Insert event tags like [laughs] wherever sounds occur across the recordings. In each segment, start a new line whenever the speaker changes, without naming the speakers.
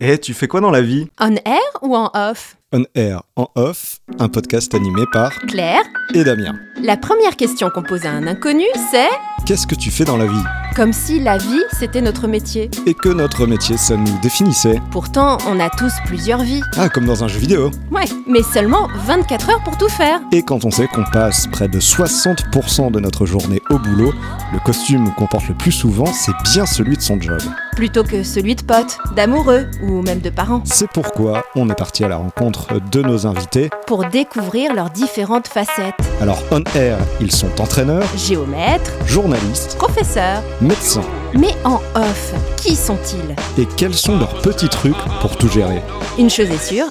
Eh, tu fais quoi dans la vie?
On air ou en off?
On Air en Off, un podcast animé par
Claire.
et Damien.
La première question qu'on pose à un inconnu, c'est
Qu'est-ce que tu fais dans la vie?
Comme si la vie, c'était notre métier.
Et que notre métier, ça nous définissait
Pourtant, on a tous plusieurs vies.
Ah, comme dans un jeu vidéo.
Ouais, mais seulement 24 heures pour tout faire.
Et quand on sait qu'on passe près de 60% de notre journée au boulot, le costume qu'on porte le plus souvent, c'est bien celui de son job.
Plutôt que celui de potes, d'amoureux ou même de parents.
C'est pourquoi on est parti à la rencontre de nos invités.
Pour découvrir leurs différentes facettes.
Alors, on air, ils sont entraîneurs,
Géomètres,
journalistes,
professeurs.
Médecins.
Mais en off, qui sont-ils?
Et quels sont leurs petits trucs pour tout gérer?
Une chose est sûre,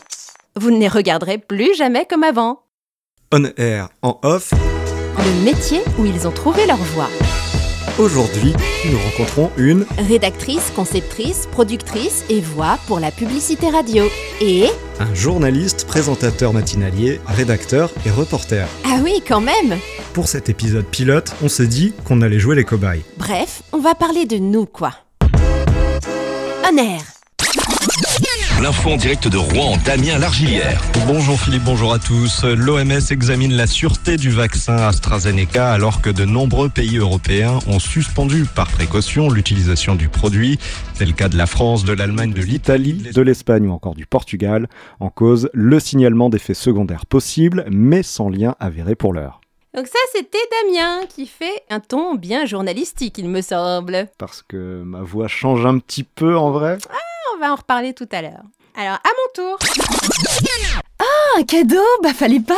vous ne les regarderez plus jamais comme avant.
On air en off,
Le métier où ils ont trouvé leur voie.
Aujourd'hui, nous rencontrons une
Rédactrice, conceptrice, productrice et voix pour la publicité radio. Et...
un journaliste, présentateur matinalier, rédacteur et reporter.
Ah oui, quand même
Pour cet épisode pilote, on s'est dit qu'on allait jouer les cobayes.
Bref, on va parler de nous, quoi. On air.
L'info en direct de Rouen, Damien Largillière.
Bonjour Philippe, bonjour à tous. L'OMS examine la sûreté du vaccin AstraZeneca alors que de nombreux pays européens ont suspendu par précaution l'utilisation du produit. C'est le cas de la France, de l'Allemagne, de l'Italie.
de l'Espagne ou encore du Portugal, en cause le signalement d'effets secondaires possibles, mais sans lien avéré pour l'heure.
Donc ça, c'était Damien qui fait un ton bien journalistique, il me semble.
Parce que ma voix change un petit peu en vrai?
On va en reparler tout à l'heure. Alors, à mon tour.
Un cadeau Bah fallait pas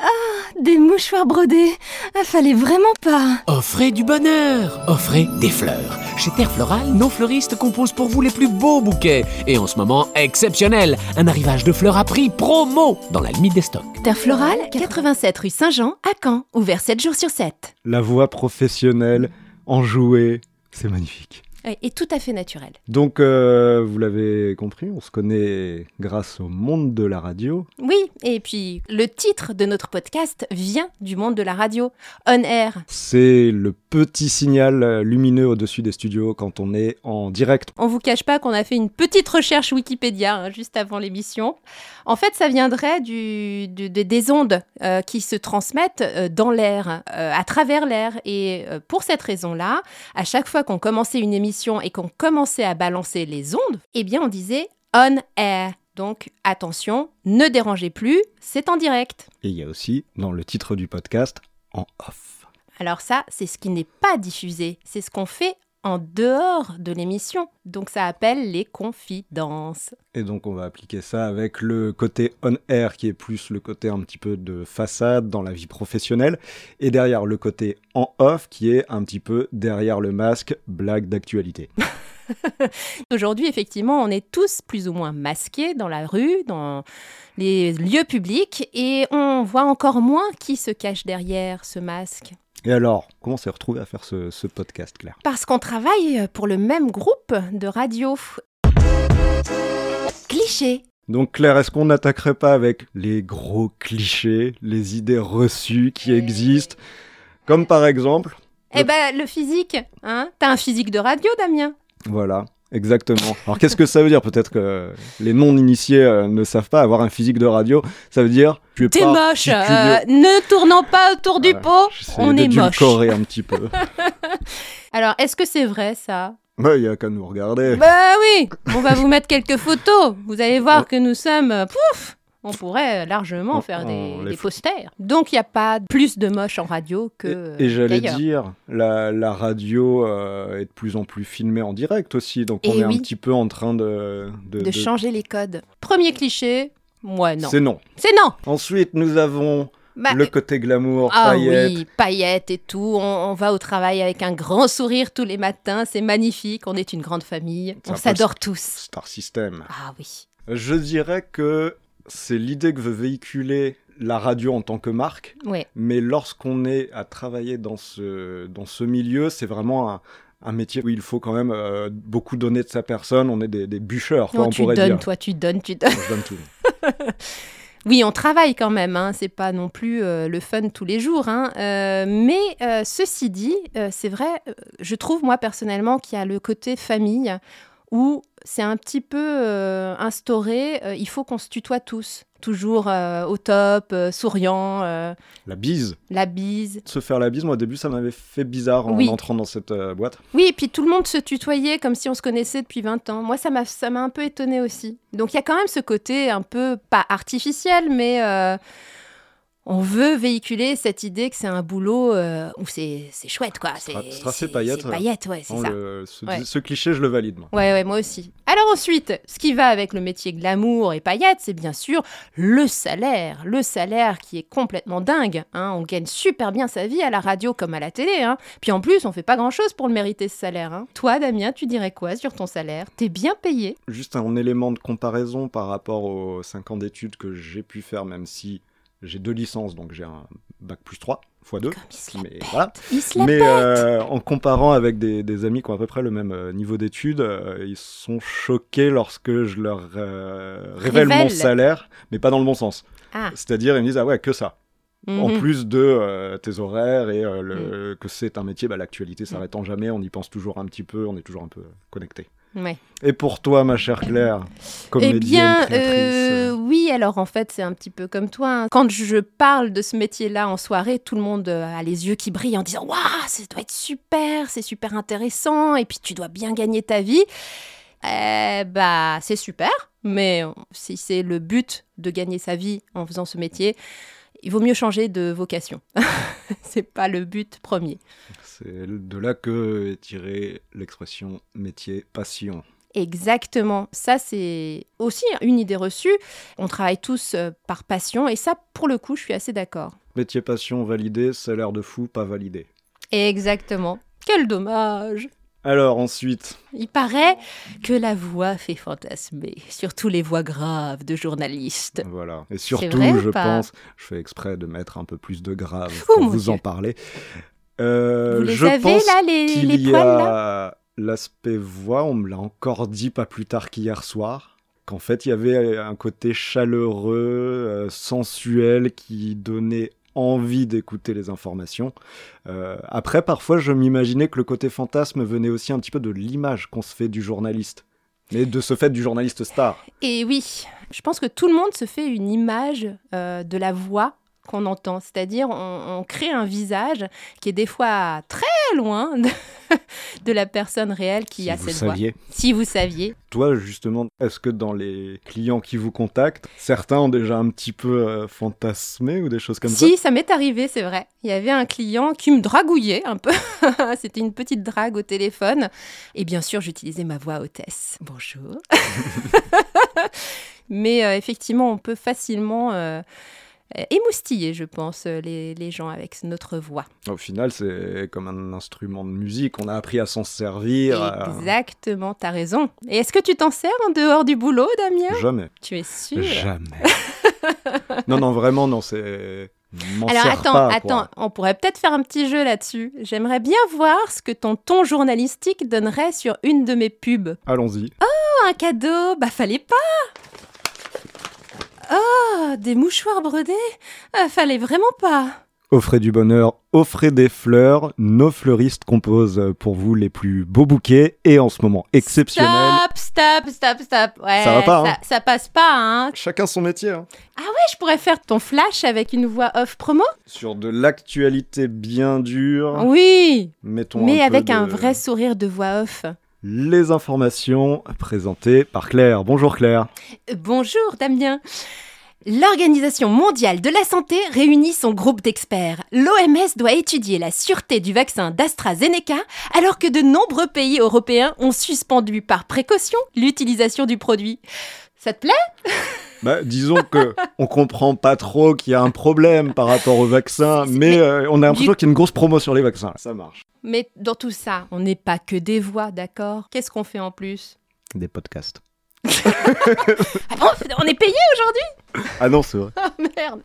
Ah, des mouchoirs brodés Ah, fallait vraiment pas
Offrez du bonheur, offrez des fleurs. Chez Terre Florale, nos fleuristes composent pour vous les plus beaux bouquets. Et en ce moment, exceptionnel, un arrivage de fleurs à prix promo dans la limite des stocks.
Terre Florale, 87 rue Saint-Jean, à Caen, ouvert 7 jours sur 7.
La voix professionnelle, enjouée, c'est magnifique.
Et tout à fait naturel.
Donc, euh, vous l'avez compris, on se connaît grâce au monde de la radio.
Oui, et puis le titre de notre podcast vient du monde de la radio. On Air.
C'est le petit signal lumineux au-dessus des studios quand on est en direct.
On vous cache pas qu'on a fait une petite recherche Wikipédia hein, juste avant l'émission. En fait, ça viendrait du, du- de- des ondes euh, qui se transmettent euh, dans l'air, à travers l'air. Et pour cette raison-là, à chaque fois qu'on commençait une émission et qu'on commençait à balancer les ondes, eh bien, on disait on air. Donc, attention, ne dérangez plus, c'est en direct.
Et il y a aussi, dans le titre du podcast, en off.
Alors ça, c'est ce qui n'est pas diffusé, c'est ce qu'on fait en dehors de l'émission. Donc ça appelle les confidences.
Et donc on va appliquer ça avec le côté on-air qui est plus le côté un petit peu de façade dans la vie professionnelle et derrière le côté en off qui est un petit peu derrière le masque blague d'actualité. [laughs]
Aujourd'hui, effectivement, on est tous plus ou moins masqués dans la rue, dans les lieux publics, et on voit encore moins qui se cache derrière ce masque.
Et alors, comment on s'est retrouvé à faire ce, ce podcast Claire?
Parce qu'on travaille pour le même groupe de radio. Cliché.
Donc Claire, est-ce qu'on n'attaquerait pas avec les gros clichés, les idées reçues qui existent? Comme par exemple,
Eh ben, le physique, hein. T'as un physique de radio, Damien.
Voilà, exactement. Alors qu'est-ce que ça veut dire? Peut-être que les non-initiés euh, ne savent pas avoir un physique de radio. Ça veut dire tu es
T'es moche euh, Ne tournons pas autour du pot On est moche
d'édulcorer un petit peu. [laughs]
Alors, est-ce que c'est vrai, ça?
Bah, il y a qu'à nous regarder.
Bah oui On va vous mettre quelques photos. Vous allez voir que nous sommes... euh, Pouf on pourrait largement
On-
faire
on
des, des posters. Donc, il n'y a pas plus de moches en radio
Et,
que
et j'allais
qu'ailleurs.
dire, la, la radio euh, est de plus en plus filmée en direct aussi, donc on est un petit peu en train de... de-
de
de-
changer les codes. Premier cliché, moi non.
C'est non.
C'est non
Ensuite, nous avons
Bah,
le côté glamour,
Ah
paillettes.
oui, paillettes et tout. On, on va au travail avec un grand sourire tous les matins. C'est magnifique. On est une grande famille. On s'adore tous.
Star System.
Ah oui.
Je dirais que c'est l'idée que veut véhiculer la radio en tant que marque,
Ouais.
mais lorsqu'on est à travailler dans ce, dans ce milieu, c'est vraiment un, un métier où il faut quand même euh, beaucoup donner de sa personne. On est des, des bûcheurs, quoi,
Non,
on
tu
pourrait
donnes,
dire.
toi, tu donnes, tu donnes.
Moi, je donne tout. [laughs]
Oui, on travaille quand même, hein. c'est pas non plus euh, le fun tous les jours. hein. Euh, mais ceci dit, c'est vrai, je trouve moi personnellement qu'il y a le côté famille où c'est un petit peu euh, instauré, euh, il faut qu'on se tutoie tous. Toujours euh, au top, souriant,
La bise.
la bise.
Se faire la bise, moi au début ça m'avait fait bizarre en
Oui.
entrant dans cette boîte.
Oui, et puis tout le monde se tutoyait comme si on se connaissait depuis 20 ans. Moi, ça m'a, ça m'a un peu étonnée aussi. Donc il y a quand même ce côté un peu, pas artificiel, mais on veut véhiculer cette idée que c'est un boulot euh, où c'est, c'est chouette, quoi. C'est, c'est
euh,
ouais, c'est ça.
le- ce,
Ouais.
ce cliché, je le valide. Moi.
Ouais, ouais, moi aussi. Alors ensuite, ce qui va avec le métier glamour et paillettes, c'est bien sûr le salaire. Le salaire qui est complètement dingue. hein. On gagne super bien sa vie à la radio comme à la télé. hein. Puis en plus, on fait pas grand-chose pour le mériter ce salaire. hein. Toi, Damien, tu dirais quoi sur ton salaire? T'es bien payé?
Juste un élément de comparaison par rapport aux 5 ans d'études que j'ai pu faire, même si j'ai deux licences, donc j'ai un bac plus 3, x 2.
Comme il se la
Mais voilà. Mais euh, en comparant avec des, des amis qui ont à peu près le même euh, niveau d'études, euh, ils sont choqués lorsque je leur euh, révèle, mon salaire, mais pas dans le bon sens.
Ah.
C'est-à-dire, ils me disent, ah ouais, que ça. En
Mhm.
plus de tes horaires et le, que c'est un métier, bah, l'actualité s'arrêtant jamais, on y pense toujours un petit peu, on est toujours un peu connecté.
Ouais.
Et pour toi, ma chère Claire,
Eh
comédienne,
bien,
créatrice,
euh,
euh,
oui, alors en fait, c'est un petit peu comme toi. hein. Quand je parle de ce métier-là en soirée, tout le monde euh, a les yeux qui brillent en disant Waouh, ça doit être super, c'est super intéressant, et puis tu dois bien gagner ta vie. Eh bah, c'est super, mais si c'est le but de gagner sa vie en faisant ce métier, il vaut mieux changer de vocation. [laughs] c'est pas le but premier.
c'est de là que est tirée l'expression métier passion.
Exactement. Ça, c'est aussi une idée reçue. On travaille tous euh, par passion et ça, pour le coup, je suis assez d'accord.
Métier passion validé, salaire de fou pas validé.
Exactement. Quel dommage.
Alors ensuite,
Il paraît que la voix fait fantasmer, surtout les voix graves de journalistes.
voilà. Et surtout,
vrai
je pense, je fais exprès de mettre un peu plus de grave
Oh,
pour vous
Dieu.
en parler. Euh,
Vous les
je
avez
pense
là, les, les
y
poils là
a l'aspect voix, on me l'a encore dit pas plus tard qu'hier soir, qu'en fait il y avait un côté chaleureux, euh, sensuel, qui donnait envie d'écouter les informations. Euh, après, parfois, je m'imaginais que le côté fantasme venait aussi un petit peu de l'image qu'on se fait du journaliste. Mais de ce fait du journaliste star.
Et oui, je pense que tout le monde se fait une image euh, de la voix qu'on entend. C'est-à-dire, on, on crée un visage qui est des fois très loin de, [laughs] de la personne réelle qui
si
a cette voix. Si vous saviez.
Toi, justement, est-ce que dans les clients qui vous contactent, certains ont déjà un petit peu euh, fantasmé ou des choses comme ça?
Si, ça m'est arrivé, c'est vrai. Il y avait un client qui me dragouillait un peu. [laughs] C'était une petite drague au téléphone. Et bien sûr, j'utilisais ma voix hôtesse. Bonjour. [laughs] Mais euh, effectivement, on peut facilement euh, émoustiller, je pense, euh, les, les gens avec notre voix.
Au final, c'est comme un instrument de musique. On a appris à s'en servir.
Exactement, t'as raison. Et est-ce que tu t'en sers en dehors du boulot, Damien?
Jamais.
Tu es sûr?
Jamais. [laughs] non, non, vraiment, non, c'est.
Alors attends,
pas,
attends, on pourrait peut-être faire un petit jeu là-dessus. J'aimerais bien voir ce que ton ton journalistique donnerait sur une de mes pubs.
Allons-y.
Oh, un cadeau Bah fallait pas Oh, des mouchoirs brodés Ah, Fallait vraiment pas
Offrez du bonheur, offrez des fleurs. Nos fleuristes composent pour vous les plus beaux bouquets et en ce moment exceptionnel.
Stop, stop, stop, stop Ouais,
Ça va pas, hein
ça, ça passe pas, hein
Chacun son métier. hein.
Ah ouais, je pourrais faire ton flash avec une voix off promo
Sur de l'actualité bien dure,
Oui
mettons
Mais
un peu
avec un vrai sourire de voix off.
Les informations présentées par Claire. Bonjour Claire.
Bonjour Damien. L'Organisation mondiale de la santé réunit son groupe d'experts. L'OMS doit étudier la sûreté du vaccin d'AstraZeneca alors que de nombreux pays européens ont suspendu par précaution l'utilisation du produit. Ça te plaît?
Bah, disons que [laughs] on comprend pas trop qu'il y a un problème par rapport au vaccin, mais euh, on a l'impression qu'il y a une grosse promo sur les vaccins. Ça marche.
Mais dans tout ça, on n'est pas que des voix, d'accord? Qu'est-ce qu'on fait en plus?
Des podcasts. [laughs]
Ah bon? On est payé aujourd'hui?
Ah non, c'est vrai.
Ah merde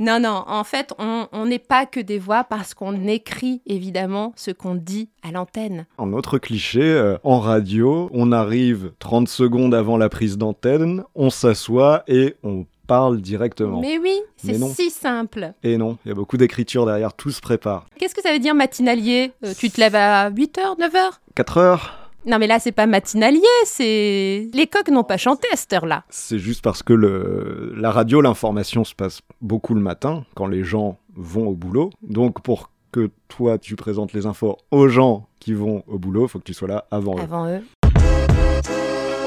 Non, non, en fait, on n'est pas que des voix parce qu'on écrit évidemment ce qu'on dit à l'antenne.
Un autre cliché, euh, en radio, on arrive 30 secondes avant la prise d'antenne, on s'assoit et on parle directement.
Mais oui, c'est si simple.
Et non, il y a beaucoup d'écriture derrière, tout se prépare.
Qu'est-ce que ça veut dire matinalier? Euh, Tu te lèves à 8h, 9h
4 heures
Non, mais là, c'est pas matinalier, c'est. Les coqs n'ont pas chanté à cette heure-là.
C'est juste parce que le, la radio, l'information se passe beaucoup le matin, quand les gens vont au boulot. Donc, pour que toi, tu présentes les infos aux gens qui vont au boulot, faut que tu sois là avant eux.
Avant eux.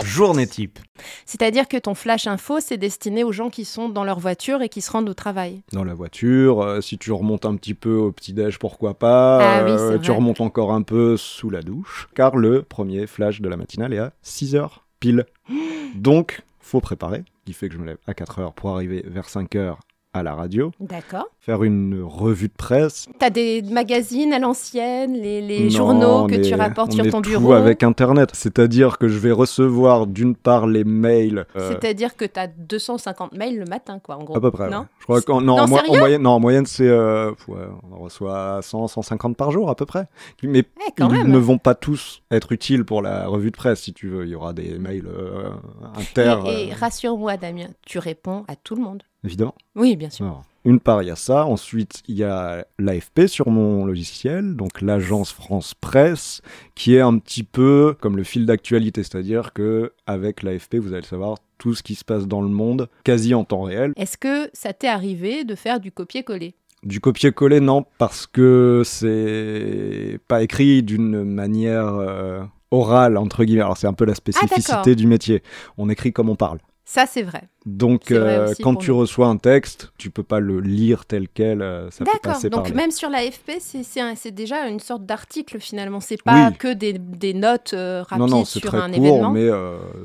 Journée type.
C'est-à-dire que ton flash info, c'est destiné aux gens qui sont dans leur voiture et qui se rendent au travail.
Dans la voiture, euh, si tu remontes un petit peu au petit-déj, pourquoi pas.
Ah oui,
Euh, tu remontes encore un peu sous la douche, car le premier flash de la matinale est à 6h pile. [gasps] Donc, faut préparer, qui fait que je me lève à 4h pour arriver vers 5h à la radio,
D'accord.
faire une revue de presse.
T'as des magazines à l'ancienne, les, les
Non,
journaux que tu rapportes
on
sur
est
ton
tout
bureau.
avec Internet, c'est-à-dire que je vais recevoir d'une part les mails. euh,
C'est-à-dire que t'as 250 mails le matin, quoi, en gros.
À peu près.
Non
ouais. Je crois non,
Non,
en, moyenne, non, en moyenne, c'est euh, ouais, on reçoit 100, 150 par jour à peu près. Mais
Eh, quand
ils
même.
ne vont pas tous être utiles pour la revue de presse, si tu veux. Il y aura des mails euh, inter,
Et, et
euh,
rassure-moi, Damien, tu réponds à tout le monde.
Évidemment.
Oui, bien sûr.
Alors, une part, il y a ça. Ensuite, il y a l'AFP sur mon logiciel, donc l'agence France Presse, qui est un petit peu comme le fil d'actualité, c'est-à-dire que avec l'AFP, vous allez savoir tout ce qui se passe dans le monde, quasi en temps réel.
Est-ce que ça t'est arrivé de faire du copier-coller?
Du copier-coller, non, parce que c'est pas écrit d'une manière euh, orale, entre guillemets. Alors, c'est un peu la spécificité
Ah, d'accord.
du métier. On écrit comme on parle.
Ça, c'est vrai.
Donc,
vrai
euh, quand tu
nous.
reçois un texte, tu peux pas le lire tel quel, euh, ça peut
D'accord.
passer
Donc,
par
même sur l'AFP, c'est déjà une sorte d'article, finalement. C'est pas
Oui.
que des, des notes euh, rapides
Non, non, c'est
sur
très
un
court,
événement.
mais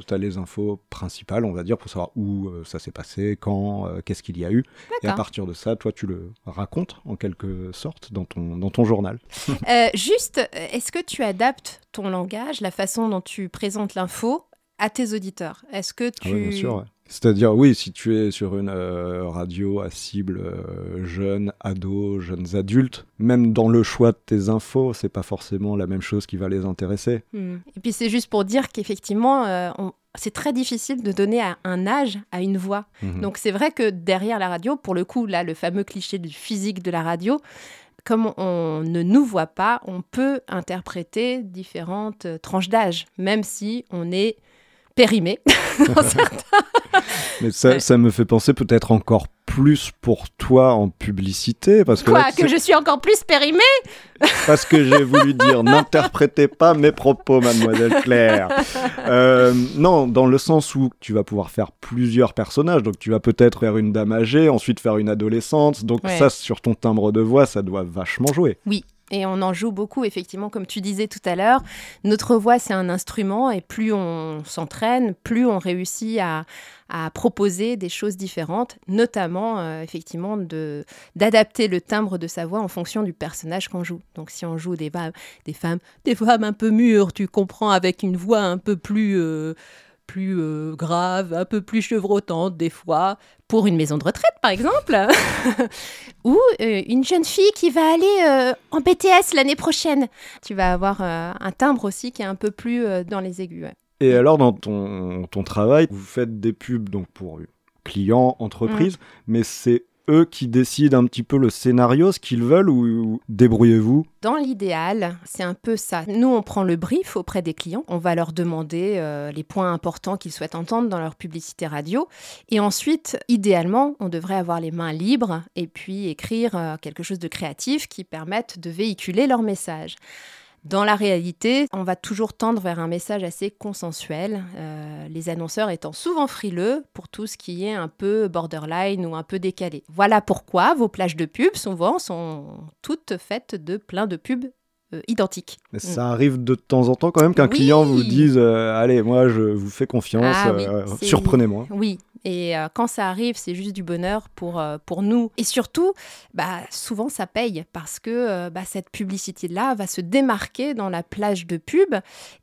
tu as les infos principales, on va dire, pour savoir où euh, ça s'est passé, quand, euh, qu'est-ce qu'il y a eu. Et à partir de ça, toi, tu le racontes en quelque sorte dans ton, dans ton journal. [laughs]
Euh, juste, euh, est-ce que tu adaptes ton langage, la façon dont tu présentes l'info à tes auditeurs Est-ce que
Ah
tu...
ouais, bien sûr, ouais. C'est-à-dire, oui, si tu es sur une euh, radio à cible euh, jeunes, ados, jeunes adultes, même dans le choix de tes infos, c'est pas forcément la même chose qui va les intéresser.
Hmm. Et puis c'est juste pour dire qu'effectivement, euh, on- c'est très difficile de donner à- un âge à une voix.
Mhm.
Donc c'est vrai que derrière la radio, pour le coup, là, le fameux cliché du physique de la radio, comme on ne nous voit pas, on peut interpréter différentes euh, tranches d'âge, même si on est périmé. [laughs] dans certains-
Mais ça,
Ouais.
ça me fait penser peut-être encore plus pour toi en publicité, parce que,
Quoi,
là,
que je suis encore plus périmé [laughs]
parce que j'ai voulu dire [laughs] n'interprétez pas mes propos, mademoiselle Claire. Euh, non, dans le sens où tu vas pouvoir faire plusieurs personnages, donc tu vas peut-être faire une dame âgée, ensuite faire une adolescente, donc
Ouais.
ça sur ton timbre de voix, ça doit vachement jouer.
Et on en joue beaucoup, effectivement, comme tu disais tout à l'heure. Notre voix, c'est un instrument, et plus on s'entraîne, plus on réussit à, à proposer des choses différentes, notamment, euh, effectivement, de d'adapter le timbre de sa voix en fonction du personnage qu'on joue. Donc, si on joue des, des femmes, des femmes un peu mûres, tu comprends, avec une voix un peu plus... euh, plus euh, grave, un peu plus chevrotante des fois, pour une maison de retraite par exemple, [laughs] ou euh, une jeune fille qui va aller euh, en BTS l'année prochaine. Tu vas avoir un timbre aussi qui est un peu plus dans les aigus. ouais.
Et alors, dans ton, ton travail, vous faites des pubs donc pour clients, entreprises,
Mm.
mais c'est eux qui décident un petit peu le scénario, ce qu'ils veulent, ou, ou débrouillez-vous?
Dans l'idéal, c'est un peu ça. Nous, on prend le brief auprès des clients. On va leur demander euh, les points importants qu'ils souhaitent entendre dans leur publicité radio. Et ensuite, idéalement, on devrait avoir les mains libres et puis écrire euh, quelque chose de créatif qui permette de véhiculer leur message. Dans la réalité, on va toujours tendre vers un message assez consensuel, euh, les annonceurs étant souvent frileux pour tout ce qui est un peu borderline ou un peu décalé. Voilà pourquoi vos plages de pub, souvent, sont toutes faites de plein de pubs euh, identiques.
Mais ça arrive de temps en temps quand même qu'un
Oui.
client vous dise euh, Allez, moi je vous fais confiance,
Ah oui,
euh, surprenez-moi.
Oui, et euh, quand ça arrive, c'est juste du bonheur pour, pour nous. Et surtout, bah, souvent ça paye parce que bah, cette publicité-là va se démarquer dans la plage de pub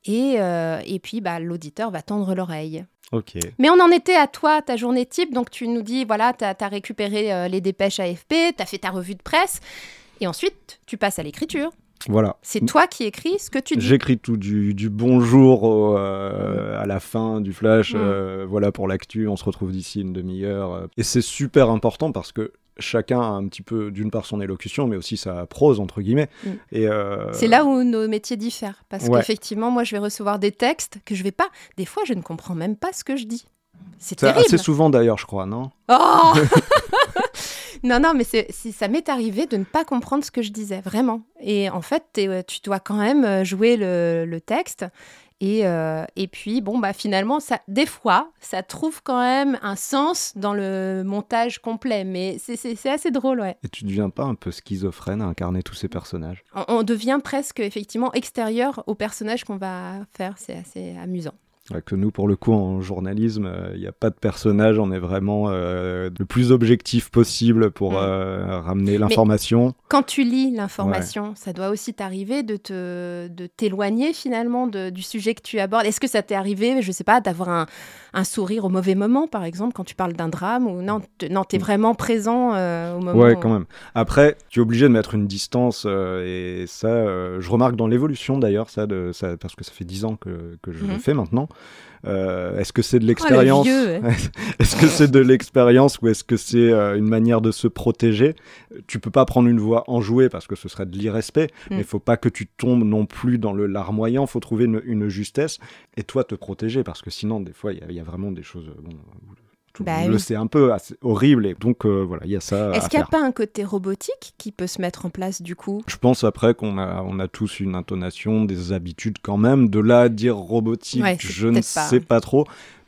et, et puis bah, l'auditeur va tendre l'oreille.
Ok.
Mais on en était à toi, ta journée type. Donc tu nous dis, voilà, tu as, récupéré euh, les dépêches AFP, tu as fait ta revue de presse. Et ensuite, tu passes à l'écriture.
Voilà.
C'est toi qui écris ce que tu dis.
J'écris tout du, du bonjour au, euh, à la fin du flash. Euh, voilà pour l'actu, on se retrouve d'ici une demi-heure. euh. Et c'est super important parce que chacun a un petit peu, d'une part, son élocution, mais aussi sa prose, entre guillemets.
Mm.
Et euh,
C'est là où nos métiers diffèrent. Parce
Ouais.
qu'effectivement, moi, je vais recevoir des textes que je vais pas. Des fois, je ne comprends même pas ce que je dis. C'est
c'est
terrible.
assez souvent d'ailleurs, je crois, non?
Oh [laughs] Non, non, mais c'est, ça m'est arrivé de ne pas comprendre ce que je disais, vraiment. Et en fait, euh, tu dois quand même euh, jouer le, le texte. Et, euh, et puis, bon, bah, finalement, ça, des fois, ça trouve quand même un sens dans le montage complet. Mais c'est, assez drôle, ouais.
Et tu deviens pas un peu schizophrène à incarner tous ces personnages?
On, on devient presque, effectivement, extérieur au personnage qu'on va faire. C'est assez amusant.
Ouais, Que nous, pour le coup, en journalisme, il n'y a pas de personnage, on est vraiment euh, le plus objectif possible pour
Mm.
euh, ramener l'information.
Quand tu lis l'information, ça doit aussi t'arriver de te de t'éloigner finalement de- du sujet que tu abordes. Est-ce que ça t'est arrivé, je sais pas, d'avoir un, un sourire au mauvais moment, par exemple, quand tu parles d'un drame ou non, t- non, t'es vraiment présent euh, au moment.
Ouais, quand même. Après, tu es obligé de mettre une distance, euh, et ça, euh, je remarque dans l'évolution d'ailleurs, ça, de, ça, parce que ça fait 10 ans que, que je le
Mhm.
fais maintenant. Euh, est-ce que c'est de
Oh, le
l'expérience. [laughs] Est-ce que c'est de l'expérience ou est-ce que c'est euh, une manière de se protéger? Tu peux pas prendre une voix enjouée parce que ce serait de l'irrespect,
Mm.
mais il faut pas que tu tombes non plus dans le larmoyant. faut trouver une, une justesse et toi te protéger parce que sinon, des fois, il y a- il y, a vraiment des choses. euh, Bon, le
Bah oui.
sait un peu, horrible. Et donc, euh, voilà, il y a ça.
Est-ce qu'il n'y a pas un côté robotique qui peut se mettre en place du coup?
Je pense après qu'on a, on a tous une intonation, des habitudes quand même. De là à dire robotique,
Ouais,
je ne
pas.
sais pas trop.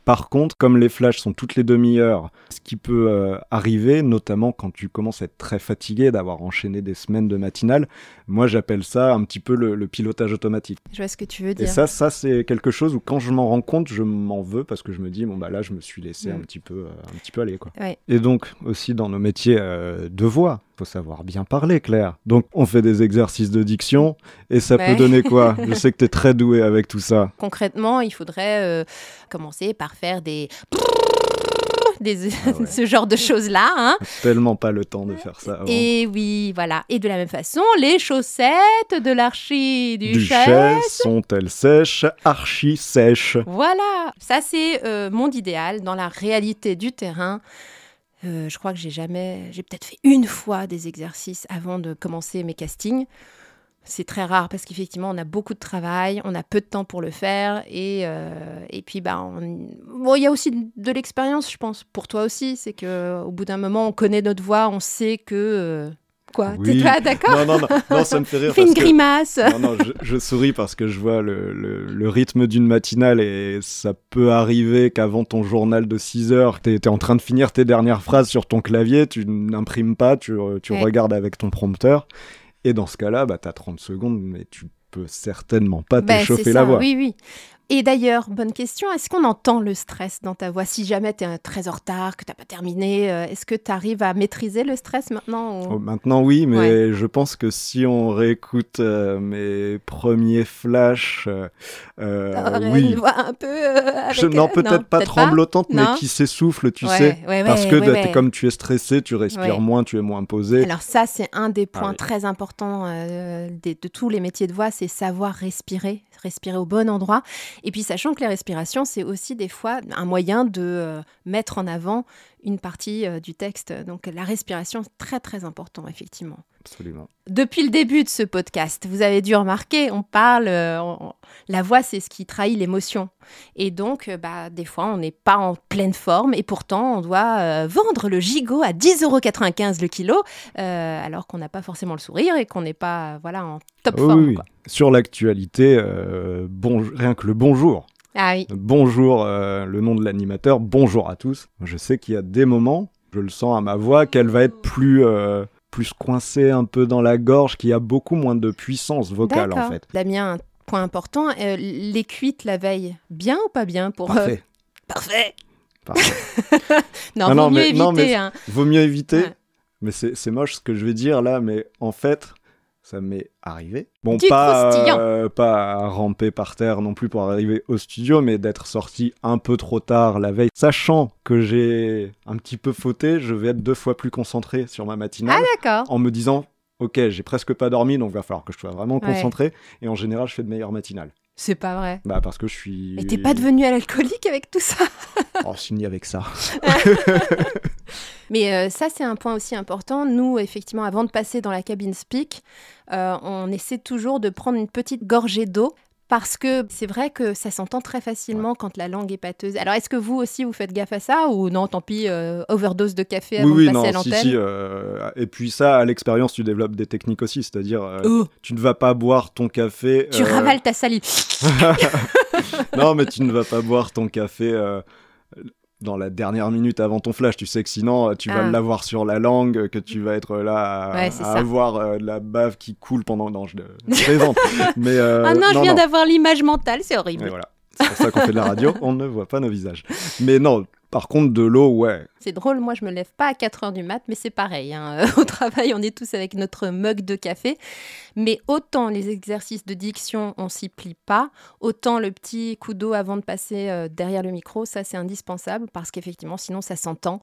Par contre, comme les flashs sont toutes les demi-heures, ce qui peut euh, arriver, notamment quand tu commences à être très fatigué d'avoir enchaîné des semaines de matinale, moi j'appelle ça un petit peu le, le pilotage automatique.
Je vois ce que tu veux
Et
dire.
ça, ça c'est quelque chose où quand je m'en rends compte, je m'en veux parce que je me dis bon bah là je me suis laissé un
Mm.
petit peu, euh, un petit peu aller quoi.
Ouais.
Et donc aussi dans nos métiers euh, de voix, faut savoir bien parler, Claire. Donc on fait des exercices de diction et ça
Ouais.
peut donner quoi? [laughs] Je sais que t'es très doué avec tout ça.
Concrètement, il faudrait euh, commencer par faire des [laughs] des
Ah [laughs] ouais.
ce genre de choses là. Hein.
Tellement pas le temps de faire ça. avant.
Et oui, voilà. Et de la même façon, les chaussettes de l'archiduchesse.
Duchesse, sont-elles sèches, archi sèches
Voilà, ça c'est euh, monde idéal dans la réalité du terrain. Euh, je crois que j'ai jamais, j'ai peut-être fait une fois des exercices avant de commencer mes castings. C'est très rare parce qu'effectivement on a beaucoup de travail, on a peu de temps pour le faire et euh, et puis bah on- bon il y a aussi de l'expérience je pense pour toi aussi c'est que au bout d'un moment on connaît notre voix, on sait que euh, quoi
Oui.
t'es pas d'accord
Non, non, non, non, ça me fait rire. [laughs]
Fais une
que-
grimace.
Non, non, je, je souris parce que je vois le, le- le rythme d'une matinale et ça peut arriver qu'avant ton journal de 6 heures, tu es, en train de finir tes dernières phrases sur ton clavier, tu n'imprimes pas, tu, tu
Ouais.
regardes avec ton prompteur. Et dans ce cas-là, bah, tu as 30 secondes, mais tu peux certainement pas
Ben,
t'échauffer la voix.
Oui, oui. Et d'ailleurs, bonne question, est-ce qu'on entend le stress dans ta voix? Si jamais tu es très en retard, que tu n'as pas terminé, euh, est-ce que tu arrives à maîtriser le stress maintenant ou-
Oh, Maintenant, oui, mais
Ouais.
je pense que si on réécoute euh, mes premiers flashs, euh, euh, oui.
une voix un peu. euh, avec,
non, peut-être pas tremblotante, mais qui s'essouffle, tu
Ouais,
sais.
ouais,
parce que
ouais.
comme tu es stressé, tu respires moins, tu es moins posé.
Alors ça, c'est un des points
Ah oui.
très importants de tous les métiers de voix, c'est savoir respirer, respirer au bon endroit. Et puis sachant que les respirations, c'est aussi des fois un moyen de euh, mettre en avant une partie euh, du texte. Donc la respiration, très très important, effectivement.
Absolument.
Depuis le début de ce podcast, vous avez dû remarquer, on parle, euh, on- la voix, c'est ce qui trahit l'émotion. Et donc, euh, bah, des fois, on n'est pas en pleine forme et pourtant, on doit euh, vendre le gigot à 10,95€ le kilo, euh, alors qu'on n'a pas forcément le sourire et qu'on n'est pas voilà, en top
Oui,
forme.
oui.
quoi.
Sur l'actualité, euh, bon, rien que le bonjour.
Ah oui,
Bonjour, euh, le nom de l'animateur, bonjour à tous. Je sais qu'il y a des moments, je le sens à ma voix, qu'elle va être plus, euh, plus coincée un peu dans la gorge, qu'il y a beaucoup moins de puissance vocale en fait.
Damien, un point important, euh, les cuites la veille, bien ou pas bien pour...
Parfait.
Parfait
Parfait. [laughs]
Non,
Non,
vaut
non,
mieux
mais-
éviter.
non, mais-
hein.
Vaut mieux éviter.
Ouais.
Mais c'est c'est moche ce que je vais dire là, mais en fait, ça m'est arrivé. Bon,
Du
pas, euh, pas ramper par terre non plus pour arriver au studio, mais d'être sorti un peu trop tard la veille. Sachant que j'ai un petit peu fauté, je vais être deux fois plus concentré sur ma matinale
Ah d'accord.
en me disant Ok, j'ai presque pas dormi, donc va falloir que je sois vraiment
Ouais.
concentré. Et en général, je fais de meilleures matinales.
C'est pas vrai.
Bah parce que je suis.
Et t'es pas devenu alcoolique avec tout ça? [laughs]
Oh, signé avec ça. [laughs]
Mais euh, ça, c'est un point aussi important. Nous, effectivement, avant de passer dans la cabine speak, euh, on essaie toujours de prendre une petite gorgée d'eau. Parce que c'est vrai que ça s'entend très facilement quand la langue est pâteuse. Alors, est-ce que vous aussi, vous faites gaffe à ça Ou non, tant pis, euh, overdose de café avant
oui, oui,
de passer
non,
à
si,
l'antenne
si, euh, Et puis ça, à l'expérience, tu développes des techniques aussi. C'est-à-dire, euh,
Oh,
tu ne vas pas boire ton café.
Tu ravales ta salive. [laughs]
non, mais tu ne vas pas boire ton café dans la dernière minute avant ton flash. Tu sais que sinon, euh, tu vas
Ah.
l'avoir sur la langue, que tu vas être là à,
Ouais,
à avoir euh, la bave qui coule pendant. Non, je, je [laughs] mais, euh,
ah non, je viens d'avoir l'image mentale, c'est horrible.
Mais voilà. C'est pour ça qu'on fait de la radio, on ne voit pas nos visages. Mais non, par contre, de l'eau, ouais.
C'est drôle, moi je me lève pas à 4 heures du mat, mais c'est pareil. hein. [laughs] Au travail, on est tous avec notre mug de café. Mais autant les exercices de diction, on s'y plie pas, autant le petit coup d'eau avant de passer euh, derrière le micro, ça c'est indispensable parce qu'effectivement, sinon ça s'entend.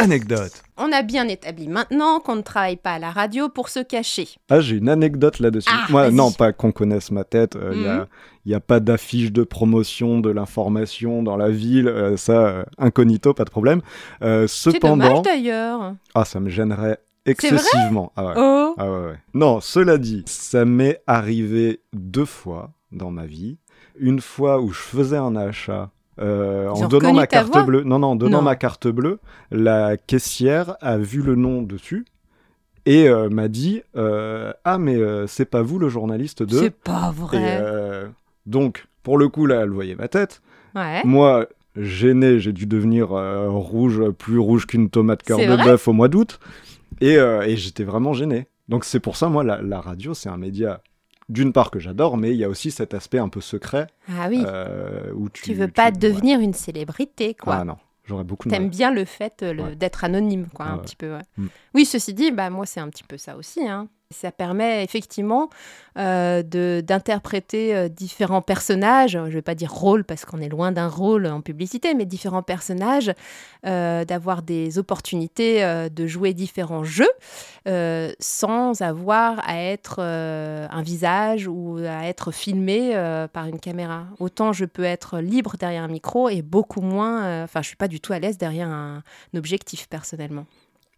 Anecdote.
On a bien établi maintenant qu'on ne travaille pas à la radio pour se cacher.
Ah, j'ai une anecdote là-dessus.
Ah,
Moi, non, pas qu'on connaisse ma tête. Il
Mhm.
n'y a, pas d'affiche de promotion de l'information dans la ville. euh, ça, euh, incognito, pas de problème. Euh, cependant,
d'ailleurs.
ah, ça me gênerait excessivement. Ah ouais.
Oh
Ah ouais, ouais. Non, cela dit, ça m'est arrivé deux fois dans ma vie. Une fois où je faisais un achat euh, en donnant ma carte bleue. Non, non, en donnant
Non.
ma carte bleue, la caissière a vu le nom dessus et euh, m'a dit euh, Ah, mais c'est pas vous le journaliste de.
C'est pas vrai.
donc, pour le coup, là, elle voyait ma tête.
Ouais.
Moi, gêné, j'ai dû devenir rouge, plus rouge qu'une tomate cœur de bœuf au mois d'août. Et, et j'étais vraiment gêné. Donc c'est pour ça, moi, la, la radio, c'est un média, d'une part, que j'adore, mais il y a aussi cet aspect un peu secret.
Ah oui.
euh, où tu,
tu veux pas devenir une célébrité, quoi.
Ah non, j'aurais beaucoup
T'aimes bien le fait euh, le-
Ouais.
d'être anonyme, quoi,
Ah
un
ouais.
petit peu.
Mm.
Oui, ceci dit, bah, moi, c'est un petit peu ça aussi. hein. Ça permet effectivement euh, d'interpréter euh, différents personnages. Je vais pas dire rôle parce qu'on est loin d'un rôle en publicité, mais différents personnages, euh, d'avoir des opportunités de jouer différents jeux sans avoir à être un visage ou à être filmé par une caméra. Autant je peux être libre derrière un micro et beaucoup moins. Enfin, je suis pas du tout à l'aise derrière un, un objectif personnellement.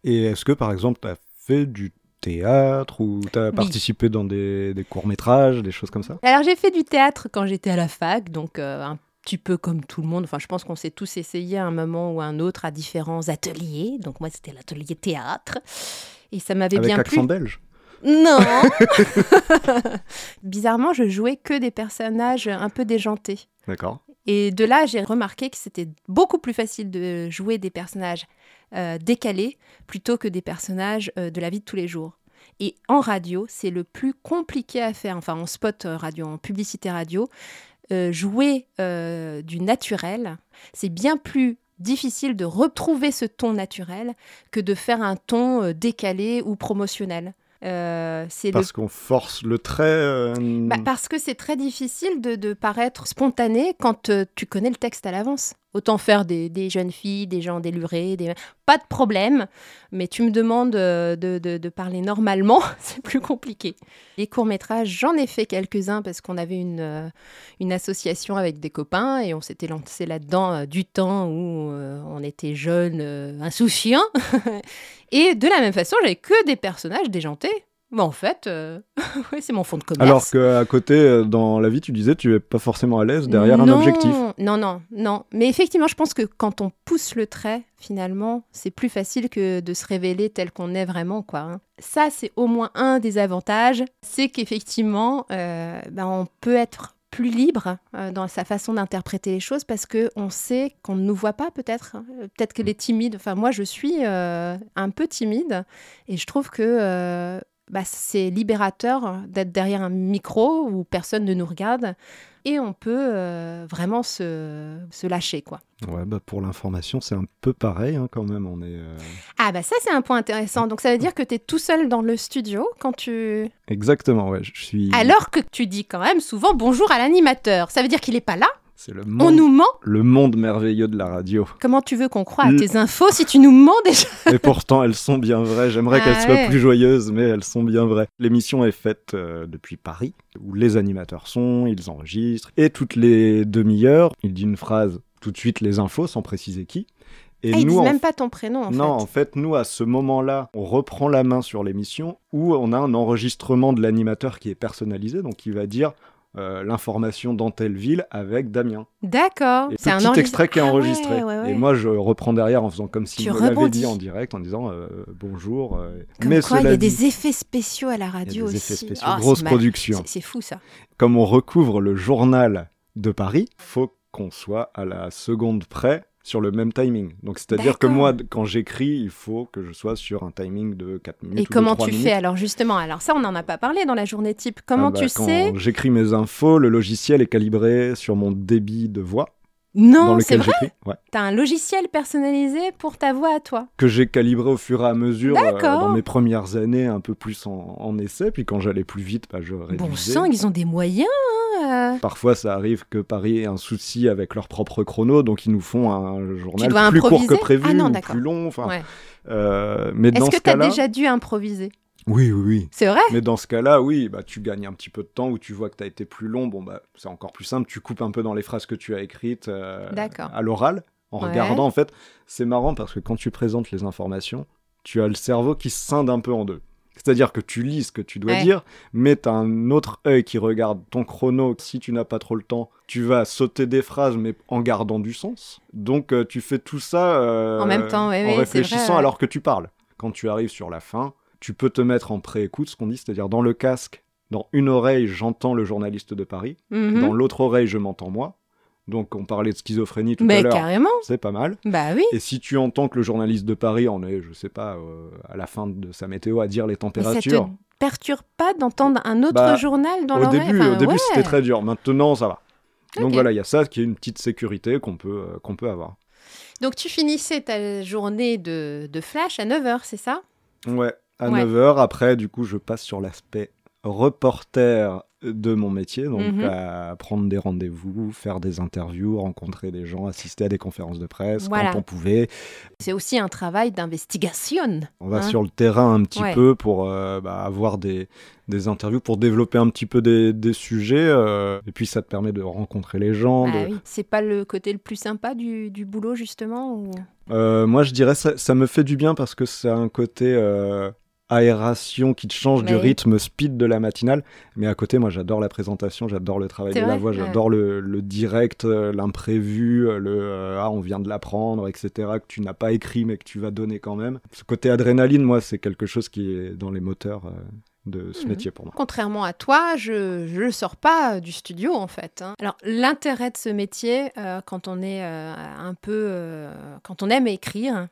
Et est-ce que, par exemple, tu as fait du théâtre ou tu as participé dans des, des courts-métrages, des choses comme ça?
Alors j'ai fait du théâtre quand j'étais à la fac, donc euh, un petit peu comme tout le monde. Enfin, je pense qu'on s'est tous essayé à un moment ou à un autre à différents ateliers. Donc moi, c'était l'atelier théâtre. Et ça m'avait
Avec
bien plu.
belge?
Non [laughs] [laughs] Bizarrement, je jouais que des personnages un peu déjantés.
D'accord.
Et de là, j'ai remarqué que c'était beaucoup plus facile de jouer des personnages euh, décalés plutôt que des personnages euh, de la vie de tous les jours. Et en radio, c'est le plus compliqué à faire, enfin en spot euh, radio, en publicité radio, jouer du naturel, c'est bien plus difficile de retrouver ce ton naturel que de faire un ton décalé ou promotionnel. Euh, le
Parce qu'on force le trait. euh,
bah, parce que c'est très difficile de, de paraître spontané quand euh, tu connais le texte à l'avance. Autant faire des, jeunes filles, des gens délurés, pas de problème, mais tu me demandes euh, de, de- parler normalement, [laughs] c'est plus compliqué. Les courts-métrages, j'en ai fait quelques-uns parce qu'on avait une, euh, une association avec des copains et on s'était lancé là-dedans euh, du temps où on était jeunes, insouciants. [laughs] et de la même façon, j'avais que des personnages déjantés. Mais en fait, euh, [laughs] ouais, c'est mon fond de commerce.
Alors qu'à côté, euh, dans la vie, tu disais, tu es pas forcément à l'aise derrière un objectif.
Non, non, non. Mais effectivement, je pense que quand on pousse le trait, finalement, c'est plus facile que de se révéler tel qu'on est vraiment, quoi. hein. Ça, c'est au moins un des avantages, c'est qu'effectivement, euh, ben, on peut être plus libre euh, dans sa façon d'interpréter les choses parce que on sait qu'on ne nous voit pas peut-être Euh, peut-être que les timides enfin moi je suis euh, un peu timide et je trouve que euh, bah, c'est libérateur d'être derrière un micro où personne ne nous regarde et on peut euh, vraiment se, se lâcher quoi.
Ouais, bah pour l'information, c'est un peu pareil hein, quand même. On est euh,
Ah bah ça c'est un point intéressant. Donc ça veut dire que tu es tout seul dans le studio quand tu...
exactement. Ouais, je suis.
Alors que tu dis quand même souvent bonjour à l'animateur. Ça veut dire qu'il est pas là
C'est le
On
monde,
nous ment
le monde merveilleux de la radio.
Comment tu veux qu'on croie à tes infos si tu nous mens déjà [laughs]
Et pourtant, elles sont bien vraies. J'aimerais
Ah
qu'elles soient
ouais.
plus joyeuses, mais elles sont bien vraies. L'émission est faite euh, depuis Paris, où les animateurs sont, ils enregistrent, et toutes les demi-heures, il dit une phrase, tout de suite les infos, sans préciser qui. Et
Ah, Ils disent
en
même pas ton prénom en
non, en
fait,
nous, à ce moment-là, on reprend la main sur l'émission où on a un enregistrement de l'animateur qui est personnalisé, donc il va dire euh, l'information dans telle ville avec Damien.
D'accord. C'est un
petit extrait qui est
Ah ouais,
enregistré.
ouais, ouais.
Et moi, je reprends derrière en faisant comme me l'avait
rebondis.
dit en direct, en disant euh, bonjour. euh,
Comme
mais
quoi, il y a
dit,
des effets spéciaux à la radio
des
aussi.
effets spéciaux,
Ah,
grosse production.
c'est- C'est fou ça.
Comme on recouvre le journal de Paris, faut qu'on soit à la seconde près sur le même timing. Donc c'est-à-dire que moi, quand j'écris, il faut que je sois sur un timing de 4 minutes
Et
ou de
comment
3
tu
minutes.
fais? Alors justement Alors ça, on n'en a pas parlé dans la journée type. Comment
Ah bah,
tu
quand
sais?
J'écris mes infos, le logiciel est calibré sur mon débit de voix
Non, c'est vrai.
Ouais.
T'as un logiciel personnalisé pour ta voix à toi.
Que j'ai calibré au fur et à mesure euh, dans mes premières années, un peu plus en, en essai. Puis quand j'allais plus vite, bah, je réduisais.
Bon sang, ils ont des moyens. hein, euh.
Parfois, ça arrive que Paris ait un souci avec leur propre chrono, donc ils nous font un journal plus court que prévu,
Ah non,
ou plus long. Enfin,
Ouais.
euh, mais
Est-ce que t'as déjà dû improviser?
Oui, oui, oui.
C'est vrai
Mais dans ce cas-là, oui, bah, tu gagnes un petit peu de temps où tu vois que tu as été plus long. Bon, bah, c'est encore plus simple. Tu coupes un peu dans les phrases que tu as écrites euh, à l'oral. En
Ouais.
regardant, en fait, c'est marrant parce que quand tu présentes les informations, tu as le cerveau qui se scinde un peu en deux. C'est-à-dire que tu lis ce que tu dois
Ouais.
dire, mais tu as un autre œil qui regarde ton chrono. Si tu n'as pas trop le temps, tu vas sauter des phrases, mais en gardant du sens. Donc, euh, tu fais tout ça euh,
En même temps, ouais,
en réfléchissant
vrai,
alors que tu parles. Quand tu arrives sur la fin, tu peux te mettre en pré-écoute, ce qu'on dit, c'est-à-dire dans le casque, dans une oreille, j'entends le journaliste de Paris,
Mhm.
dans l'autre oreille, je m'entends moi. Donc, on parlait de schizophrénie tout à
Mais
l'heure,
carrément.
c'est pas mal.
Bah oui.
Et si tu entends que le journaliste de Paris en est, je sais pas, euh, à la fin de sa météo à dire les
Mais ça te
températures.
perturbe pas d'entendre un autre
Bah,
journal dans
Au
l'oreille
début,
Enfin,
au début
ouais.
c'était très dur. Maintenant, ça va. Donc voilà, il y a ça qui est une petite sécurité qu'on peut, euh, qu'on peut avoir.
Donc tu finissais ta journée de, de flash à 9h, c'est ça?
Ouais, à
Ouais.
9h. Après, du coup, je passe sur l'aspect reporter de mon métier, donc
Mhm.
à prendre des rendez-vous, faire des interviews, rencontrer des gens, assister à des conférences de presse
Voilà.
quand on pouvait.
C'est aussi un travail d'investigation.
On va
Hein
sur le terrain un petit
Ouais.
peu pour euh, bah, avoir des, des interviews, pour développer un petit peu des, des sujets. euh, et puis ça te permet de rencontrer les gens.
Ah
de-
oui. C'est pas le côté le plus sympa du, du boulot, justement ou...
Euh, moi, je dirais ça, ça me fait du bien parce que c'est un côté aération qui te change du rythme speed de la matinale. Mais à côté, moi, j'adore la présentation, j'adore le travail de la voix,
Ouais.
j'adore le, le direct, euh, l'imprévu, euh, le euh, ah, on vient de l'apprendre, etc. que tu n'as pas écrit mais que tu vas donner quand même. Ce côté adrénaline, moi, c'est quelque chose qui est dans les moteurs euh, de ce
Mhm.
métier pour moi.
Contrairement à toi, je ne sors pas euh, du studio en fait. hein. Alors l'intérêt de ce métier, euh, quand on est euh, un peu, euh, quand on aime écrire,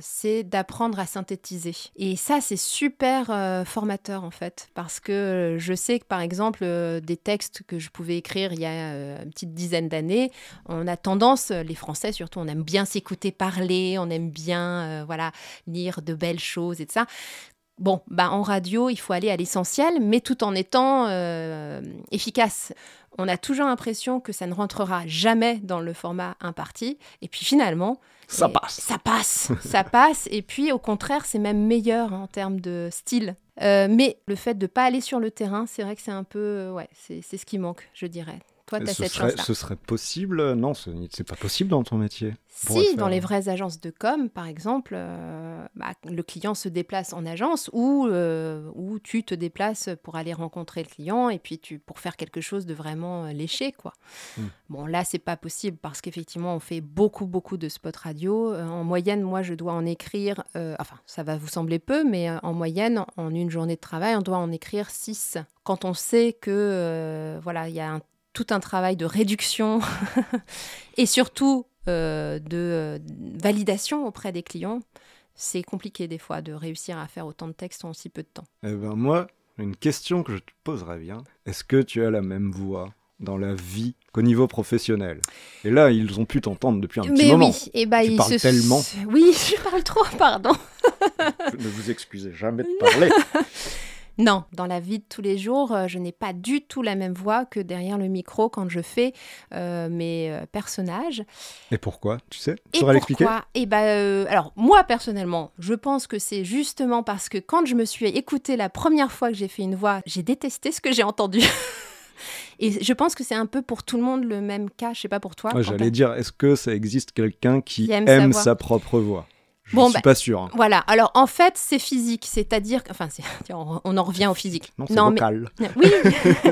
c'est d'apprendre à synthétiser. Et ça, c'est super formateur en fait, parce que je sais que par exemple des textes que je pouvais écrire il y a une petite dizaine d'années, on a tendance, les Français surtout, on aime bien s'écouter parler, on aime bien, voilà, lire de belles choses et de ça. Bon, bah en radio, il faut aller à l'essentiel, mais tout en étant euh, efficace. On a toujours l'impression que ça ne rentrera jamais dans le format imparti, et puis finalement,
Ça passe.
Ça passe, ça passe, et puis au contraire, c'est même meilleur en termes de style. Euh, mais le fait de pas aller sur le terrain, c'est vrai que c'est un peu, ouais, c'est ce qui manque, je dirais. Toi, tu as
Ce
cette
serait, ce serait possible Non, ce- c'est pas possible dans ton métier.
Si, dans les vraies agences de com, par exemple, euh, bah, le client se déplace en agence ou, euh, ou tu te déplaces pour aller rencontrer le client et puis tu, pour faire quelque chose de vraiment euh, léché. Quoi.
Mm.
Bon, là, c'est pas possible parce qu'effectivement, on fait beaucoup, beaucoup de spots radio. Euh, en moyenne, moi, je dois en écrire, enfin, ça va vous sembler peu, mais en moyenne, en une journée de travail, on doit en écrire 6. Quand on sait que, euh, voilà, il y a un tout un travail de réduction [laughs] et surtout euh, de euh, validation auprès des clients, c'est compliqué des fois de réussir à faire autant de textes en si peu de temps.
Eh ben moi, une question que je te poserais bien. Est-ce que tu as la même voix dans la vie qu'au niveau professionnel? Et là, ils ont pu t'entendre depuis un petit
Mais
moment.
oui, et bah,
Tu
il
parles
se-
tellement.
Oui, [laughs] je parle trop, pardon.
ne vous excusez jamais de parler. [laughs]
Non, dans la vie de tous les jours, euh, je n'ai pas du tout la même voix que derrière le micro quand je fais euh, mes euh, personnages.
Et pourquoi Tu sais? Tu
Et
saurais l'expliquer?
pourquoi? Eh ben, euh, alors moi personnellement, je pense que c'est justement parce que quand je me suis écoutée la première fois que j'ai fait une voix, j'ai détesté ce que j'ai entendu. [laughs] Et je pense que c'est un peu pour tout le monde le même cas. Je sais pas pour toi.
Ouais. J'allais dire, est-ce que ça existe quelqu'un qui,
Qui aime
aime,
sa
propre voix? Je
Bon,
suis
bah,
pas sûr. hein.
Voilà. Alors en fait, c'est physique, c'est-à-dire, enfin, [laughs] on en revient au physique.
Non, c'est
mais
vocal. [laughs]
Oui,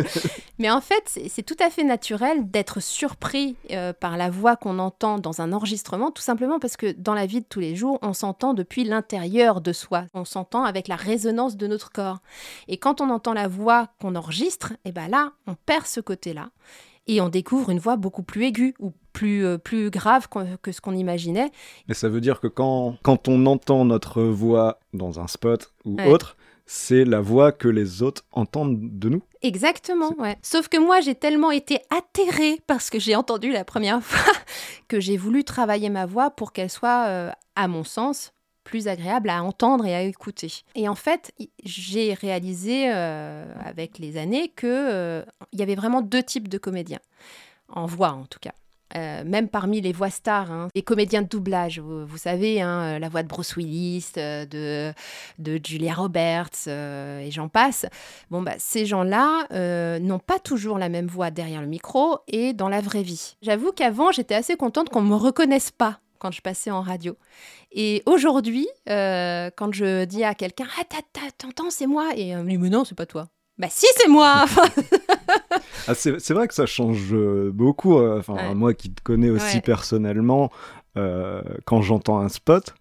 [laughs] mais en fait, c'est tout à fait naturel d'être surpris euh, par la voix qu'on entend dans un enregistrement, tout simplement parce que dans la vie de tous les jours, on s'entend depuis l'intérieur de soi. On s'entend avec la résonance de notre corps. Et quand on entend la voix qu'on enregistre, et ben là, on perd ce côté-là. Et on découvre une voix beaucoup plus aiguë ou plus, euh, plus grave que ce qu'on imaginait.
Mais ça veut dire que quand, quand on entend notre voix dans un spot ou
Ouais.
autre, c'est la voix que les autres entendent de nous.
Exactement, ouais. Sauf que moi, j'ai tellement été atterrée par ce que j'ai entendu la première [laughs] fois que j'ai voulu travailler ma voix pour qu'elle soit, euh, à mon sens, plus agréable à entendre et à écouter. Et en fait, j'ai réalisé euh, avec les années que euh, il y avait vraiment deux types de comédiens, en voix en tout cas. Euh, même parmi les voix stars, hein, les comédiens de doublage, vous, savez, hein, la voix de Bruce Willis, euh, de, Julia Roberts euh, et j'en passe. Bon, bah, ces gens-là euh, n'ont pas toujours la même voix derrière le micro et dans la vraie vie. J'avoue qu'avant, j'étais assez contente qu'on ne me reconnaisse pas quand je passais en radio. Et aujourd'hui, euh, quand je dis à quelqu'un « Ah, t'entends, c'est moi !» Et euh, il me dit « Mais non, c'est pas toi !» Bah si, c'est moi [laughs]
Ah, c'est c'est vrai que ça change euh, beaucoup. euh, Enfin,
Ouais.
moi qui te connais aussi
Ouais.
personnellement, euh, quand j'entends un spot,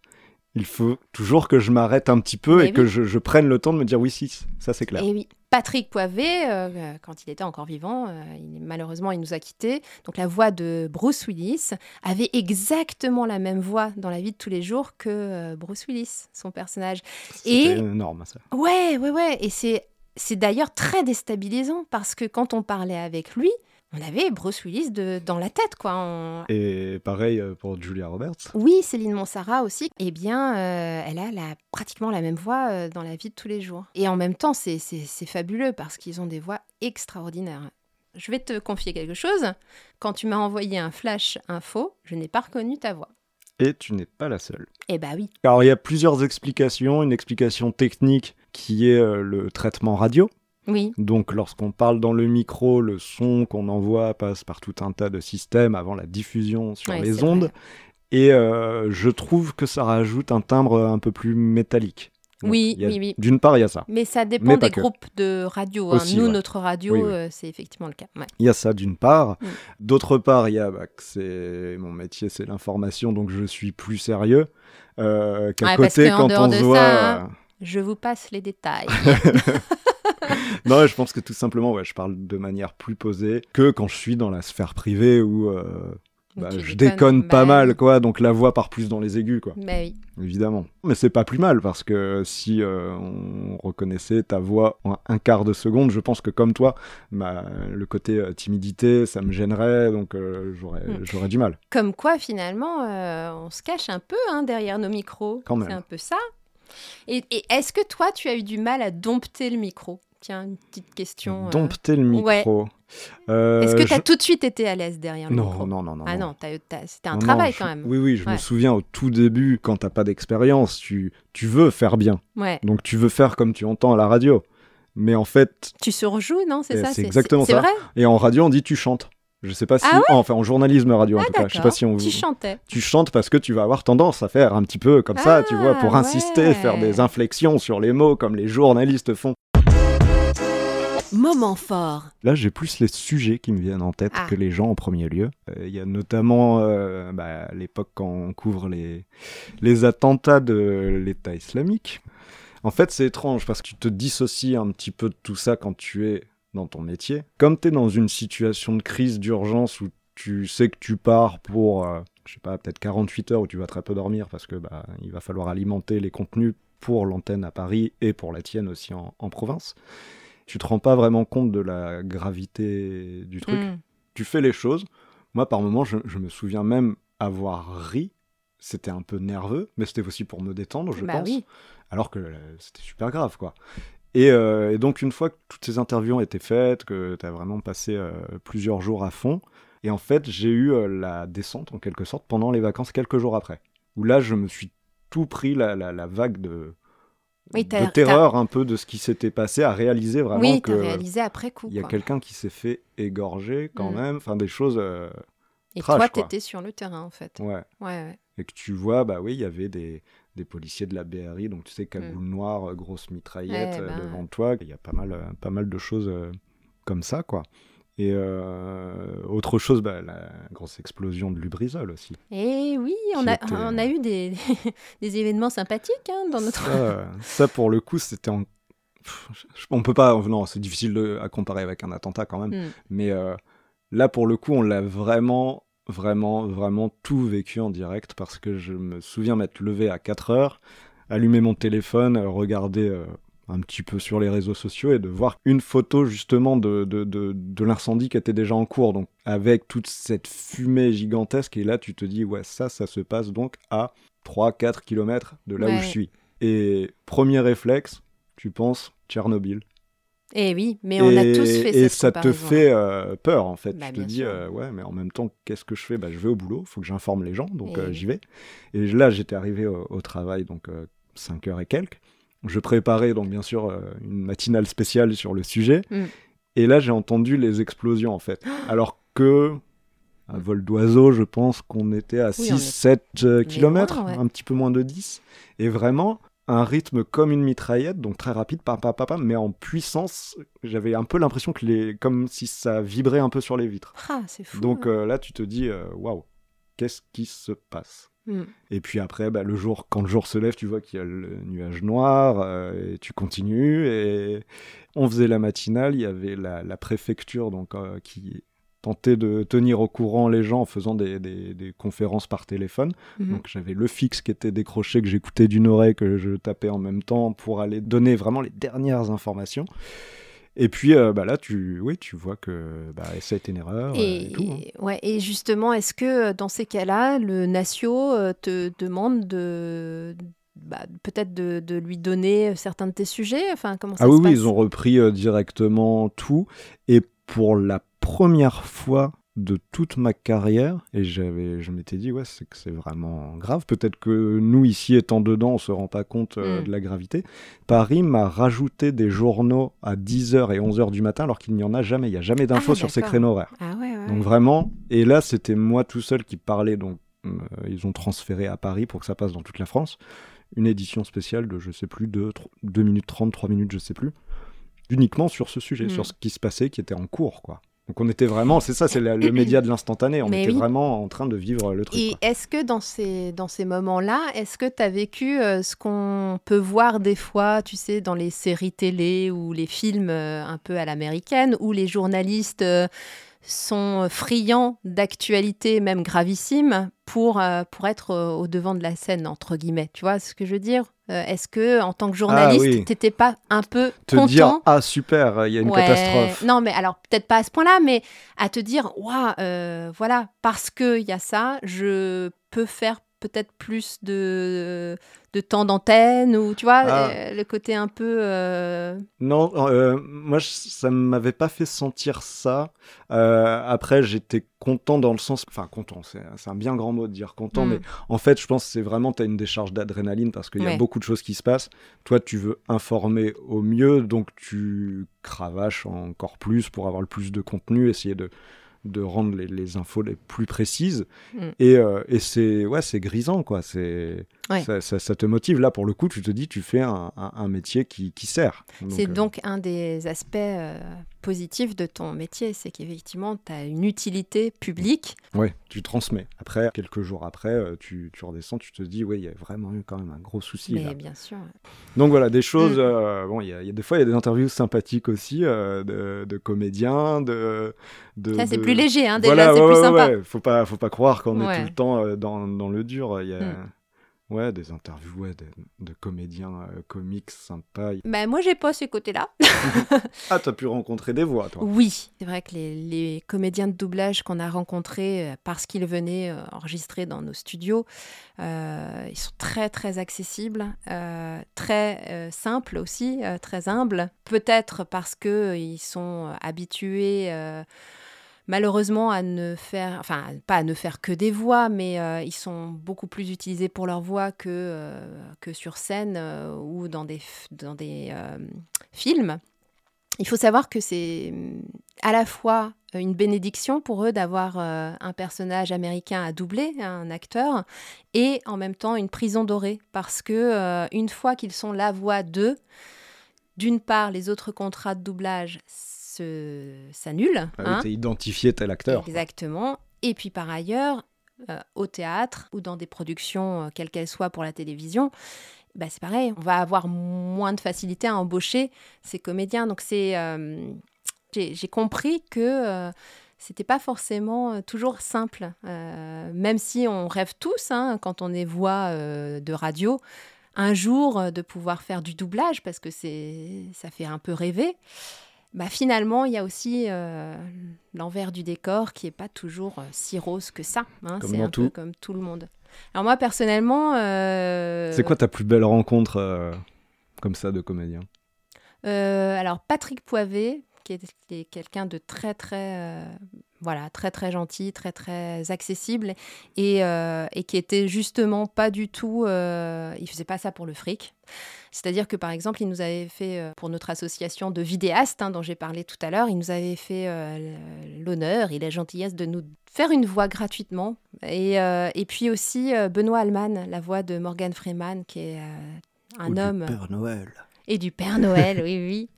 il faut toujours que je m'arrête un petit peu
Mais
et que je, je prenne le temps de me dire oui, si, ça c'est clair.
Et oui, Patrick Poivet, euh, quand il était encore vivant, euh, il- malheureusement, il nous a quittés. Donc la voix de Bruce Willis avait exactement la même voix dans la vie de tous les jours que euh, Bruce Willis, son personnage.
C'était
Et
énorme ça.
ouais, ouais, ouais. Et c'est c'est d'ailleurs très déstabilisant parce que quand on parlait avec lui, on avait Bruce Willis de, dans la tête, quoi. On-
Et pareil euh, pour Julia Roberts.
Oui, Céline Monsara aussi. Eh bien, euh, elle a la- pratiquement la même voix euh, dans la vie de tous les jours. Et en même temps, c'est fabuleux parce qu'ils ont des voix extraordinaires. Je vais te confier quelque chose. Quand tu m'as envoyé un flash info, je n'ai pas reconnu ta voix.
Et tu n'es pas la seule.
Eh bah oui.
Alors il y a plusieurs explications. Une explication technique qui est euh, le traitement radio.
Oui,
Donc lorsqu'on parle dans le micro, le son qu'on envoie passe par tout un tas de systèmes avant la diffusion sur
Ouais,
les ondes.
vrai.
Et euh, je trouve que ça rajoute un timbre un peu plus métallique. Donc,
Oui,
a-
oui, oui.
D'une part, il y a ça.
mais ça dépend
Mais
des
que.
groupes de radio. hein.
Aussi,
Nous,
ouais.
notre radio,
Oui, oui.
euh, c'est effectivement le cas. Ouais.
Il y a ça d'une part.
Mm.
D'autre part, il y a bah, que c'est mon métier, c'est l'information, donc je suis plus sérieux. Euh, Qu'à
Ouais, parce
côté, quand
dehors
on
de
voit,
ça, Je vous passe les détails. [laughs]
Non, je pense que tout simplement, ouais, je parle de manière plus posée que quand je suis dans la sphère privée où euh,
Où
bah, je déconne pas mal, quoi. Donc la voix part plus dans les aigus, quoi.
bah oui.
Évidemment. Mais c'est pas plus mal parce que si euh, on reconnaissait ta voix en un quart de seconde, je pense que comme toi, bah, le côté euh, timidité, ça me gênerait, donc euh, j'aurais du mal.
Comme quoi, finalement, on se cache un peu hein, derrière nos micros.
Quand même.
C'est un peu ça. Et, et est-ce que toi, tu as eu du mal à dompter le micro? Tiens, une petite question. euh.
Dompter le micro. Euh,
Est-ce que tu as
je-
tout de suite été à l'aise derrière le
Non,
micro?
non, non, non.
Ah
non.
c'était un
Non,
travail
non,
quand même.
Oui, oui, je me souviens au tout début, quand t'as pas d'expérience, tu, tu veux faire bien.
Ouais.
Donc tu veux faire comme tu entends à la radio. Mais en fait,
Tu surjoues, non? C'est
Eh,
ça
c'est exactement
C'est
ça.
vrai?
Et en radio, on dit tu chantes. Je sais pas si.
Ah ouais
enfin, en journalisme radio en
Ah
tout cas. Je sais pas si on.
Tu chantais.
Tu chantes parce que tu vas avoir tendance à faire un petit peu comme ça, tu vois, pour
Ah,
insister,
ouais.
faire des inflexions sur les mots comme les journalistes font.
Moment fort.
Là, j'ai plus les sujets qui me viennent en tête
Ah.
que les gens en premier lieu. Euh, Il y a notamment euh, bah, l'époque quand on couvre les, les attentats de l'État islamique. En fait, c'est étrange parce que tu te dissocies un petit peu de tout ça quand tu es dans ton métier. Comme tu es dans une situation de crise, d'urgence où tu sais que tu pars pour, euh, je sais pas, peut-être 48 heures où tu vas très peu dormir parce que bah, il va falloir alimenter les contenus pour l'antenne à Paris et pour la tienne aussi en, en province. Tu te rends pas vraiment compte de la gravité du truc.
Hmm.
Tu fais les choses. Moi, par moments, je, je me souviens même avoir ri. C'était un peu nerveux, mais c'était aussi pour me détendre, je
Bah
pense.
oui.
Alors que euh, c'était super grave, quoi. Et, euh, et donc, une fois que toutes ces interviews ont été faites, que tu as vraiment passé euh, plusieurs jours à fond, et en fait, j'ai eu euh, la descente, en quelque sorte, pendant les vacances, quelques jours après. Où là, je me suis tout pris la, la, la vague de,
Oui,
de
t'as-
terreur un peu de ce qui s'était passé, à réaliser vraiment
Oui,
que
réalisé après coup.
il y a quelqu'un qui s'est fait égorger quand
Mm.
même, enfin des choses...
Et
trash,
toi, t'étais sur le terrain, en fait.
ouais.
Ouais, ouais.
et que tu vois, bah oui, il y avait des, des policiers de la BRI, donc tu sais, cagoule noire, euh, grosse mitraillette
Mm. Ouais,
euh,
ben,
devant toi. Il y a pas mal, euh, pas mal de choses euh, comme ça, quoi. Et euh, autre chose, bah, la grosse explosion de Lubrizol aussi.
Et oui, on a,
était-
on a eu des, [laughs] des événements sympathiques hein, dans notre.
Ça, ça, pour le coup, c'était en... On peut pas... Non, c'est difficile de- à comparer avec un attentat quand même.
Mm.
Mais euh, là, pour le coup, on l'a vraiment, vraiment, vraiment tout vécu en direct parce que je me souviens m'être levé à 4 heures, allumer mon téléphone, regarder euh, un petit peu sur les réseaux sociaux et de voir une photo justement de, de, de, de l'incendie qui était déjà en cours. Donc, avec toute cette fumée gigantesque. Et là, tu te dis, ouais, ça, ça se passe donc à 3-4 km de là où je suis. Et premier réflexe, tu penses Tchernobyl.
Et oui, mais on a tous fait
Et
cette
ça te fait euh, peur, en fait.
Bah,
tu te dis, euh, ouais, mais en même temps, qu'est-ce que je fais? Bah, Je vais au boulot, il faut que j'informe les gens, donc
Et
euh, j'y vais. Et là, j'étais arrivé au, au travail, donc 5 heures et quelques. Je préparais, donc bien sûr, une matinale spéciale sur le sujet.
Mm.
Et là, j'ai entendu les explosions, en fait. [gasps] Alors que, à vol d'oiseau, je pense qu'on était à
Oui, on est-
6-7 km,
ouais.
un petit peu moins de 10. Et vraiment, un rythme comme une mitraillette, donc très rapide, pam, pam, pam, mais en puissance. J'avais un peu l'impression que les, comme si ça vibrait un peu sur les vitres.
Ah, c'est fou.
Donc
hein.
euh, là, tu te dis, euh, waouh, qu'est-ce qui se passe?
Mm.
Et puis après, bah, le jour, quand le jour se lève, tu vois qu'il y a le nuage noir, euh, et tu continues. Et on faisait la matinale, il y avait la, la préfecture donc euh, qui tentait de tenir au courant les gens en faisant des, des- des conférences par téléphone.
Mhm.
Donc j'avais le fixe qui était décroché, que j'écoutais d'une oreille, que je tapais en même temps pour aller donner vraiment les dernières informations. Et puis euh, bah là, tu, oui, tu vois que bah, ça a été une erreur euh, et,
Et,
tout. hein.
ouais, et justement, est-ce que euh, dans ces cas-là, le Natio te demande de bah, peut-être de, de lui donner certains de tes sujets? Enfin, comment ça
Ah
se
oui, ils ont repris euh, directement tout. Et pour la première fois de toute ma carrière, et j'avais, je m'étais dit, ouais, c'est que c'est vraiment grave. Peut-être que nous, ici, étant dedans, on se rend pas compte euh,
Mm.
de la gravité. Paris m'a rajouté des journaux à 10h et 11h du matin, alors qu'il n'y en a jamais. Il n'y a jamais d'infos
Ah,
sur ces créneaux horaires.
Ah ouais, ouais.
Donc vraiment, et là, c'était moi tout seul qui parlais. Donc, euh, ils ont transféré à Paris pour que ça passe dans toute la France. Une édition spéciale de, je sais plus, 2, 2 minutes 30, 3 minutes, je sais plus. Uniquement sur ce sujet,
Mm.
sur ce qui se passait, qui était en cours, quoi. Donc on était vraiment, c'est ça, c'est le [coughs] média de l'instantané. On
Mais
était
oui.
vraiment en train de vivre le truc.
Et est-ce que dans ces, dans ces moments-là, est-ce que tu as vécu euh, ce qu'on peut voir des fois, tu sais, dans les séries télé ou les films euh, un peu à l'américaine, où les journalistes euh, sont friands d'actualités même gravissimes pour, euh, pour être euh, au devant de la scène, entre guillemets. Tu vois ce que je veux dire Euh, Est-ce que en tant que journaliste,
oui.
t'étais pas un peu
Te
content
dire, ah super, il y a une
Ouais.
catastrophe.
Non, mais alors peut-être pas à ce point-là, mais à te dire, waouh, euh, voilà, parce qu'il y a ça, je peux faire peut-être plus de, de temps d'antenne ou tu vois,
Ah.
euh, le côté un peu. euh,
Non, euh, moi, je- ça ne m'avait pas fait sentir ça. Euh, après, j'étais content dans le sens... Enfin, content, c'est c'est un bien grand mot de dire content,
Hmm.
mais en fait, je pense que c'est vraiment, tu as une décharge d'adrénaline parce qu'il y a beaucoup de choses qui se passent. Toi, tu veux informer au mieux, donc tu cravaches encore plus pour avoir le plus de contenu, essayer de de rendre les, les infos les plus précises
Mm.
et, euh, et c'est ouais c'est grisant quoi c'est
Ouais.
ça, ça- ça te motive là pour le coup tu te dis tu fais un, un- un métier qui, qui sert
C'est
euh,
donc un des aspects euh, positifs de ton métier, c'est qu'effectivement, tu as une utilité publique.
Ouais, tu transmets. Après, quelques jours après, tu, tu redescends, tu te dis, ouais, il y a vraiment eu quand même un gros souci.
mais
là.
bien sûr.
Donc voilà, des choses.
Mm.
bon, il y, a- il y a des fois, il y a des interviews sympathiques aussi de, de comédiens, de. de
Ça, c'est
de-
plus léger, hein, déjà,
Voilà,
c'est
ouais,
plus
ouais,
sympa.
ouais. Faut pas, faut pas croire qu'on est tout le temps euh, dans, dans le dur. Il y a,
Mm.
Ouais, des interviews ouais, de, de comédiens euh, comiques sympas.
Bah, moi, j'ai pas ce côté-là. [laughs]
Ah, t'as pu rencontrer des voix, toi.
Oui, c'est vrai que les, les comédiens de doublage qu'on a rencontrés euh, parce qu'ils venaient euh, enregistrer dans nos studios, ils sont très très accessibles, très simples aussi, très humbles. Peut-être parce que euh, ils sont habitués. Malheureusement, à ne faire, enfin, pas à ne faire que des voix, mais euh, ils sont beaucoup plus utilisés pour leur voix que, euh, que sur scène euh, ou dans des, dans des films. Il faut savoir que c'est à la fois une bénédiction pour eux d'avoir un personnage américain à doubler, un acteur, et en même temps une prison dorée, parce que une fois qu'ils sont la voix d'eux, d'une part, les autres contrats de doublage s'annulent.
Ah oui,
hein.
identifié tel acteur.
Exactement. Et puis par ailleurs, euh, au théâtre ou dans des productions, euh, quelles qu'elles soient pour la télévision, bah, c'est pareil, on va avoir moins de facilité à embaucher ces comédiens. Donc c'est, euh, j'ai compris que c'était pas forcément toujours simple, même si on rêve tous hein, quand on est voix de radio. Un jour de pouvoir faire du doublage parce que c'est ça fait un peu rêver. Bah, finalement, il y a aussi euh, l'envers du décor qui est pas toujours euh, si rose que ça. hein.
Comme
C'est un peu
tout.
comme tout le monde. Alors moi, personnellement... euh,
C'est quoi ta plus belle rencontre euh, comme ça de comédien?
Alors Patrick Poivet, qui est, quelqu'un de très très euh, voilà très très gentil, très très accessible et, euh, et qui était justement pas du tout, euh, il faisait pas ça pour le fric. C'est-à-dire que par exemple, il nous avait fait euh, pour notre association de vidéastes hein, dont j'ai parlé tout à l'heure, il nous avait fait l'honneur et la gentillesse de nous faire une voix gratuitement et, et puis aussi Benoît Alman, la voix de Morgan Freeman, qui est un
Ou du
homme
Père Noël.
Et du Père Noël, oui, oui,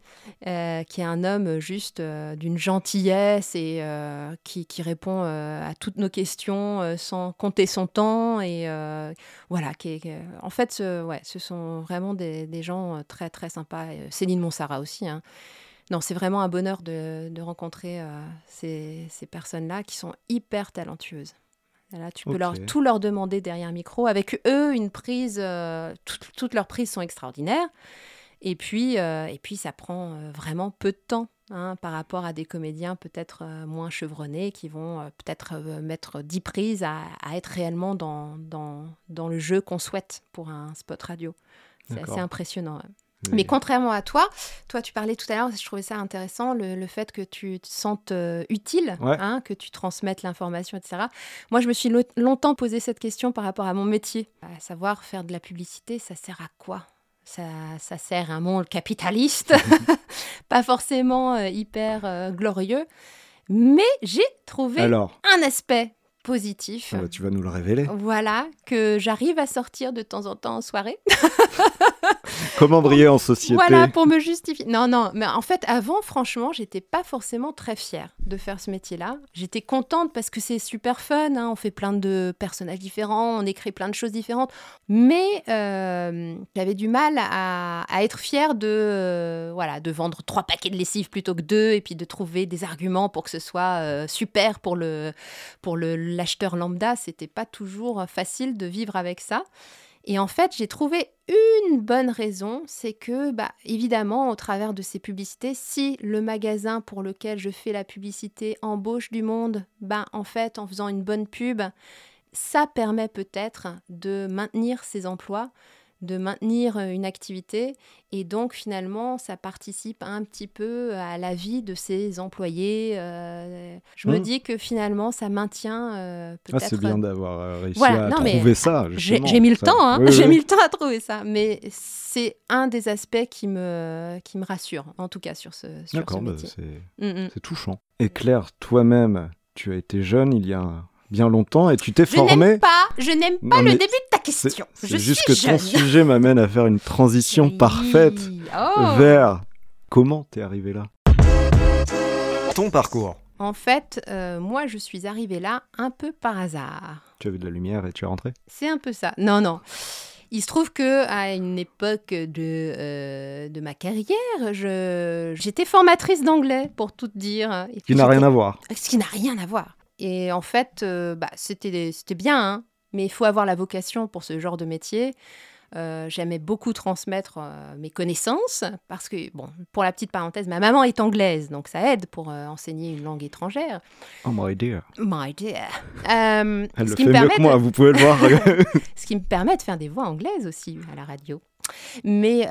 euh, qui est un homme juste euh, d'une gentillesse et euh, qui, qui répond à toutes nos questions sans compter son temps. Et voilà, qui est- en fait, ce, ouais, ce sont vraiment des, des gens très, très sympas. Et, Céline Monsara aussi. hein. Non, c'est vraiment un bonheur de, de rencontrer ces, ces personnes-là qui sont hyper talentueuses. Là, tu peux leur, tout leur demander derrière un micro. Avec eux, une prise, toutes leurs prises sont extraordinaires. Et puis, euh, et puis ça prend euh, vraiment peu de temps hein, par rapport à des comédiens peut-être euh, moins chevronnés qui vont peut-être mettre 10 prises à, à être réellement dans, dans, dans le jeu qu'on souhaite pour un spot radio. C'est assez impressionnant. ouais. Mais contrairement à toi, toi tu parlais tout à l'heure, je trouvais ça intéressant, le, le fait que tu te sentes euh, utile,
Ouais.
hein, que tu transmettes l'information, etc. Moi je me suis lo- longtemps posé cette question par rapport à mon métier, à savoir faire de la publicité, ça sert à quoi? Ça, ça sert à un monde capitaliste, [laughs] pas forcément euh, hyper euh, glorieux, mais j'ai trouvé
Alors,
un aspect positif.
ah bah, tu vas nous le révéler.
Voilà, que j'arrive à sortir de temps en temps en soirée. [laughs]
Comment briller en société
Voilà, pour me justifier. Non, non, mais en fait, avant, franchement, j'étais pas forcément très fière de faire ce métier-là. J'étais contente parce que c'est super fun, hein, on fait plein de personnages différents, on écrit plein de choses différentes. Mais euh, j'avais du mal à, à être fière de, euh, voilà, de vendre trois paquets de lessive plutôt que deux et puis de trouver des arguments pour que ce soit euh, super pour le pour le- l'acheteur lambda. C'était pas toujours facile de vivre avec ça. Et en fait, j'ai trouvé une bonne raison, c'est que, bah, évidemment, au travers de ces publicités, si le magasin pour lequel je fais la publicité embauche du monde, ben, en fait, en faisant une bonne pub, ça permet peut-être de maintenir ses emplois, de maintenir euh, une activité, et donc finalement, ça participe un petit peu à la vie de ses employés. euh, je me
Hmm.
dis que finalement, ça maintient euh,
Ah,
peut-être
c'est bien d'avoir réussi
Voilà,
à
non, mais
trouver ça.
j'ai mis le
Ça-
temps, hein. [laughs]
Oui,
j'ai
oui.
mis le temps à trouver ça, mais c'est un des aspects qui me, qui me rassure, en tout cas sur ce, sur ce
D'accord, bah, c'est
Mm, mm.
c'est touchant. Et Claire, toi-même, tu as été jeune il y a bien longtemps et tu t'es
Je
formée.
n'aime pas, je n'aime pas
Non,
le début de ta question.
c'est
Je
juste
suis
que ton sujet m'amène à faire une transition
Oui.
parfaite
Oh.
vers comment t'es arrivé là.
Ton parcours.
En fait, euh, moi, je suis arrivée là un peu par hasard.
Tu as vu de la lumière et tu es rentré
C'est un peu ça. Non, non. Il se trouve que à une époque de, euh, de ma carrière, je- j'étais formatrice d'anglais, pour tout te dire. Et
Qui n'a rien à voir.
Ce qui n'a rien à voir. Et en fait, euh, bah, c'était bien, hein, Mais il faut avoir la vocation pour ce genre de métier. Euh, J'aimais beaucoup transmettre euh, mes connaissances parce que, bon, pour la petite parenthèse, ma maman est anglaise, donc ça aide pour euh, enseigner une langue étrangère.
Oh my dear.
My dear.
Elle
ce
le
qui
fait
me
mieux
permet
que
de-
moi, vous pouvez le voir. [laughs]
ce qui me permet de faire des voix anglaises aussi à la radio. Mais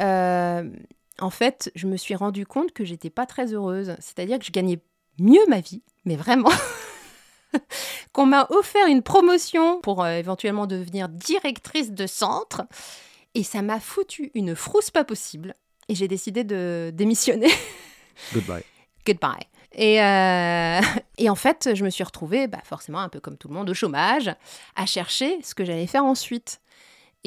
en fait, je me suis rendu compte que j'étais pas très heureuse. C'est-à-dire que je gagnais mieux ma vie, mais vraiment. [laughs] [laughs] Qu'on m'a offert une promotion pour euh, éventuellement devenir directrice de centre. Et ça m'a foutu une frousse pas possible. Et j'ai décidé de démissionner. [laughs]
Goodbye.
Goodbye. Et, euh, [laughs] et en fait, je me suis retrouvée, bah, forcément, un peu comme tout le monde, au chômage, à chercher ce que j'allais faire ensuite.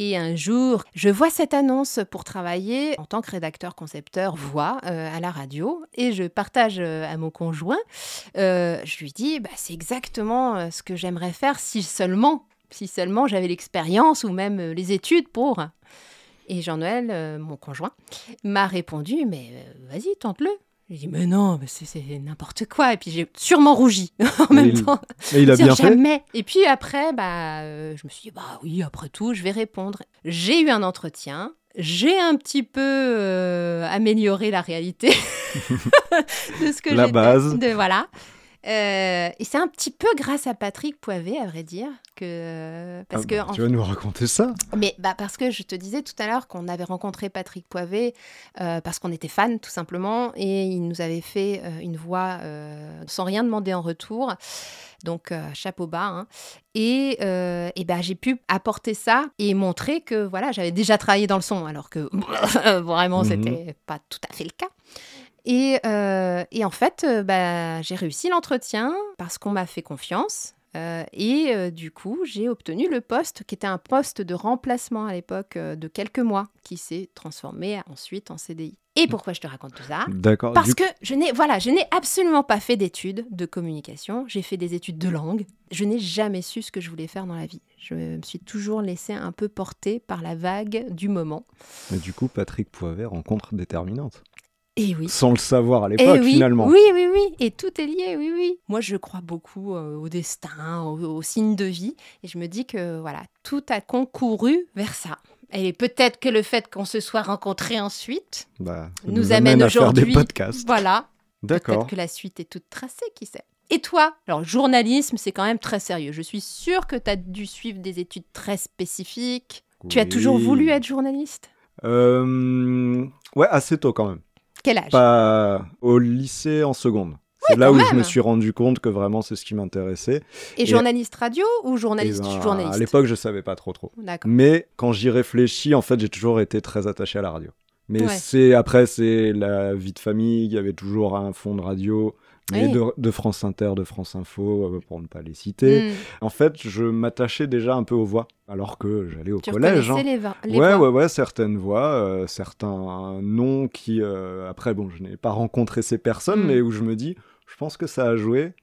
Et un jour, je vois cette annonce pour travailler en tant que rédacteur-concepteur voix euh, à la radio et je partage euh, à mon conjoint. Euh, je lui dis, bah, c'est exactement ce que j'aimerais faire si seulement, si seulement j'avais l'expérience ou même les études pour. Et Jean-Noël, mon conjoint, m'a répondu, mais vas-y, tente-le. J'ai dit, mais non, c'est n'importe quoi. Et puis j'ai sûrement rougi [laughs] en même
il-
temps.
Mais il a bien fait.
jamais. Et puis après, bah, euh, je me suis dit, bah oui, après tout, je vais répondre. J'ai eu un entretien. J'ai un petit peu euh, amélioré la réalité [laughs] de ce que
La base.
De, voilà. Euh, et c'est un petit peu grâce à Patrick Poivet, à vrai dire, que parce
Ah
que
bah,
en
Tu vas nous raconter ça
mais bah, parce que je te disais tout à l'heure qu'on avait rencontré Patrick Poivet euh, parce qu'on était fans tout simplement et il nous avait fait euh, une voix euh, sans rien demander en retour. Donc euh, chapeau bas. hein. Et, euh, et ben, j'ai pu apporter ça et montrer que voilà j'avais déjà travaillé dans le son alors que [laughs] vraiment
Mhm.
c'était pas tout à fait le cas. Et, euh, et en fait, euh, bah, j'ai réussi l'entretien parce qu'on m'a fait confiance. Euh, et euh, du coup, j'ai obtenu le poste qui était un poste de remplacement à l'époque euh, de quelques mois, qui s'est transformé ensuite en CDI. Et pourquoi je te raconte tout ça?
D'accord.
Parce
du-
que je n'ai voilà, je n'ai absolument pas fait d'études de communication. J'ai fait des études de langue. Je n'ai jamais su ce que je voulais faire dans la vie. Je me suis toujours laissée un peu porter par la vague du moment.
Mais du coup, Patrick Poivet rencontre déterminante.
Et oui.
Sans le savoir à l'époque,
oui,
finalement.
Oui, oui, oui. Et tout est lié, oui, oui. Moi, je crois beaucoup euh, au destin, au, au signe de vie. Et je me dis que, voilà, tout a concouru vers ça. Et peut-être que le fait qu'on se soit rencontrés ensuite,
Bah, ça
nous amène
à faire des
aujourd'hui-
podcasts.
voilà,
D'accord.
peut-être que la suite est toute tracée, qui sait. Et toi? Alors, journalisme, c'est quand même très sérieux. Je suis sûre que tu as dû suivre des études très spécifiques. Tu as toujours voulu être journaliste?
Euh, Ouais, assez tôt quand même.
Quel âge?
Pas au lycée en seconde. C'est
Ouais,
là où je me suis rendu compte que vraiment c'est ce qui m'intéressait.
Et journaliste radio ou journaliste
Et ben,
journaliste?
À l'époque, je savais pas trop trop. Mais quand j'y réfléchis, en fait, j'ai toujours été très attaché à la radio. Mais
Ouais.
c'est après, c'est la vie de famille. Il y avait toujours un fond de radio, mais
Oui.
de, de France Inter, de France Info, euh, pour ne pas les citer.
Hmm.
En fait, je m'attachais déjà un peu aux voix, alors que j'allais au
Tu
collège. hein.
les, va- les
Ouais,
voix
ouais, ouais, certaines voix, euh, certains noms qui, euh, après, bon, je n'ai pas rencontré ces personnes,
Mm.
mais où je me dis, je pense que ça a joué.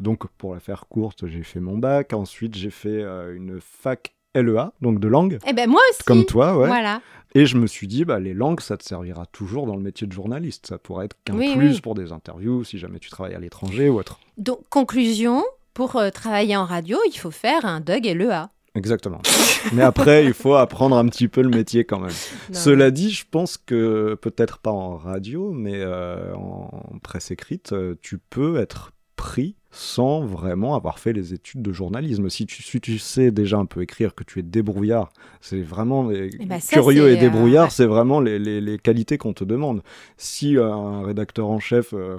Donc, pour la faire courte, j'ai fait mon bac. Ensuite, j'ai fait euh, une fac LEA, donc de langue,
Eh ben moi aussi.
comme toi, ouais.
Voilà.
Et je me suis dit, bah, les langues, ça te servira toujours dans le métier de journaliste. Ça pourrait être qu'un
Oui,
plus
oui.
pour des interviews, si jamais tu travailles à l'étranger ou autre.
Donc conclusion, pour euh, travailler en radio, il faut faire un Doug et le A.
Exactement. [laughs] mais après, il faut apprendre un petit peu le métier quand même. [laughs]
Non,
Cela dit, je pense que peut-être pas en radio, mais euh, en presse écrite, euh, tu peux être pris sans vraiment avoir fait les études de journalisme. Si tu, si tu sais déjà un peu écrire, que tu es débrouillard, c'est vraiment les
Eh ben, ça,
curieux et débrouillard,
euh, ouais.
c'est vraiment les, les- les qualités qu'on te demande. Si euh, un rédacteur en chef, euh,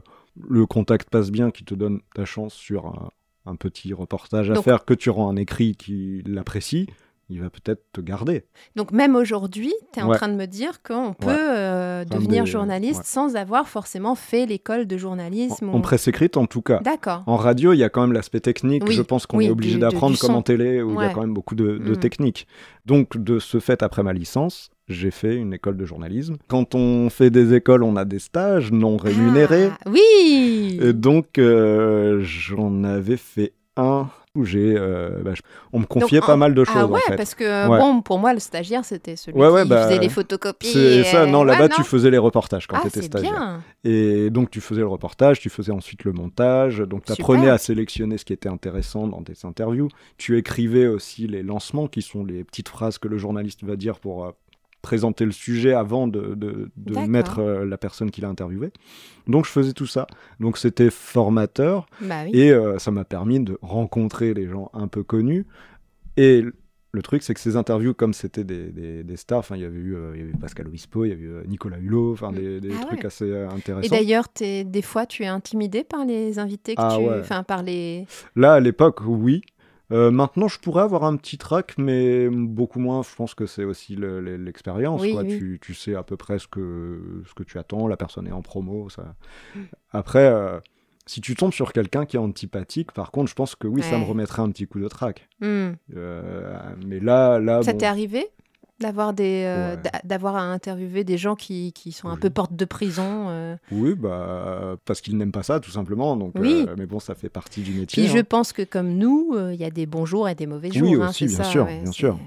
le contact passe bien, qui te donne ta chance sur un, un petit reportage à
Donc-
faire, que tu rends un écrit qui l'apprécie, il va peut-être te garder.
Donc même aujourd'hui, tu es en train de me dire qu'on peut
Ouais.
euh, devenir
des-
journaliste
ouais.
sans avoir forcément fait l'école de journalisme.
En,
ou-
en presse écrite, en tout cas.
D'accord.
En radio, il y a quand même l'aspect technique.
Oui,
Je pense qu'on
oui,
est obligé d'apprendre comme en télé, où il y a quand même beaucoup de, de
Mm.
technique. Donc, de ce fait, après ma licence, j'ai fait une école de journalisme. Quand on fait des écoles, on a des stages non rémunérés.
Ah, oui
Et donc, euh, j'en avais fait un où j'ai, euh, bah, je- on me confiait
Donc,
pas
en-
mal de choses
Ah ouais,
en fait.
parce que
Ouais.
bon, pour moi, le stagiaire, c'était celui
Ouais,
qui
bah,
faisait les photocopies.
C'est
et-
ça, non, là-bas
non
tu faisais les reportages quand
Ah,
tu étais stagiaire.
bien.
Et donc tu faisais le reportage, tu faisais ensuite le montage, donc tu apprenais à sélectionner ce qui était intéressant dans tes interviews. Tu écrivais aussi les lancements, qui sont les petites phrases que le journaliste va dire pour euh, présenter le sujet avant de, de- mettre euh, la personne qu'il a interviewée. Donc je faisais tout ça. Donc c'était formateur
Bah oui.
et euh, ça m'a permis de rencontrer les gens un peu connus. Et le truc, c'est que ces interviews, comme c'était des, des- des stars, il y avait eu euh, y avait Pascal Obispo, il y avait eu Nicolas Hulot, enfin, des, des
Ah
trucs
ouais.
assez euh,
Et
intéressants.
d'ailleurs, t'es- des fois, tu es intimidé par les invités que
Ah
tu...
ouais.
Par les...
Là, à l'époque, oui. Euh, maintenant, je pourrais avoir un petit trac, mais beaucoup moins. Je pense que c'est aussi le- le- l'expérience.
Oui,
quoi.
oui.
Tu, tu sais à peu près ce que, ce que tu attends. La personne est en promo. Ça...
Mm.
Après, euh, si tu tombes sur quelqu'un qui est antipathique, par contre, je pense que oui, ça me remettrait un petit coup de trac.
Hmm.
Euh, mais là, là
Ça
bon,
t'est arrivé? D'avoir des euh,
Ouais.
d'avoir à interviewer des gens qui, qui sont un
Oui.
peu porte de prison euh,
oui, bah, parce qu'ils n'aiment pas ça, tout simplement. Donc,
Oui.
euh, mais bon, ça fait partie du métier.
Puis je
hein.
pense que comme nous, il y a des bons jours et des mauvais jours.
Oui,
hein,
aussi, bien
ça,
sûr,
ouais,
bien sûr.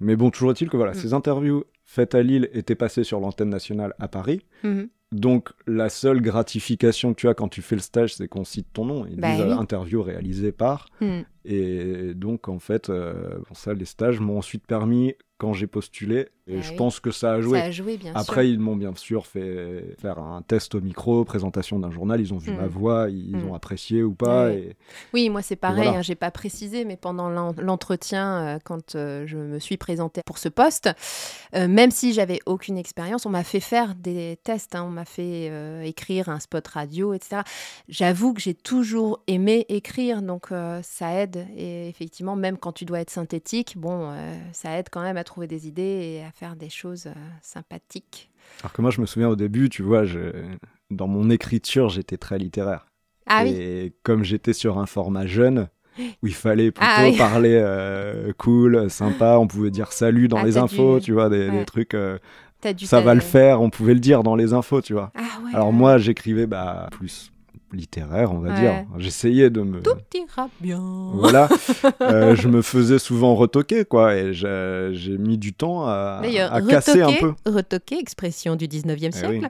Mais bon, toujours est-il que voilà,
Mm.
ces interviews faites à Lille étaient passées sur l'antenne nationale à Paris.
Mhm.
Donc, la seule gratification que tu as quand tu fais le stage, c'est qu'on cite ton nom. Ils
Bah
disent
oui.
interview réalisée par.
Hmm.
Et donc, en fait, euh, bon, ça, les stages m'ont ensuite permis, quand j'ai postulé, et
Ah
je
oui.
pense que ça a joué.
Ça a joué, bien
Après,
sûr.
ils m'ont bien sûr fait faire un test au micro, présentation d'un journal. Ils ont vu
Mm.
ma voix, ils
Mm.
ont apprécié ou pas. Et...
Oui, moi c'est pareil,
voilà.
hein, j'ai pas précisé, mais pendant l'en- l'entretien, euh, quand euh, je me suis présentée pour ce poste, euh, même si j'avais aucune expérience, on m'a fait faire des tests, hein, on m'a fait euh, écrire un spot radio, etc. J'avoue que j'ai toujours aimé écrire, donc euh, ça aide. Et effectivement, même quand tu dois être synthétique, bon, euh, ça aide quand même à trouver des idées et à faire des choses euh, sympathiques.
Alors que moi, je me souviens au début, tu vois, je... dans mon écriture, j'étais très littéraire.
Ah oui,
Et comme j'étais sur un format jeune, où il fallait plutôt
Ah oui. [laughs]
parler euh, cool, sympa, on pouvait dire salut dans
Ah,
les infos,
dû-
tu vois, des,
ouais.
des trucs, euh, ça va le faire, on pouvait le dire dans les infos, tu vois.
Ah ouais.
Alors moi, j'écrivais bah, plus littéraire, on va
Ouais.
dire. J'essayais de me...
Tout ira bien.
Voilà, [laughs] Euh, je me faisais souvent retoquer, quoi, et j'ai mis du temps à,
D'ailleurs,
à casser un peu.
retoquer, expression du 19e
Eh oui.
siècle.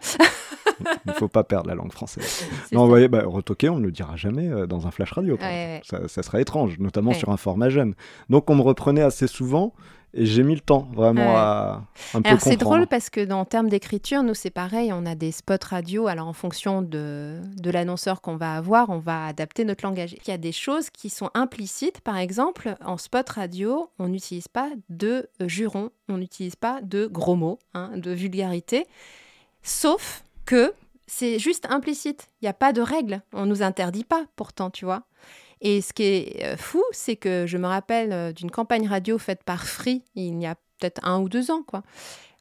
Il ne faut pas perdre la langue française. [laughs] Non, vous voyez, bah, retoquer, on ne le dira jamais euh, dans un flash radio.
Ouais.
Ça, ça serait étrange, notamment sur un format jeune. Donc on me reprenait assez souvent et j'ai mis le temps vraiment
Ouais.
à un peu
Alors c'est drôle parce que dans termes d'écriture, nous c'est pareil, on a des spots radio. Alors en fonction de, de l'annonceur qu'on va avoir, on va adapter notre langage. Il y a des choses qui sont implicites. Par exemple, en spot radio, on n'utilise pas de jurons, on n'utilise pas de gros mots, hein, de vulgarité, sauf que c'est juste implicite. Il n'y a pas de règle. On nous interdit pas pourtant, tu vois. Et ce qui est euh, fou, c'est que je me rappelle euh, d'une campagne radio faite par Free il y a peut-être un ou deux ans, quoi,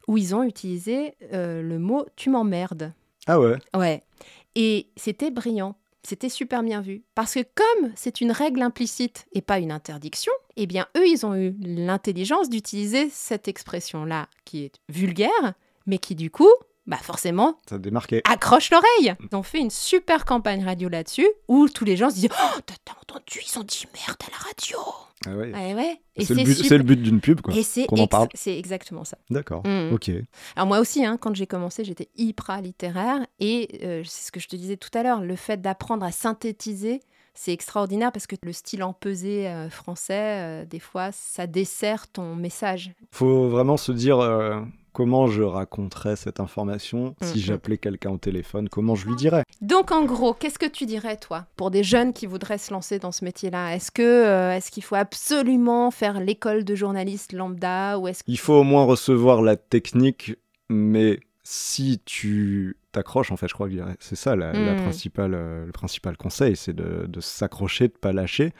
où ils ont utilisé euh, le mot tu m'emmerdes.
Ah ouais
Ouais. Et c'était brillant. C'était super bien vu. Parce que comme c'est une règle implicite et pas une interdiction, eh bien, eux, ils ont eu l'intelligence d'utiliser cette expression-là qui est vulgaire, mais qui, du coup, bah forcément,
ça démarquait.
accroche l'oreille. Ils ont fait une super campagne radio là-dessus où tous les gens se disaient Oh, t'as entendu, ils ont dit merde à la radio.
Ah ouais.
Ouais, ouais. Et
c'est le,
super-
le but d'une pub, quoi.
Et c'est ex- exactement ça.
D'accord,
Mhm.
ok.
Alors moi aussi, hein, quand j'ai commencé, j'étais hyper littéraire et euh, c'est ce que je te disais tout à l'heure, le fait d'apprendre à synthétiser, c'est extraordinaire parce que le style empesé euh, français, euh, des fois, ça dessert ton message.
Faut vraiment se dire euh, comment je raconterais cette information si
Mhm.
j'appelais quelqu'un au téléphone, comment je lui dirais?
Donc en gros, qu'est-ce que tu dirais toi pour des jeunes qui voudraient se lancer dans ce métier-là? Est-ce que euh, est-ce qu'il faut absolument faire l'école de journaliste lambda ou est-ce
Il faut au moins recevoir la technique, mais si tu t'accroches, en fait, je crois que c'est ça la, la principale, euh, le principal conseil, c'est de, de s'accrocher, de pas lâcher.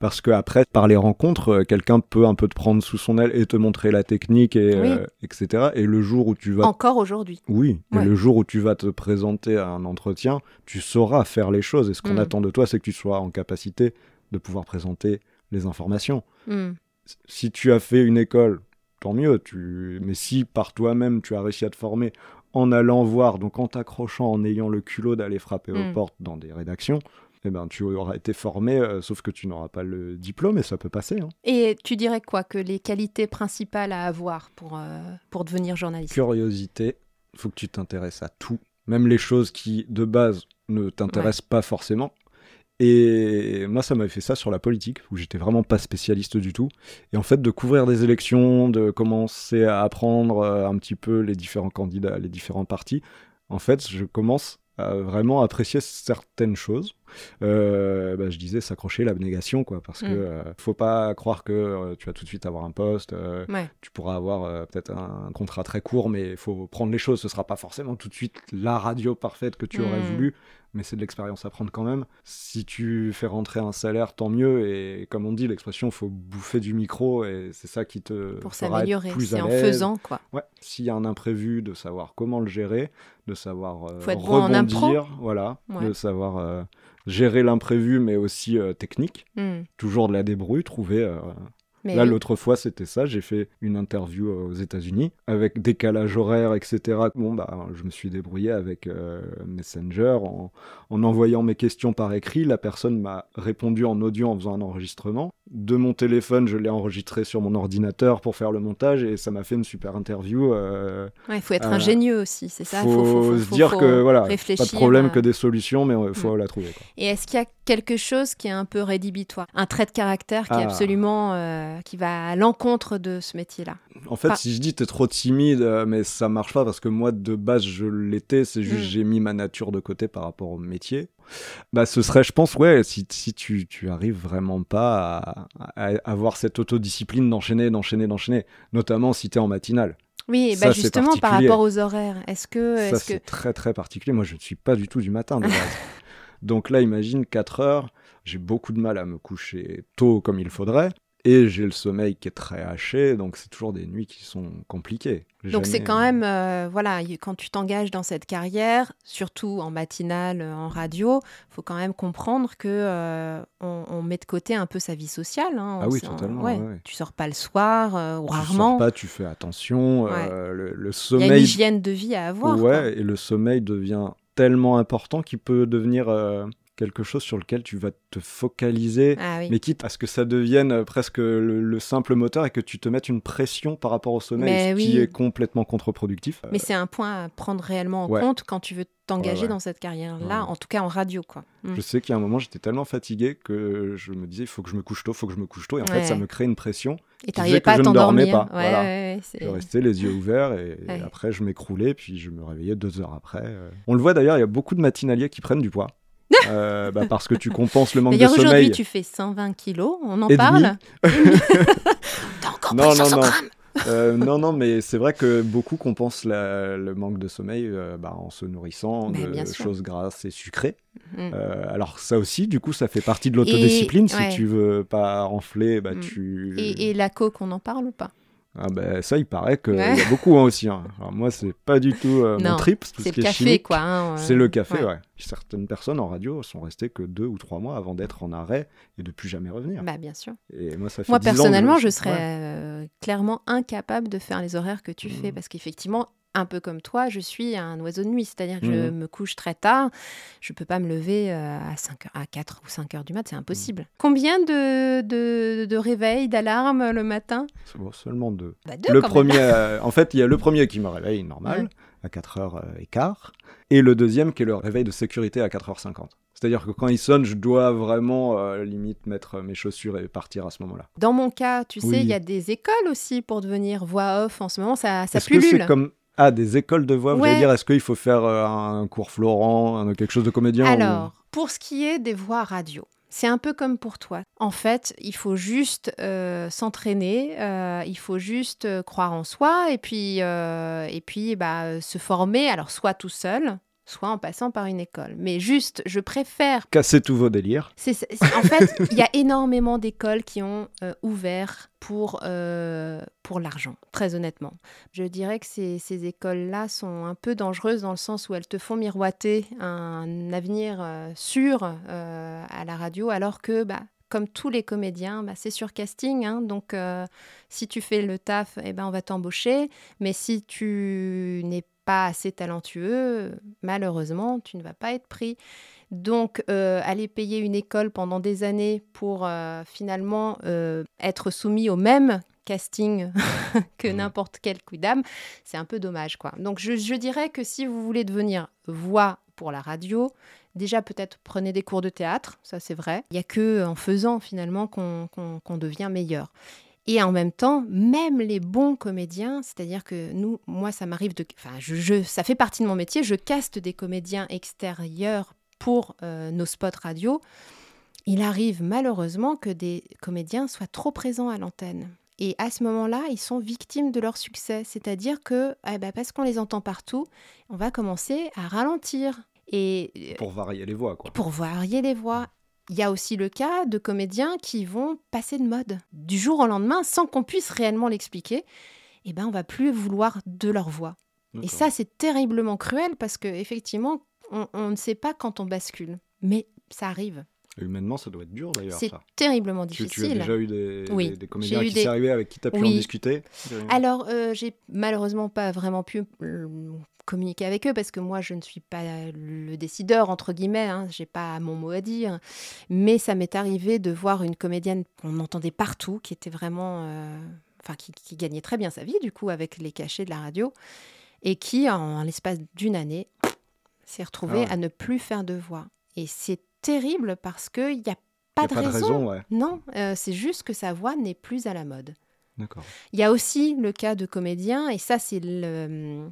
Parce que après, par les rencontres, euh, quelqu'un peut un peu te prendre sous son aile et te montrer la technique, et,
Oui.
euh, etc. Et le jour où tu vas
encore aujourd'hui
Oui, et le jour où tu vas te présenter à un entretien, tu sauras faire les choses. Et ce qu'on
Mm.
attend de toi, c'est que tu sois en capacité de pouvoir présenter les informations. S- Si tu as fait une école, tant mieux. Tu... Mais si par toi-même, tu as réussi à te former en allant voir, donc en t'accrochant, en ayant le culot d'aller frapper
Mm.
aux portes dans des rédactions, eh ben, tu auras été formé, euh, sauf que tu n'auras pas le diplôme et ça peut passer. hein.
Et tu dirais quoi que les qualités principales à avoir pour, euh, pour devenir journaliste?
Curiosité, faut que tu t'intéresses à tout, même les choses qui de base ne t'intéressent pas forcément. Et moi, ça m'avait fait ça sur la politique, où j'étais vraiment pas spécialiste du tout. Et en fait, de couvrir des élections, de commencer à apprendre euh, un petit peu les différents candidats, les différents partis, en fait, je commence à vraiment apprécier certaines choses. Euh, bah, je disais s'accrocher l'abnégation, quoi, parce que
Mm.
euh, faut pas croire que euh, tu vas tout de suite avoir un poste.
Ouais.
tu pourras avoir peut-être un contrat très court, mais il faut prendre les choses. Ce sera pas forcément tout de suite la radio parfaite que tu aurais
Mm.
voulu, mais c'est de l'expérience à prendre quand même. Si tu fais rentrer un salaire, tant mieux. Et comme on dit, l'expression, faut bouffer du micro, et c'est ça qui te
Pour s'améliorer, c'est en faisant quoi.
Ouais. S'il y a un imprévu, de savoir comment le gérer, de savoir euh,
Faut être bon en impro.
rebondir, voilà,
Ouais.
de savoir euh, gérer l'imprévu, mais aussi euh, technique.
Hmm.
Toujours de la débrouille, trouver.
Mais
Là,
oui.
l'autre fois, c'était ça. J'ai fait une interview euh, aux États-Unis avec décalage horaire, etc. Bon, bah, je me suis débrouillé avec euh, Messenger en, en envoyant mes questions par écrit. La personne m'a répondu en audio en faisant un enregistrement. De mon téléphone, je l'ai enregistré sur mon ordinateur pour faire le montage et ça m'a fait une super interview. euh,
Ouais, il faut être
Euh,
ingénieux aussi, c'est ça.
faut,
faut, faut- faut-
se
faut-
dire
faut
que voilà, pas de problème
euh.
que des solutions, mais il faut
Mm.
la trouver. quoi.
Et est-ce qu'il y a quelque chose qui est un peu rédhibitoire? Un trait de caractère qui est
Ah.
absolument. euh, qui va à l'encontre de ce métier-là?
En fait,
Pas-
si je dis t'es trop timide, mais ça marche pas parce que moi de base je l'étais, c'est juste
Mm.
j'ai mis ma nature de côté par rapport au métier. Bah, ce serait, je pense, ouais, si, si tu, tu arrives vraiment pas à, à avoir cette autodiscipline d'enchaîner, d'enchaîner, d'enchaîner, notamment si t'es en matinale.
Oui, bah justement par rapport aux horaires. Est-ce que.
Ça,
que...
c'est très très particulier. Moi, je ne suis pas du tout du matin de base. [laughs] Donc là, imagine 4 heures, j'ai beaucoup de mal à me coucher tôt comme il faudrait. Et j'ai le sommeil qui est très haché, donc c'est toujours des nuits qui sont compliquées.
Donc c'est quand même, euh, voilà, quand tu t'engages dans cette carrière, surtout en matinale, euh, en radio, faut quand même comprendre que euh, on, on met de côté un peu sa vie sociale. hein.
Ah oui, totalement,
ouais.
ouais, ouais.
Tu sors pas le soir euh, ou
Tu sors
rarement.
pas, tu fais attention. euh, le, le
Il y a une
sommeil,
hygiène de vie à avoir. quoi.
ouais, et le sommeil devient tellement important qu'il peut devenir euh, quelque chose sur lequel tu vas te focaliser.
Ah oui.
Mais quitte à ce que ça devienne euh, presque le, le simple moteur et que tu te mettes une pression par rapport au sommeil,
Mais
ce
oui.
qui est complètement contre-productif.
Mais c'est un point à prendre réellement en
ouais.
compte quand tu veux t'engager
Ouais, ouais.
dans cette carrière-là, en tout cas en radio, quoi. Mm.
Je sais qu'il y a un moment, j'étais tellement fatigué que je me disais, il faut que je me couche tôt, il faut que je me couche tôt. Et en fait, ça me crée une pression.
Et
qui
t'arrivais pas à
je ne dormais
t'endormir.
pas, voilà. Je restais les yeux ouverts et, et après, je m'écroulais, puis je me réveillais deux heures après. euh. On le voit d'ailleurs, il y a beaucoup de matinaliers qui prennent du poids. Euh, bah, parce que tu compenses le manque de
D'ailleurs, aujourd'hui,
sommeil.
tu fais 120 kilos, on en
Et
parle [laughs]
T'as encore
Non,
pris
non,
500
non.
grammes
Euh, non, non, mais c'est vrai que beaucoup compensent la- le manque de sommeil euh, bah, en se nourrissant
Mais
de choses grasses et sucrées.
Mm.
Euh, alors ça aussi, du coup, ça fait partie de l'autodiscipline. Si
ouais.
tu veux pas renfler, bah,
Mm.
tu...
Et, et la coke, on en parle ou pas?
Ah bah, ça, il paraît qu'il
Ouais.
y a beaucoup hein, aussi. hein. Alors moi, c'est pas du tout euh, mon trip.
C'est
ce
le café,
chimique.
quoi. hein,
C'est le café,
ouais.
ouais. Certaines personnes en radio sont restées que deux ou trois mois avant d'être en arrêt et de plus jamais revenir.
Bah, bien sûr.
Et moi, ça fait
Moi,
10 ans que
personnellement, je serais euh, clairement incapable de faire les horaires que tu fais parce qu'effectivement, un peu comme toi, je suis un oiseau de nuit, c'est-à-dire que je
Mhm.
me couche très tard, je peux pas me lever euh, à, 5 heures- à 4 ou 5 heures du mat, c'est
Mhm.
impossible. Combien de, de, de réveils, d'alarmes le matin?
Bon, seulement deux.
Bah, deux,
le premier, [laughs] euh, en fait, il y a le premier qui me réveille normal,
Ouais.
à 4h15, et le deuxième qui est le réveil de sécurité à 4h50. C'est-à-dire que quand il sonne, je dois vraiment, euh, limite, mettre mes chaussures et partir à ce moment-là.
Dans mon cas, tu sais, il y a des écoles aussi pour devenir voix off en ce moment, ça, ça
Est-ce que c'est
pullule.
comme... Ah, des écoles de voix, vous allez dire, est-ce qu'il faut faire euh, un cours Florent, quelque chose de comédien ou-
Alors, pour ce qui est des voix radio, c'est un peu comme pour toi. En fait, il faut juste euh, s'entraîner, euh, il faut juste euh, croire en soi et puis, et puis bah, se former, alors soit tout seul, soit en passant par une école. Mais juste, je préfère
Casser tous vos délires.
en fait, il y a énormément d'écoles qui ont euh, ouvert pour, euh, pour l'argent, très honnêtement. Je dirais que ces, ces écoles-là sont un peu dangereuses dans le sens où elles te font miroiter un avenir euh, sûr à la radio, alors que, bah, comme tous les comédiens, bah, c'est sur casting. hein. donc, euh, si tu fais le taf, eh ben, on va t'embaucher. Mais si tu n'es pas assez talentueux, malheureusement, tu ne vas pas être pris. Donc, euh, aller payer une école pendant des années pour euh, finalement euh, être soumis au même casting [laughs] que
Mhm.
n'importe quel coup d'âme, c'est un peu dommage, quoi. Donc, je, je dirais que si vous voulez devenir voix pour la radio, déjà peut-être prenez des cours de théâtre, ça c'est vrai. Il n'y a que en faisant finalement qu'on devient meilleur. Et en même temps, même les bons comédiens, c'est-à-dire que nous, moi, ça m'arrive de, enfin, je, je- ça fait partie de mon métier, je caste des comédiens extérieurs pour euh, nos spots radio. Il arrive malheureusement que des comédiens soient trop présents à l'antenne. Et à ce moment-là, ils sont victimes de leur succès. C'est-à-dire que, eh ben, parce qu'on les entend partout, on va commencer à ralentir. Et euh,
Pour varier les voix, quoi.
pour varier les voix. Il y a aussi le cas de comédiens qui vont passer de mode du jour au lendemain sans qu'on puisse réellement l'expliquer. Eh ben, on va plus vouloir de leur voix. Et ça, c'est terriblement cruel parce que effectivement, on, on ne sait pas quand on bascule. Mais ça arrive.
Humainement, ça doit être dur d'ailleurs,
C'est terriblement
Tu,
difficile.
tu as déjà eu des,
Oui,
des- des comédiens
eu
qui
des-
s'est arrivé avec qui tu as pu en discuter
Alors, euh, j'ai malheureusement pas vraiment pu euh, communiquer avec eux parce que moi, je ne suis pas le décideur, entre guillemets. Hein, j'ai pas mon mot à dire. Mais ça m'est arrivé de voir une comédienne qu'on entendait partout, qui était vraiment. euh, Enfin, qui, qui gagnait très bien sa vie, du coup, avec les cachets de la radio. Et qui, en, l'espace d'une année, s'est retrouvée
Ah ouais.
à ne plus faire de voix. Et c'est terrible parce qu'il n'y a pas,
Y a
de,
pas de
raison.
raison, ouais.
Non, euh, c'est juste que sa voix n'est plus à la mode. Il y a aussi le cas de comédiens, et ça, c'est le.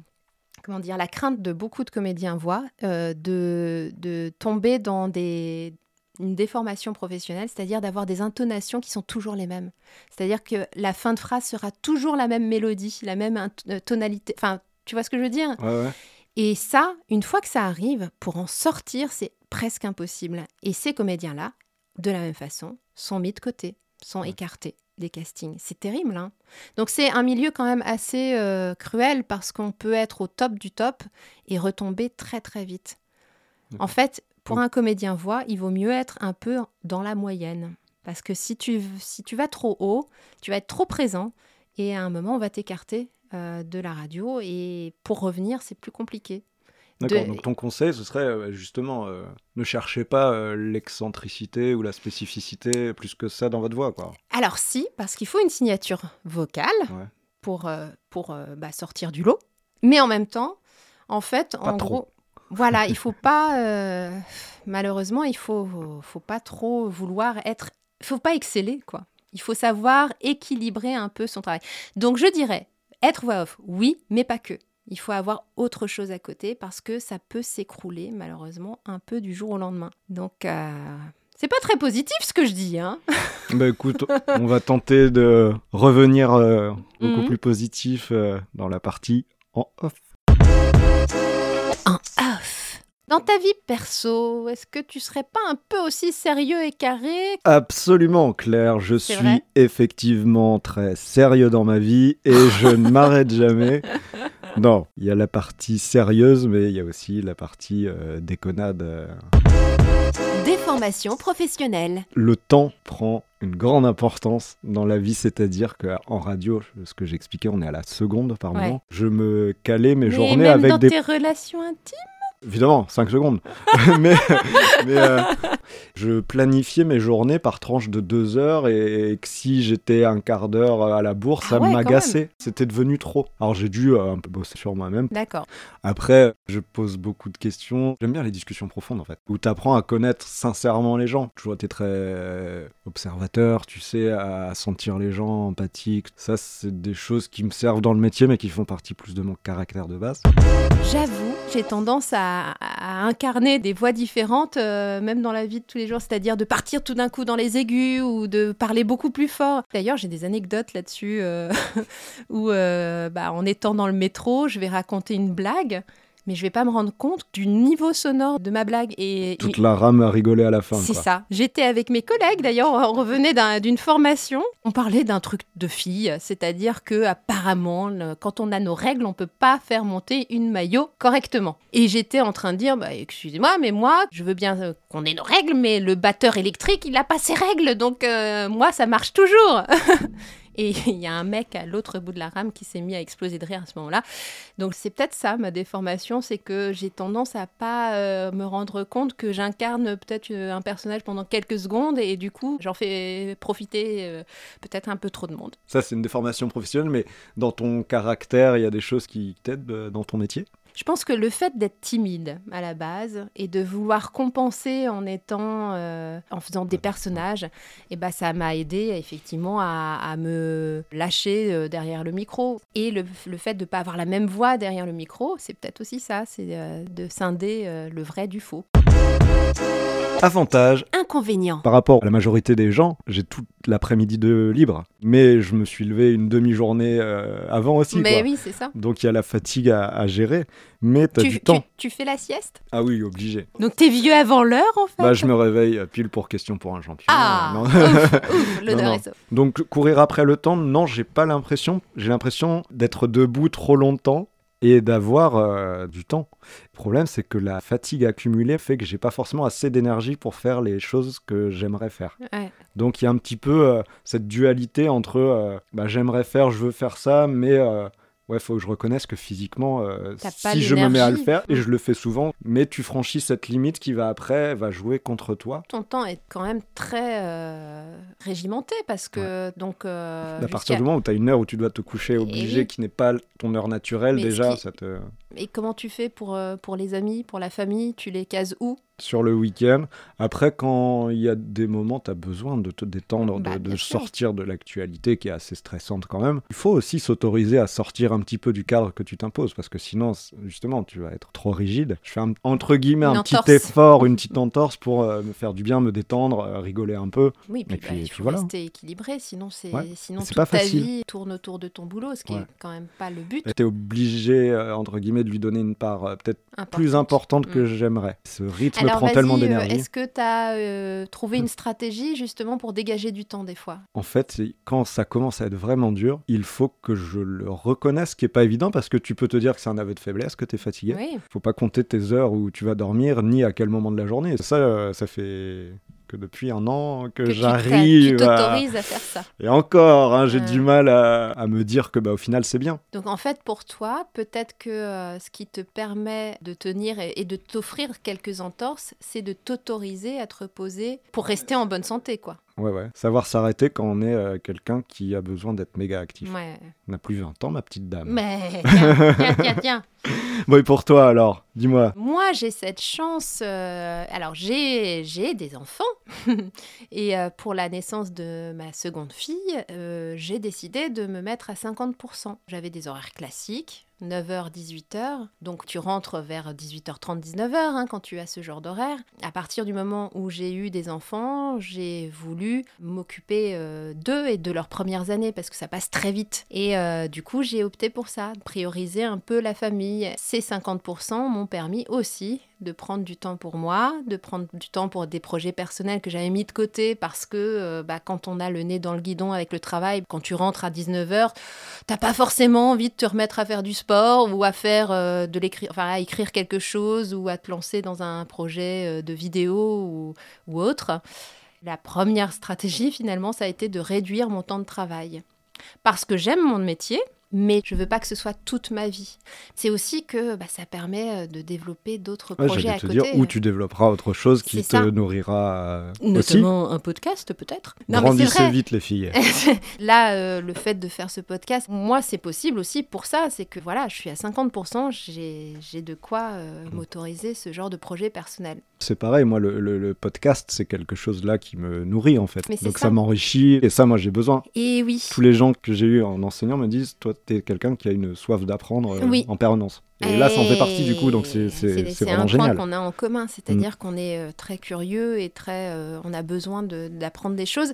Comment dire, la crainte de beaucoup de comédiens voix, euh, de, de tomber dans des, une déformation professionnelle, c'est-à-dire d'avoir des intonations qui sont toujours les mêmes. C'est-à-dire que la fin de phrase sera toujours la même mélodie, la même euh, tonalité. Enfin, tu vois ce que je veux dire?
Ouais, ouais.
Et ça, une fois que ça arrive, pour en sortir, c'est presque impossible. Et ces comédiens-là, de la même façon, sont mis de côté, sont écartés des castings. C'est terrible, hein Donc c'est un milieu quand même assez euh, cruel parce qu'on peut être au top du top et retomber très très vite. En fait, pour un comédien voix, il vaut mieux être un peu dans la moyenne. Parce que si tu, si tu vas trop haut, tu vas être trop présent et à un moment, on va t'écarter euh, de la radio et pour revenir, c'est plus compliqué.
D'accord,
De-
donc ton conseil, ce serait euh, justement, euh, ne cherchez pas euh, l'excentricité ou la spécificité plus que ça dans votre voix, quoi.
Alors si, parce qu'il faut une signature vocale
Ouais.
pour, pour bah, sortir du lot. Mais en même temps, en fait,
Pas
en
trop.
gros, voilà, il faut [laughs] pas, malheureusement, il faut, faut pas trop vouloir être, il faut pas exceller, quoi. Il faut savoir équilibrer un peu son travail. Donc je dirais, être voix off, oui, mais pas que. Il faut avoir autre chose à côté parce que ça peut s'écrouler, malheureusement, un peu du jour au lendemain. Donc, euh, c'est pas très positif ce que je dis, hein. [laughs]
Bah écoute, on va tenter de revenir euh, beaucoup
Mhm.
plus positif euh, dans la partie en off.
Dans ta vie perso, est-ce que tu serais pas un peu aussi sérieux et carré
Absolument, Claire, je suis effectivement très sérieux dans ma vie et je ne [laughs] m'arrête jamais. Non, il y a la partie sérieuse, mais il y a aussi la partie euh, déconnade. euh.
Déformation professionnelle.
Le temps prend une grande importance dans la vie, c'est-à-dire qu'en radio, ce que j'expliquais, on est à la seconde par
Ouais.
moment. Je me calais mes
Mais
journées
même
avec
dans
des
tes relations intimes
Évidemment, 5 secondes. [laughs] mais mais, euh, je planifiais mes journées par tranche de 2 heures et, que si j'étais un quart d'heure à la bourse,
Ah
ça
ouais,
m'agaçait. C'était devenu trop. Alors j'ai dû euh, un peu bosser sur moi-même.
D'accord.
Après, je pose beaucoup de questions. J'aime bien les discussions profondes en fait, où tu apprends à connaître sincèrement les gens. Tu vois, tu es très observateur, tu sais, à sentir les gens, empathique. Ça, c'est des choses qui me servent dans le métier, mais qui font partie plus de mon caractère de base.
J'avoue, j'ai tendance à, à incarner des voix différentes, euh, même dans la vie de tous les jours, c'est-à-dire de partir tout d'un coup dans les aigus ou de parler beaucoup plus fort. D'ailleurs, j'ai des anecdotes là-dessus euh, [laughs] où, euh, bah, en étant dans le métro, je vais raconter une blague. Mais je vais pas me rendre compte du niveau sonore de ma blague. Et,
Toute la rame à rigoler à la fin.
C'est ça. J'étais avec mes collègues, d'ailleurs, on revenait d'un- d'une formation. On parlait d'un truc de fille, c'est-à-dire que apparemment, le- quand on a nos règles, on peut pas faire monter une maillot correctement. Et j'étais en train de dire, bah, excusez-moi, mais moi, je veux bien euh, qu'on ait nos règles, mais le batteur électrique, il a pas ses règles, donc euh, moi, ça marche toujours. [laughs] Et [laughs] il y a un mec à l'autre bout de la rame qui s'est mis à exploser de rire à ce moment-là. Donc c'est peut-être ça, ma déformation, c'est que j'ai tendance à pas euh, me rendre compte que j'incarne peut-être euh, un personnage pendant quelques secondes et du coup j'en fais profiter euh, peut-être un peu trop de monde.
Ça, c'est une déformation professionnelle, mais dans ton caractère, il y a des choses qui t'aident dans ton métier?
Je pense que le fait d'être timide à la base et de vouloir compenser en étant, euh, en faisant des personnages, et ben ça m'a aidé effectivement à, à me lâcher euh, derrière le micro. Et le, le fait de ne pas avoir la même voix derrière le micro, c'est peut-être aussi ça, c'est euh, de scinder euh, le vrai du faux.
Avantage,
Inconvénient.
par rapport à la majorité des gens, j'ai toute l'après-midi de libre. Mais je me suis levé une demi-journée euh, avant aussi.
Mais
quoi.
oui, c'est ça.
Donc il y a la fatigue à, à gérer, mais t'as
Tu,
du temps.
tu- tu fais la sieste?
Ah oui, obligé.
Donc t'es vieux avant l'heure en fait?
Bah, je me réveille pile pour question pour un champion.
Ah
Non.
ouf, [laughs] ouf, l'odeur est sauve.
Donc courir après le temps, non, j'ai pas l'impression. J'ai l'impression d'être debout trop longtemps et d'avoir euh, du temps. Le problème, c'est que la fatigue accumulée fait que j'ai pas forcément assez d'énergie pour faire les choses que j'aimerais faire.
Ouais.
Donc il y a un petit peu euh, cette dualité entre euh, bah, j'aimerais faire, je veux faire ça, mais euh, ouais, faut que je reconnaisse que physiquement, euh, si je me mets à le faire, et je le fais souvent, mais tu franchis cette limite qui va après, va jouer contre toi.
Ton temps est quand même très régimenté parce que donc euh,
à partir du moment où tu as une heure où tu dois te coucher obligé,
oui.
qui n'est pas ton heure naturelle,
Mais
déjà,
qui-
ça te...
Et comment tu fais pour, euh, pour les amis, pour la famille? Tu les cases où?
Sur le week-end. Après, quand il y a des moments, tu as besoin de te détendre, de,
Bah,
de sortir de l'actualité qui est assez stressante quand même. Il faut aussi s'autoriser à sortir un petit peu du cadre que tu t'imposes, parce que sinon, justement, tu vas être trop rigide. Je fais un- entre guillemets
Une
un petit effort, une petite entorse pour euh, me faire du bien, me détendre, euh, rigoler un peu.
Oui, puis,
Et
bah,
puis-
il
puis
faut
voilà.
rester équilibré, sinon c'est
Ouais.
sinon toute
pas
ta
facile.
vie tourne autour de ton boulot, ce qui
Ouais.
est quand même pas le but.
Tu es obligé, entre guillemets, de lui donner une part euh, peut-être
Importante.
plus importante que
Mm.
j'aimerais. Ce rythme
Alors
prend tellement
euh,
d'énergie.
est-ce que tu as trouvé une stratégie justement pour dégager du temps des fois?
En fait, quand ça commence à être vraiment dur, il faut que je le reconnaisse, ce qui est pas évident parce que tu peux te dire que c'est un aveu de faiblesse, que tu es fatigué.
Oui,
Faut pas compter tes heures où tu vas dormir, ni à quel moment de la journée. Ça, euh, ça fait que depuis un an que,
tu
j'arrive à...
t'autorises à faire ça.
Et encore, hein, j'ai
Ouais.
du mal à, à me dire que bah, au final c'est bien.
Donc en fait, pour toi, peut-être que euh, ce qui te permet de tenir et, et de t'offrir quelques entorses, c'est de t'autoriser à te reposer pour rester en bonne santé, quoi.
Ouais, ouais. Savoir s'arrêter quand on est euh, quelqu'un qui a besoin d'être méga actif.
Ouais.
On n'a plus 20 ans, ma petite dame.
Mais [laughs] tiens, tiens, tiens, tiens.
Bon, et pour toi alors, dis-moi.
Moi, j'ai cette chance. euh, alors, j'ai j'ai des enfants. [laughs] et euh, pour la naissance de ma seconde fille, j'ai décidé de me mettre à 50%. J'avais des horaires classiques. 9h, 18h. Donc tu rentres vers 18h30, 19h hein, quand tu as ce genre d'horaire. À partir du moment où j'ai eu des enfants, j'ai voulu m'occuper euh, d'eux et de leurs premières années parce que ça passe très vite. Et euh, du coup, j'ai opté pour ça, prioriser un peu la famille. Ces 50% m'ont permis aussi de prendre du temps pour moi, de prendre du temps pour des projets personnels que j'avais mis de côté parce que euh, bah, quand on a le nez dans le guidon avec le travail, quand tu rentres à 19h, t'as pas forcément envie de te remettre à faire du sport ou à faire euh, de l'écrire, enfin à écrire quelque chose ou à te lancer dans un projet euh, de vidéo ou, ou autre. La première stratégie finalement, ça a été de réduire mon temps de travail parce que j'aime mon métier. Mais je veux pas que ce soit toute ma vie. C'est aussi que bah, ça permet euh, de développer d'autres
Ouais,
projets à
te
côté.
dire où tu développeras autre chose qui te
ça.
nourrira euh, aussi.
Notamment un podcast peut-être.
Grandissez
vrai.
vite les filles. [laughs]
Là, euh, le fait de faire ce podcast, moi, c'est possible aussi pour ça. C'est que voilà, je suis à 50%, j'ai j'ai de quoi euh, m'autoriser ce genre de projet personnel.
C'est pareil, moi, le, le- le podcast, c'est quelque chose là qui me nourrit en fait.
Mais
Donc
ça.
ça, m'enrichit et ça, moi, j'ai besoin.
Et oui.
Tous les gens que j'ai eu en enseignant me disent Toi, t'es quelqu'un qui a une soif d'apprendre euh,
Oui.
en permanence. Et là, ça en fait partie du coup, donc c'est
Et
c'est- c'est
un
vraiment
point
génial. Mm.
qu'on a en commun, c'est-à-dire qu'on est euh, très curieux et très, euh, on a besoin de- d'apprendre des choses.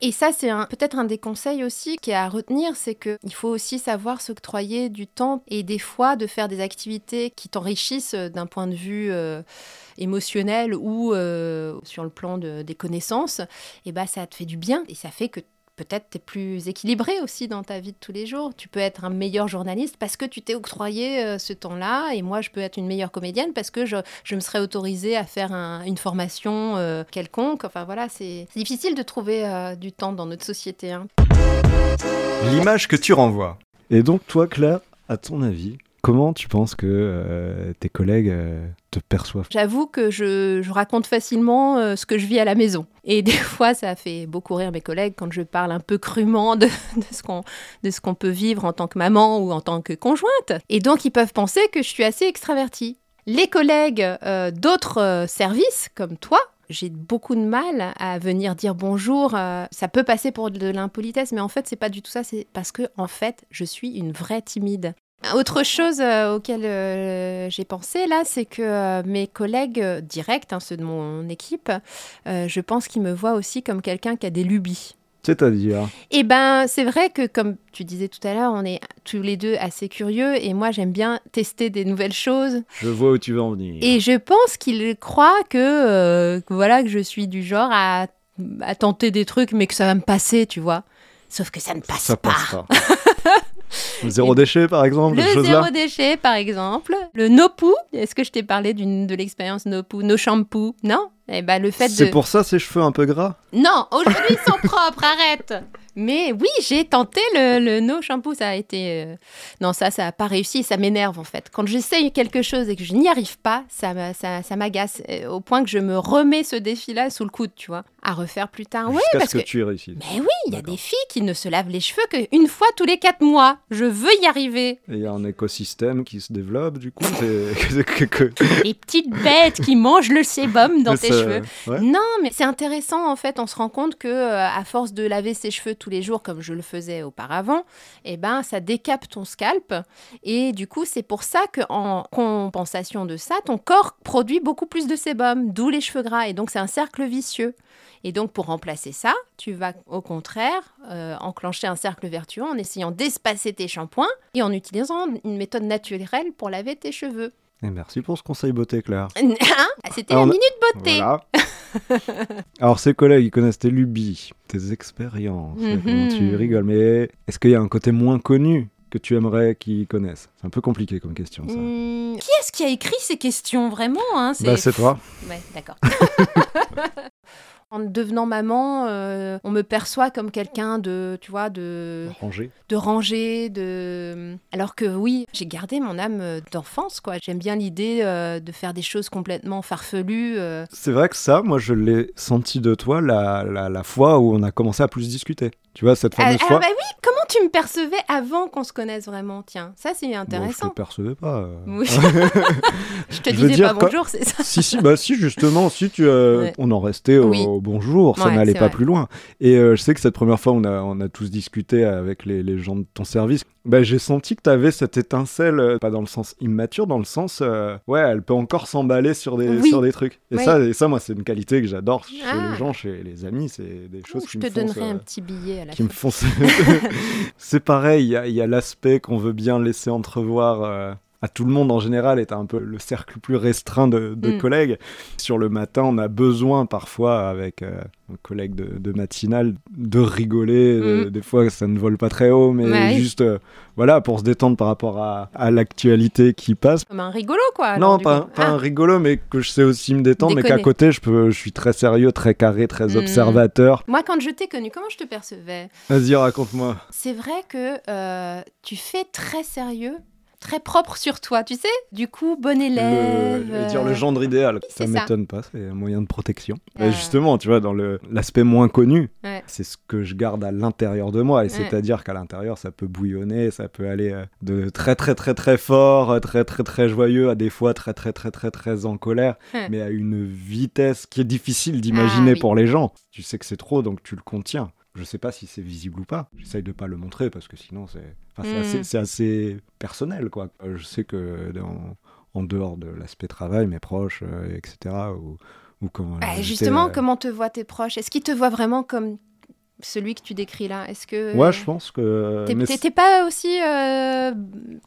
Et ça, c'est un- peut-être un des conseils aussi qui est à retenir, c'est que il faut aussi savoir s'octroyer du temps et des fois de faire des activités qui t'enrichissent d'un point de vue euh, émotionnel ou euh, sur le plan de- des connaissances. Et bah, ça te fait du bien et ça fait que peut-être tu es plus équilibré aussi dans ta vie de tous les jours. Tu peux être un meilleur journaliste parce que tu t'es octroyé euh, ce temps-là. Et moi, je peux être une meilleure comédienne parce que je, je me serais autorisée à faire un- une formation euh, quelconque. Enfin voilà, c'est c'est difficile de trouver euh, du temps dans notre société. hein.
L'image que tu renvoies.
Et donc, toi, Claire, à ton avis, comment tu penses que euh, tes collègues euh, te perçoivent?
J'avoue que je, raconte facilement euh, ce que je vis à la maison. Et [laughs] des fois, ça fait beaucoup rire mes collègues quand je parle un peu crûment [laughs] de, ce qu'on peut vivre en tant que maman ou en tant que conjointe. Et donc, ils peuvent penser que je suis assez extravertie. Les collègues d'autres services, comme toi, j'ai beaucoup de mal à venir dire bonjour. ça peut passer pour de l'impolitesse, mais en fait, c'est pas du tout ça. C'est parce que, en fait, je suis une vraie timide. Autre chose euh, auquel euh, j'ai pensé là, c'est que euh, mes collègues euh, directs, hein, ceux de mon équipe, je pense qu'ils me voient aussi comme quelqu'un qui a des lubies.
C'est-à-dire?
Et ben, c'est vrai que comme tu disais tout à l'heure, on est tous les deux assez curieux et moi j'aime bien tester des nouvelles choses.
Je vois où tu veux en venir.
Et je pense qu'ils croient que, que voilà que je suis du genre à, à tenter des trucs, mais que ça va me passer, tu vois. Sauf que ça ne passe
ça
pas.
passe pas. Zéro déchet, par exemple,
Le zéro déchet, par exemple. Le no poo. Est-ce que je t'ai parlé de l'expérience no poo, no shampoo? Non? Eh ben le fait
C'est
de.
pour ça ces cheveux un peu gras
Non, aujourd'hui ils sont propres, arrête. Mais oui, j'ai tenté le, le no shampoo, ça a été. euh, Non, ça, ça n'a pas réussi, ça m'énerve en fait. Quand j'essaye quelque chose et que je n'y arrive pas, ça, ça, ça m'agace euh, au point que je me remets ce défi-là sous le coude, tu vois, à refaire plus tard. Oui,
Jusqu'à
parce
ce que,
que.
tu réussisses.
Mais oui, il y a
D'accord.
des filles qui ne se lavent les cheveux qu'une fois tous les quatre mois. Je veux y arriver.
Et il y a un écosystème qui se développe, du coup. c'est- [laughs] que- que- que-
Les petites bêtes qui mangent le sébum dans
Mais
tes cheveux.
ouais.
Non, mais c'est intéressant en fait. On se rend compte que euh, à force de laver ses cheveux tous les jours comme je le faisais auparavant, eh ben ça décape ton scalp et du coup c'est pour ça que en compensation de ça, ton corps produit beaucoup plus de sébum, d'où les cheveux gras et donc c'est un cercle vicieux. Et donc pour remplacer ça, tu vas au contraire euh, enclencher un cercle vertueux en essayant d'espacer tes shampoings et en utilisant une méthode naturelle pour laver tes cheveux.
Et merci pour ce conseil beauté, Claire. [laughs]
Hein C'était la minute beauté.
Voilà. [laughs] Alors, ces collègues, ils connaissent tes lubies, tes expériences,
Mhm.
tu rigoles. Mais est-ce qu'il y a un côté moins connu que tu aimerais qu'ils connaissent? C'est un peu compliqué comme question, ça.
Hmm, Qui est-ce qui a écrit ces questions vraiment hein
Bah, c'est toi.
Ouais, d'accord. [laughs] En devenant maman, euh, on me perçoit comme quelqu'un de, tu vois, de,
Rangé.
de rangé, de. Alors que oui, j'ai gardé mon âme d'enfance, quoi. J'aime bien l'idée euh, de faire des choses complètement farfelues. euh.
C'est vrai que ça, moi, je l'ai senti de toi la, la, la fois où on a commencé à plus discuter. Tu vois, cette
Ah,
fameuse
ah,
fois.
bah oui, comment tu me percevais avant qu'on se connaisse vraiment Tiens, ça c'est
Bon, je
intéressant.
te percevais pas. euh.
Oui. [laughs] je te
Je
disais
dire,
pas
quand-
bonjour, c'est ça?
si, si, bah si, justement, si tu, euh,
Ouais.
on en restait au,
Oui.
au bonjour, ça
Ouais,
n'allait pas
vrai.
plus loin. Et euh, je sais que cette première fois, on a, on a tous discuté avec les, les gens de ton service. Bah, j'ai senti que tu avais cette étincelle, euh, pas dans le sens immature, dans le sens, euh, ouais, elle peut encore s'emballer sur des,
Oui.
sur des trucs. Et, ça, et ça, moi, c'est une qualité que j'adore chez
Ah.
les gens, chez les amis, c'est des choses
Ouh,
qui
je
me
te
font
donnerai un petit billet à la
qui
fin.
me font. [laughs] c'est pareil, il y a, y a l'aspect qu'on veut bien laisser entrevoir euh, à tout le monde en général, est un peu le cercle plus restreint de, de
Mm.
collègues. Sur le matin, on a besoin parfois, avec euh, un collègue de, de matinale, de rigoler. de-
Mm.
des fois, ça ne vole pas très haut, mais
Ouais.
juste euh, voilà, pour se détendre par rapport à, à l'actualité qui passe.
Comme un rigolo, quoi. alors,
non, pas, pas
Ah.
un rigolo, mais que je sais aussi me détendre, mais qu'à côté, je, peux, je suis très sérieux, très carré, très
Mm.
observateur.
Moi, quand je t'ai connu, comment je te percevais?
Vas-y, raconte-moi.
C'est vrai que euh, tu fais très sérieux, très propre sur toi, tu sais Du coup, bon élève.
le, je veux dire, le
euh,
gendre idéal. ça
c'est ça.
m'étonne pas, c'est un moyen de protection.
Euh.
Et justement, tu vois, dans l'aspect moins connu,
Ouais.
c'est ce que je garde à l'intérieur de moi. Et
Ouais.
c'est-à-dire qu'à l'intérieur, ça peut bouillonner, ça peut aller euh, de très très très très fort, euh, très très très joyeux, à des fois très très très très très en colère,
Ouais.
mais à une vitesse qui est difficile d'imaginer
Ah, oui.
pour les gens. Tu sais que c'est trop, donc tu le contiens. Je sais pas si c'est visible ou pas. J'essaye de pas le montrer parce que sinon c'est enfin, c'est
Mm.
assez, personnel quoi. Euh, Je sais que dans- en dehors de l'aspect travail, mes proches, euh, etc. Ou, ou quand
Bah, justement,
euh,
comment te voient tes proches? Est-ce qu'ils te voient vraiment comme celui que tu décris là Est-ce que
Ouais, je pense que.
T'es- t'es pas aussi, euh,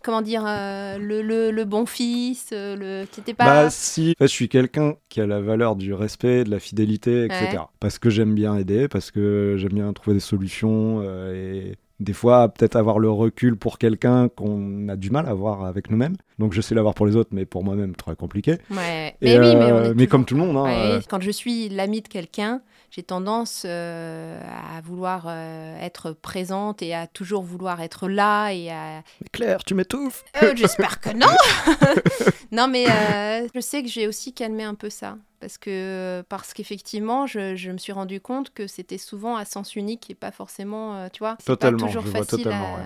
comment dire, euh, le, le- le bon fils, euh, le... T'étais pas...
Bah si, je suis quelqu'un qui a la valeur du respect, de la fidélité, etc.
Ouais.
Parce que j'aime bien aider, parce que j'aime bien trouver des solutions euh, et des fois peut-être avoir le recul pour quelqu'un qu'on a du mal à avoir avec nous-mêmes. Donc je sais l'avoir pour les autres, mais pour moi-même, très compliqué.
Ouais.
Et,
mais oui, mais, on est
mais
toujours-
comme tout le monde, hein,
Ouais, Quand je suis l'ami de quelqu'un, j'ai tendance euh, à vouloir euh, être présente et à toujours vouloir être là et à...
mais Claire, tu m'étouffes.
Euh, J'espère que non [laughs] [laughs] Non, mais euh, je sais que j'ai aussi calmé un peu ça. Parce que parce qu'effectivement, je, je me suis rendu compte que c'était souvent à sens unique et pas forcément, tu vois, c'est pas toujours
je vois
facile
totalement,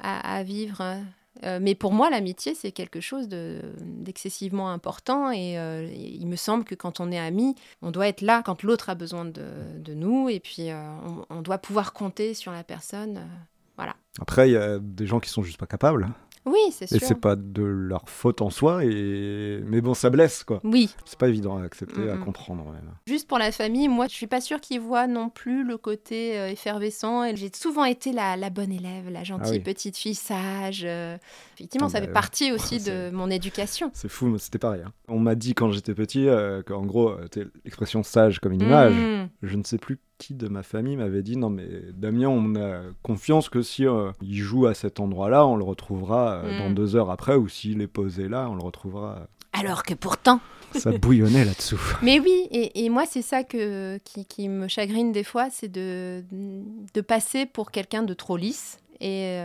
à, à- à vivre. Hein. Euh, mais pour moi, l'amitié, c'est quelque chose de- d'excessivement important. Et euh, il me semble que quand on est amis, on doit être là quand l'autre a besoin de, nous. Et puis, euh, on, on doit pouvoir compter sur la personne. euh.
Après, il y a des gens qui sont juste pas capables.
Oui, c'est
Et
sûr.
c'est pas de leur faute en soi. Et... Mais bon, ça blesse, quoi.
Oui,
C'est pas évident à accepter, à comprendre. même.
Juste pour la famille, moi, je suis pas sûre qu'ils voient non plus le côté euh, effervescent. Et J'ai souvent été la, la bonne élève, la gentille
Ah oui.
petite fille sage. euh. Effectivement,
Ah
ça
bah,
fait partie aussi de mon éducation.
C'est fou, mais c'était pareil. hein. On m'a dit quand j'étais petit euh, qu'en gros, euh, l'expression sage comme une image.
Mhm.
Je ne sais plus qui de ma famille m'avait dit non mais Damien, on a confiance que si euh, il joue à cet endroit-là, on le retrouvera euh, dans deux heures après, ou s'il est posé là, on le retrouvera.
Alors que pourtant.
Ça bouillonnait là-dessous. [laughs]
Mais oui, et, et moi, c'est ça que, qui, qui me chagrine des fois, c'est de, de passer pour quelqu'un de trop lisse et,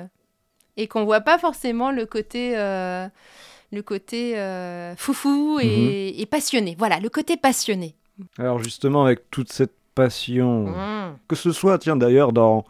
et qu'on voit pas forcément le côté. euh, le côté euh, foufou et,
Mhm.
et passionné. Voilà, le côté passionné.
Alors justement, avec toute cette passion,
Mhm.
que ce soit, tiens d'ailleurs, dans,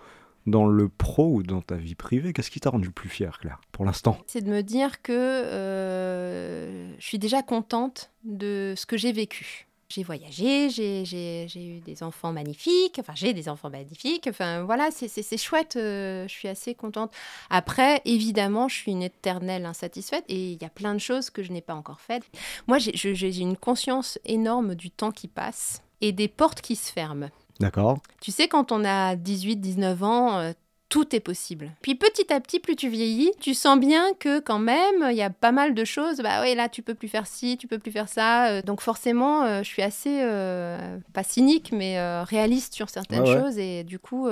dans le pro ou dans ta vie privée, qu'est-ce qui t'a rendu plus fier, Claire, pour l'instant?
C'est de me dire que euh, je suis déjà contente de ce que j'ai vécu. J'ai voyagé, j'ai- j'ai j'ai eu des enfants magnifiques, enfin j'ai des enfants magnifiques, enfin voilà, c'est- chouette, euh, je suis assez contente. Après, évidemment, je suis une éternelle insatisfaite et il y a plein de choses que je n'ai pas encore faites. Moi, j'ai une conscience énorme du temps qui passe et des portes qui se ferment.
D'accord.
Tu sais, quand on a 18, 19 ans, euh, tout est possible. Puis petit à petit, plus tu vieillis, tu sens bien que quand même, il y a pas mal de choses. Bah oui, là, tu peux plus faire ci, tu peux plus faire ça. Euh, Donc forcément, euh, je suis assez, euh, pas cynique, mais euh, réaliste sur certaines
Ouais, ouais.
choses. Et du coup...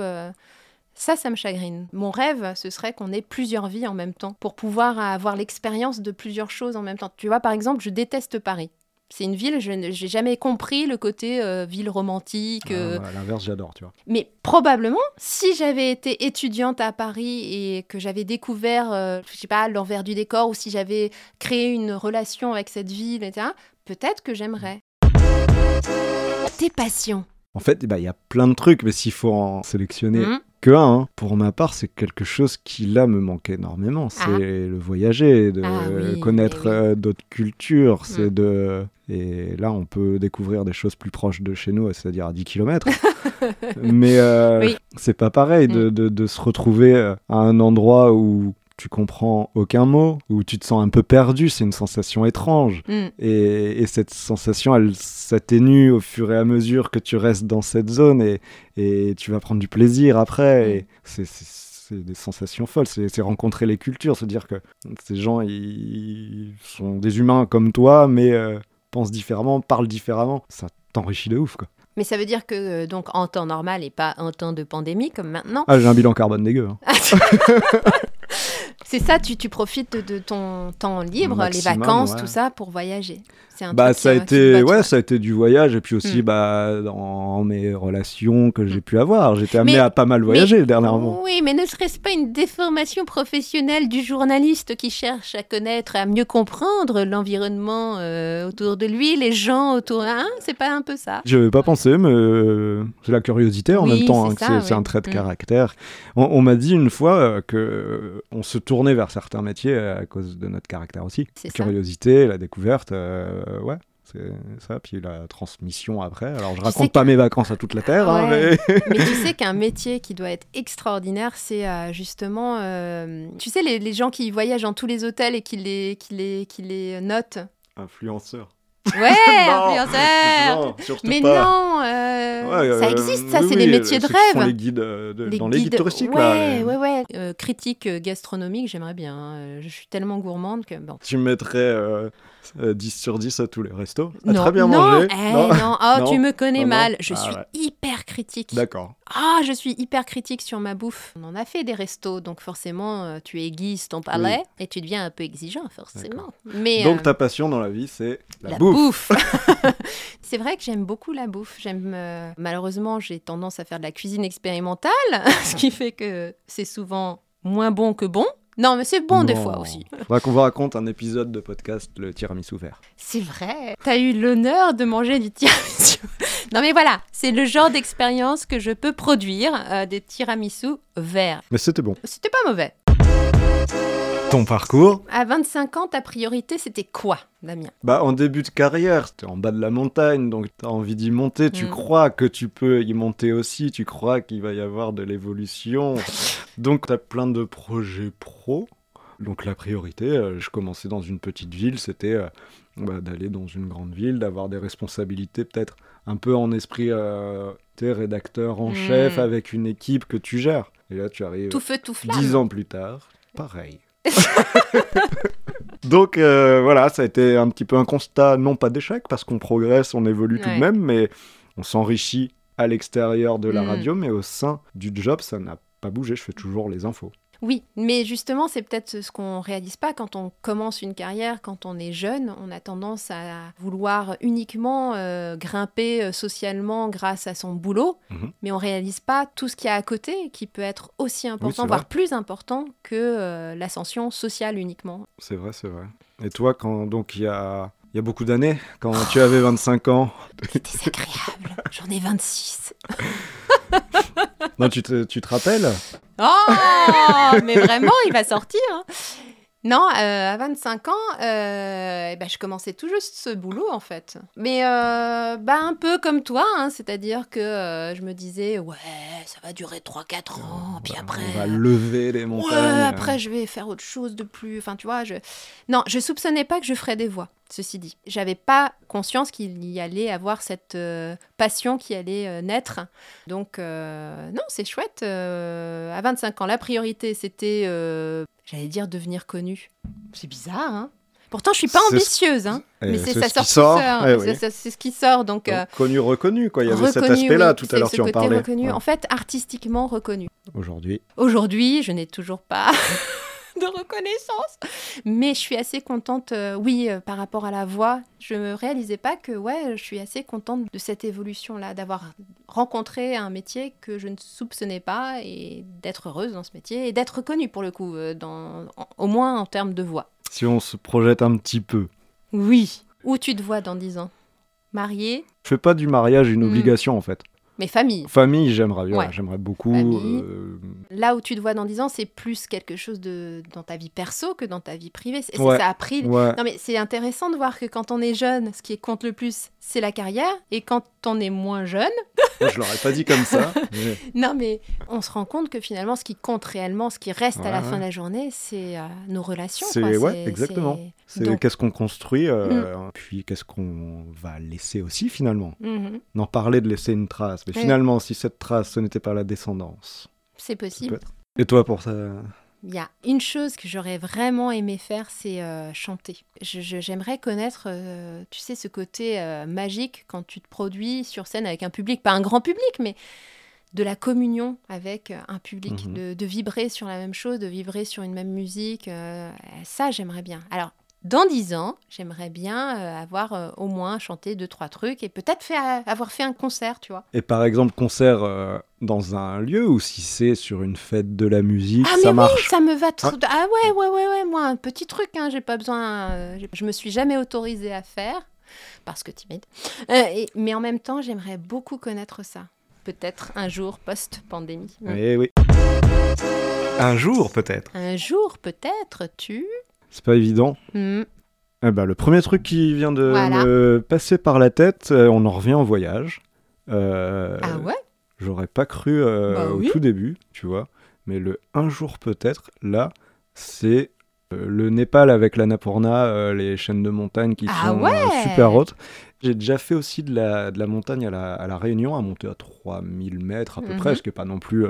ça, ça me chagrine. Mon rêve, ce serait qu'on ait plusieurs vies en même temps pour pouvoir avoir l'expérience de plusieurs choses en même temps. Tu vois, par exemple, je déteste Paris. C'est une ville, je n'ai j'ai jamais compris le côté euh, ville romantique. euh,
Ah, bah, à l'inverse, j'adore, tu vois.
mais probablement, si j'avais été étudiante à Paris et que j'avais découvert, euh, je sais pas, l'envers du décor, ou si j'avais créé une relation avec cette ville, etc., peut-être que j'aimerais. Tes passions.
En fait, bah, il y a plein de trucs, mais s'il faut en sélectionner
Mhm.
Que un, hein, pour ma part, c'est quelque chose qui là me manque énormément. C'est
Ah.
le voyager, de
Ah oui,
connaître
oui.
euh, d'autres cultures. C'est
Mm.
de et là, on peut découvrir des choses plus proches de chez nous, c'est-à-dire à 10 km. [laughs] mais euh, c'est pas pareil
Mm.
de, de- de se retrouver euh, à un endroit où tu comprends aucun mot, où tu te sens un peu perdu. C'est une sensation étrange.
Hmm.
Et, et cette sensation, elle s'atténue au fur et à mesure que tu restes dans cette zone et, et tu vas prendre du plaisir après. Et c'est, des sensations folles. C'est, c'est rencontrer les cultures, se dire que ces gens, ils sont des humains comme toi, mais euh, pensent différemment, parlent différemment. Ça t'enrichit de ouf, quoi.
Mais ça veut dire que, euh, donc, en temps normal et pas en temps de pandémie, comme maintenant,
Ah, j'ai un bilan carbone dégueu. hein. [laughs]
c'est ça, tu, tu profites de, de ton temps libre,
Maximum,
les vacances,
ouais.
tout ça, pour voyager. Un
Bah, ça a été,
botte,
ouais, ça a été du voyage et puis aussi,
Mm.
bah, dans mes relations que j'ai pu avoir. J'étais amené
Mais-
à pas mal voyager dernièrement.
Oui, mais ne serait-ce pas une déformation professionnelle du journaliste qui cherche à connaître, à mieux comprendre l'environnement euh, autour de lui, les gens autour hein? C'est pas un peu ça?
Je n'avais pas pensé, mais euh, c'est la curiosité en
Oui,
même temps.
c'est
hein, un trait de
Mm.
caractère. On, on m'a dit une fois euh, que euh, on se tournait vers certains métiers à cause de notre caractère aussi. La curiosité, la découverte, euh, ouais. C'est ça, puis la transmission après. Alors je
sais
raconte pas
que-
mes vacances à toute la terre, hein,
Ouais.
mais [laughs]
Mais tu [laughs] sais qu'un métier qui doit être extraordinaire, c'est euh, justement, euh, tu sais, les, les gens qui voyagent dans tous les hôtels et qui les, qui les, qui les notent.
influenceur.
Ouais, [laughs]
Non,
influenceur.
Non, surtout
Mais
pas.
non, euh,
Ouais,
ça
euh,
existe, ça,
oui,
c'est
oui,
des métiers de rêve.
les guides euh, de-
Les
dans les guides touristiques, là.
ouais,
les-
ouais, ouais. Euh, critique euh, gastronomique, j'aimerais bien. hein. Euh, Je suis tellement gourmande que bon.
Tu mettrais euh, euh, 10 sur 10 à tous les restos
non,
Très bien
non,
mangé
eh, non. Oh, [laughs]
Non.
tu me connais
Non,
mal. Je
Ah,
suis
ouais.
hyper critique.
D'accord.
Ah, je suis hyper critique sur ma bouffe. On en a fait des restos, donc forcément, euh, tu aiguises ton palais et tu deviens un peu exigeant, forcément. Mais
Donc
euh,
ta passion dans la vie, c'est la,
la
bouffe. [laughs] [laughs]
c'est vrai que j'aime beaucoup la bouffe. J'aime. euh, Malheureusement, j'ai tendance à faire de la cuisine expérimentale, ce qui fait que c'est souvent moins bon que bon. Non, mais c'est bon des fois aussi. [laughs]
Faudra qu'on vous raconte un épisode de podcast, le tiramisu vert.
C'est vrai. T'as eu l'honneur de manger du tiramisu. [laughs] non, mais voilà, c'est le genre d'expérience que je peux produire euh, des tiramisu verts.
Mais c'était bon.
C'était pas mauvais.
Ton parcours
À 25 ans, ta priorité, c'était quoi, Damien?
Bah, en début de carrière, t'es en bas de la montagne, donc t'as envie d'y monter. Tu
Mm.
crois que tu peux y monter aussi. Tu crois qu'il va y avoir de l'évolution. [laughs] donc, t'as plein de projets pro. Donc, la priorité, euh, je commençais dans une petite ville, c'était euh, bah, d'aller dans une grande ville, d'avoir des responsabilités peut-être un peu en esprit, euh, t'es rédacteur en
Mm.
chef avec une équipe que tu gères. Et là, tu arrives
Tout feu, tout flamme.
dix ans plus tard, pareil. [laughs] Donc euh, voilà, ça a été un petit peu un constat, non pas d'échec, parce qu'on progresse, on évolue tout de même, mais on s'enrichit à l'extérieur de la
Mm.
radio, mais au sein du job, ça n'a pas bougé, je fais toujours les infos.
Oui, mais justement, c'est peut-être ce qu'on réalise pas quand on commence une carrière, quand on est jeune, on a tendance à vouloir uniquement euh, grimper euh, socialement grâce à son boulot,
Mhm.
mais on réalise pas tout ce qu'il y a à côté qui peut être aussi important, voire
vrai.
plus important que euh, l'ascension sociale uniquement.
C'est vrai, c'est vrai. Et toi, quand donc il y a, il y a beaucoup d'années, quand tu avais 25 ans, [laughs]
C'est désagréable, j'en ai 26. [laughs]
non, tu, te, tu te rappelles?
Oh, [laughs] mais vraiment, il va sortir. hein. Non, euh, à 25 ans, euh, eh ben, je commençais tout juste ce boulot en fait. Mais euh, bah, un peu comme toi, hein, c'est-à-dire que euh, je me disais, ouais, ça va durer 3-4 ans, puis
Bah,
après.
On va lever les
Ouais,
montagnes.
après je vais faire autre chose de plus. Enfin, tu vois, je. Non, je soupçonnais pas que je ferais des voix, ceci dit. J'avais pas conscience qu'il y allait avoir cette euh, passion qui allait euh, naître. Donc, euh, non, c'est chouette. à 25 ans, la priorité, c'était, j'allais dire, devenir connue. C'est bizarre, hein Pourtant, je suis pas ambitieuse, hein.
Eh,
Mais c'est
c'est
ça
ce
sort
qui
tout
sort, eh
C'est-
oui.
c'est c'est ce qui sort. Donc,
Donc, connu, reconnu, quoi. Il y avait cet aspect-là,
oui,
tout à l'heure tu en parlais.
reconnu.
Ouais.
En fait, artistiquement reconnu.
Aujourd'hui,
Aujourd'hui, je n'ai toujours pas [laughs] [laughs] de reconnaissance, mais je suis assez contente. euh, oui, euh, par rapport à la voix, je ne réalisais pas que ouais, je suis assez contente de cette évolution-là, d'avoir rencontré un métier que je ne soupçonnais pas et d'être heureuse dans ce métier et d'être reconnue pour le coup, euh, dans, en- au moins en termes de voix.
si on se projette un petit peu,
Oui. Où tu te vois dans 10 ans? Mariée,
je fais pas du mariage une
Mm.
obligation en fait.
Mais famille.
Famille, j'aimerais bien,
Ouais.
j'aimerais beaucoup. Euh,
Là où tu te vois dans 10 ans, c'est plus quelque chose de dans ta vie perso que dans ta vie privée. C'est
Ouais.
ça a pris. Non mais c'est intéressant de voir que quand on est jeune, ce qui compte le plus, c'est la carrière. Et quand on est moins jeune, [laughs]
Moi, je l'aurais pas dit comme ça. [laughs] mais-
non mais on se rend compte que finalement, ce qui compte réellement, ce qui reste à la fin de la journée, c'est euh, nos relations.
C'est-
quoi.
ouais,
C'est-
exactement.
C'est-
qu'est-ce qu'on construit, euh,
Mm.
puis qu'est-ce qu'on va laisser aussi finalement.
Mhm.
On parlait de laisser une trace, mais finalement, si cette trace, ce n'était pas la descendance.
C'est possible.
Et toi, pour ça
Il y a une chose que j'aurais vraiment aimé faire, c'est euh, chanter. J'aimerais connaître, euh, tu sais, ce côté euh, magique quand tu te produis sur scène avec un public, pas un grand public, mais de la communion avec un public,
Mhm.
de, de vibrer sur la même chose, de vibrer sur une même musique. ça, j'aimerais bien. Alors, dans dix ans, j'aimerais bien euh, avoir euh, au moins chanté deux, trois trucs et peut-être fait, avoir fait un concert, tu vois.
Et par exemple, concert euh, dans un lieu ou si c'est sur une fête de la musique,
Ah mais
ça
oui,
marche.
ça me va trop. Ah ouais, ouais, ouais, ouais, moi, un petit truc, hein, j'ai pas besoin. euh, je me suis jamais autorisée à faire parce que timide. Euh, et- mais en même temps, j'aimerais beaucoup connaître ça. Peut-être un jour post-pandémie. Mm.
Eh oui. Un jour peut-être.
Un jour, peut-être, tu.
C'est pas évident.
Mm.
Eh ben, le premier truc qui vient de
Voilà.
me passer par la tête, euh, on en revient au voyage. Euh,
Ah ouais?
J'aurais pas cru euh,
Bah
au
oui.
tout début, tu vois. Mais le un jour peut-être, là, c'est Euh, le Népal avec l'Annapurna, les chaînes de montagne qui
Ah
sont
ouais
super hautes. J'ai déjà fait aussi de la, de la montagne à la, à la Réunion, à monter à 3000 mètres à peu
Mhm.
près, ce qui n'est pas non plus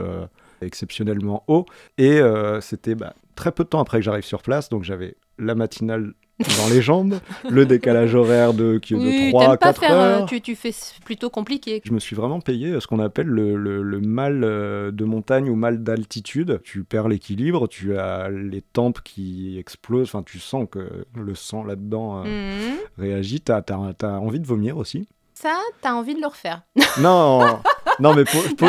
exceptionnellement haut. Et c'était bah, très peu de temps après que j'arrive sur place, donc j'avais la matinale dans les jambes, le décalage horaire de, qui est
Oui,
de 3 à
t'aimes pas
4
faire. euh,
heures.
tu, tu fais plutôt compliqué.
Je me suis vraiment payé euh, ce qu'on appelle le, le- le mal euh, de montagne ou mal d'altitude. Tu perds l'équilibre, tu as les tempes qui explosent, enfin tu sens que le sang là-dedans euh,
Mhm.
réagit, t'as as, envie de vomir aussi.
Ça, t'as envie de le refaire. [laughs]
Non, non mais,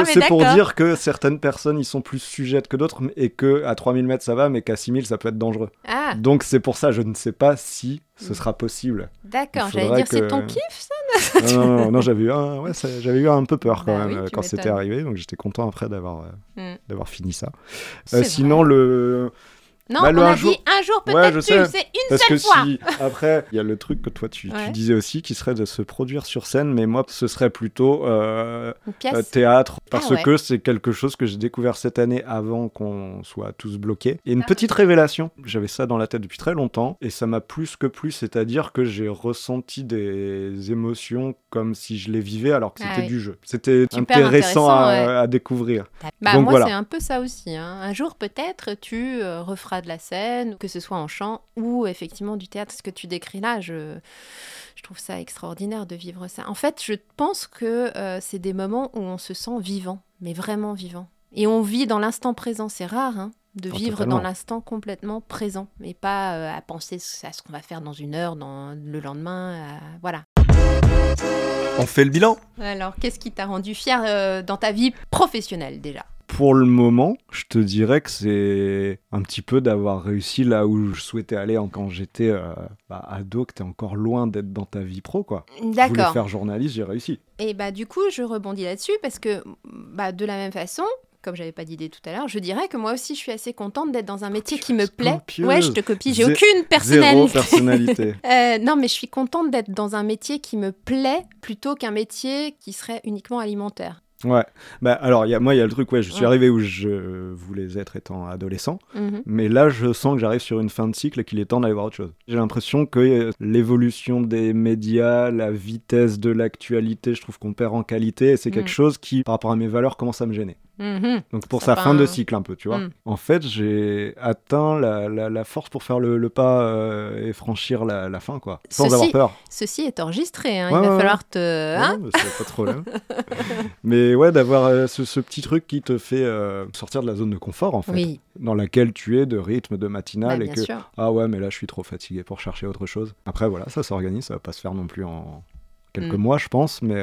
c'est pour dire que certaines personnes y sont plus sujettes que d'autres et que à 3000 mètres ça va mais qu'à 6000 ça peut être dangereux.
Ah,
Donc c'est pour ça, je ne sais pas si ce sera possible.
d'accord. J'allais dire, c'est
que-
ton kiff, ça
Non, non, non, non, j'avais eu, un, ouais, j'avais eu un peu peur quand
Bah
même
oui,
euh, quand c'était arrivé, donc j'étais content après d'avoir euh,
Mm.
d'avoir fini ça.
C'est
Euh, sinon, le.
Non,
Bah,
on a
jour-
dit un jour
Ouais,
peut-être
je
tu,
sais.
c'est une
Parce
seule
que
fois.
si. [laughs] Après, il y a le truc que toi tu, tu
Ouais.
disais aussi qui serait de se produire sur scène, mais moi ce serait plutôt euh, euh, théâtre, parce
Ah ouais.
que c'est quelque chose que j'ai découvert cette année avant qu'on soit tous bloqués. Et une
Ah.
petite révélation, j'avais ça dans la tête depuis très longtemps, et ça m'a plus que plus, c'est-à-dire que j'ai ressenti des émotions comme si je les vivais alors que
Ah
c'était du jeu. C'était intéressant, à,
ouais.
découvrir.
Bah,
Donc
moi,
voilà.
c'est un peu ça aussi. hein. Un jour, peut-être, tu euh, referas de la scène, que ce soit en chant ou effectivement du théâtre. Ce que tu décris là, je, je trouve ça extraordinaire de vivre ça. En fait, je pense que euh, c'est des moments où on se sent vivant, mais vraiment vivant. Et on vit dans l'instant présent. C'est rare hein, de
Oh,
vivre
totalement.
dans l'instant complètement présent, et pas euh, à penser à ce qu'on va faire dans une heure, dans le lendemain. Voilà.
On fait le bilan
Alors, qu'est-ce qui t'a rendu fier euh, dans ta vie professionnelle déjà?
Pour le moment, je te dirais que c'est un petit peu d'avoir réussi là où je souhaitais aller quand j'étais euh, bah, ado, que t'es encore loin d'être dans ta vie pro, quoi. Je voulais
D'accord.
faire journaliste, j'ai réussi.
Et bah du coup, je rebondis là-dessus parce que bah, de la même façon, comme j'avais pas d'idée tout à l'heure, je dirais que moi aussi je suis assez contente d'être dans un métier qui me plaît.
copieuse.
Ouais, je te copie, j'ai
Zé-
aucune
Zéro
personnalité.
personnalité. [laughs]
Euh, non, mais je suis contente d'être dans un métier qui me plaît plutôt qu'un métier qui serait uniquement alimentaire.
Ouais. Bah, alors, il y a, moi, il y a le truc, ouais, je suis
Ouais.
arrivé où je voulais être étant adolescent.
Mhm.
Mais là, je sens que j'arrive sur une fin de cycle et qu'il est temps d'aller voir autre chose. J'ai l'impression que euh, l'évolution des médias, la vitesse de l'actualité, je trouve qu'on perd en qualité et c'est quelque
Mm.
chose qui, par rapport à mes valeurs, commence à me gêner.
Mhm.
Donc pour sa fin de cycle un peu, tu vois.
Mm.
En fait, j'ai atteint la, la- la force pour faire le, le pas euh, et franchir la, la fin, quoi. Sans
Ceci-
avoir peur.
Ceci est enregistré, hein,
Ouais,
il va
ouais,
falloir te...
Ouais,
hein
pas de problème. [laughs] mais ouais, d'avoir euh, ce, ce petit truc qui te fait euh, sortir de la zone de confort, en fait.
oui,
Dans laquelle tu es, de rythme, de matinale,
bah,
et que
sûr.
ah ouais, mais là, je suis trop fatigué pour chercher autre chose. Après, voilà, ça s'organise, ça va pas se faire non plus en quelques
Mm.
mois, je pense, mais,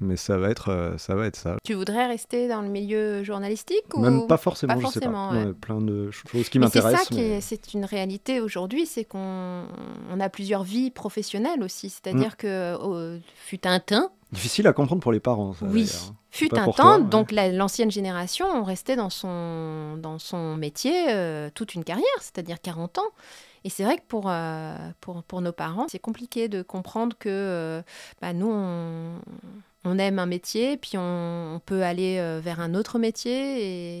mais ça, va être, euh, ça va être ça.
Tu voudrais rester dans le milieu journalistique ou...
Même pas forcément,
pas
je sais pas.
forcément, ouais.
Plein de choses qui
Mais c'est
m'intéressent.
ça qui
mais-
est, c'est une réalité aujourd'hui, c'est qu'on on a plusieurs vies professionnelles aussi. C'est-à-dire
Mm.
que oh, fut un temps,
Difficile à comprendre pour les parents, ça,
oui,
d'ailleurs.
fut un temps,
toi, ouais.
donc la- l'ancienne génération, on restait dans son, dans son métier euh, toute une carrière, c'est-à-dire 40 ans. Et c'est vrai que pour, euh, pour, pour nos parents, c'est compliqué de comprendre que euh, bah, nous, on, on aime un métier, puis on, peut aller euh, vers un autre métier,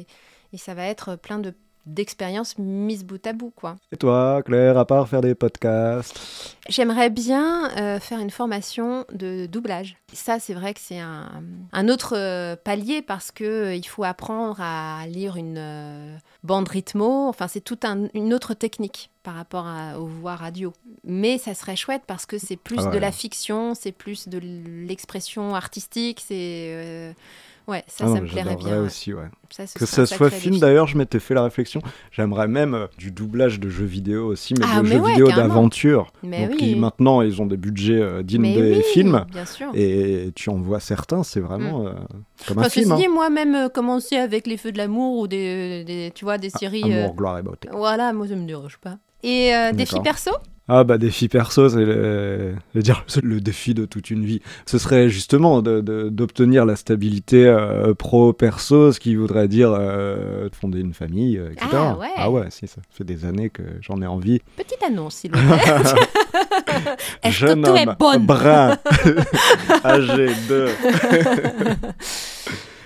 et ça va être plein de d'expériences mises bout à bout, quoi.
Et toi, Claire, à part faire des podcasts?
J'aimerais bien euh, faire une formation de doublage. Ça, c'est vrai que c'est un, un autre euh, palier parce que euh, il faut apprendre à lire une euh, bande rythmo. Enfin, c'est toute un- une autre technique par rapport à- aux voix radio. Mais ça serait chouette parce que c'est plus
Ah ouais.
de la fiction, c'est plus de l'expression artistique. C'est euh, ouais, ça,
Ah non,
ça me plairait bien.
aussi, ouais.
Ça, ce
Que
un
ça soit film, d'ailleurs, je m'étais fait la réflexion. J'aimerais même euh, du doublage de jeux vidéo aussi, mais
Ah,
de
mais
jeux
ouais,
vidéo d'aventure. Donc
oui.
ils- maintenant, ils ont des budgets euh, dignes
Mais
des
oui,
films.
bien sûr.
Et tu en vois certains, c'est vraiment euh, comme un
Enfin,
film.
ceci dit,
hein.
moi-même, euh, commencer avec les feux de l'amour ou des, des- tu vois, des séries. euh,
Amour, gloire et beauté.
Voilà, moi, ça me dérange pas. Et euh, défi
D'accord.
perso?
Ah bah défi perso, c'est le, dire, [laughs] le défi de toute une vie. Ce serait justement d'obtenir la stabilité euh, pro-perso, ce qui voudrait dire euh, fonder une famille, euh, etc.
Ah ouais.
Ah ouais, si, ça fait des années que j'en ai envie.
Petite annonce, s'il vous [laughs] plaît. [laughs] Est-ce que
Jeune
tout
homme
est bonne?
brun, âgé de...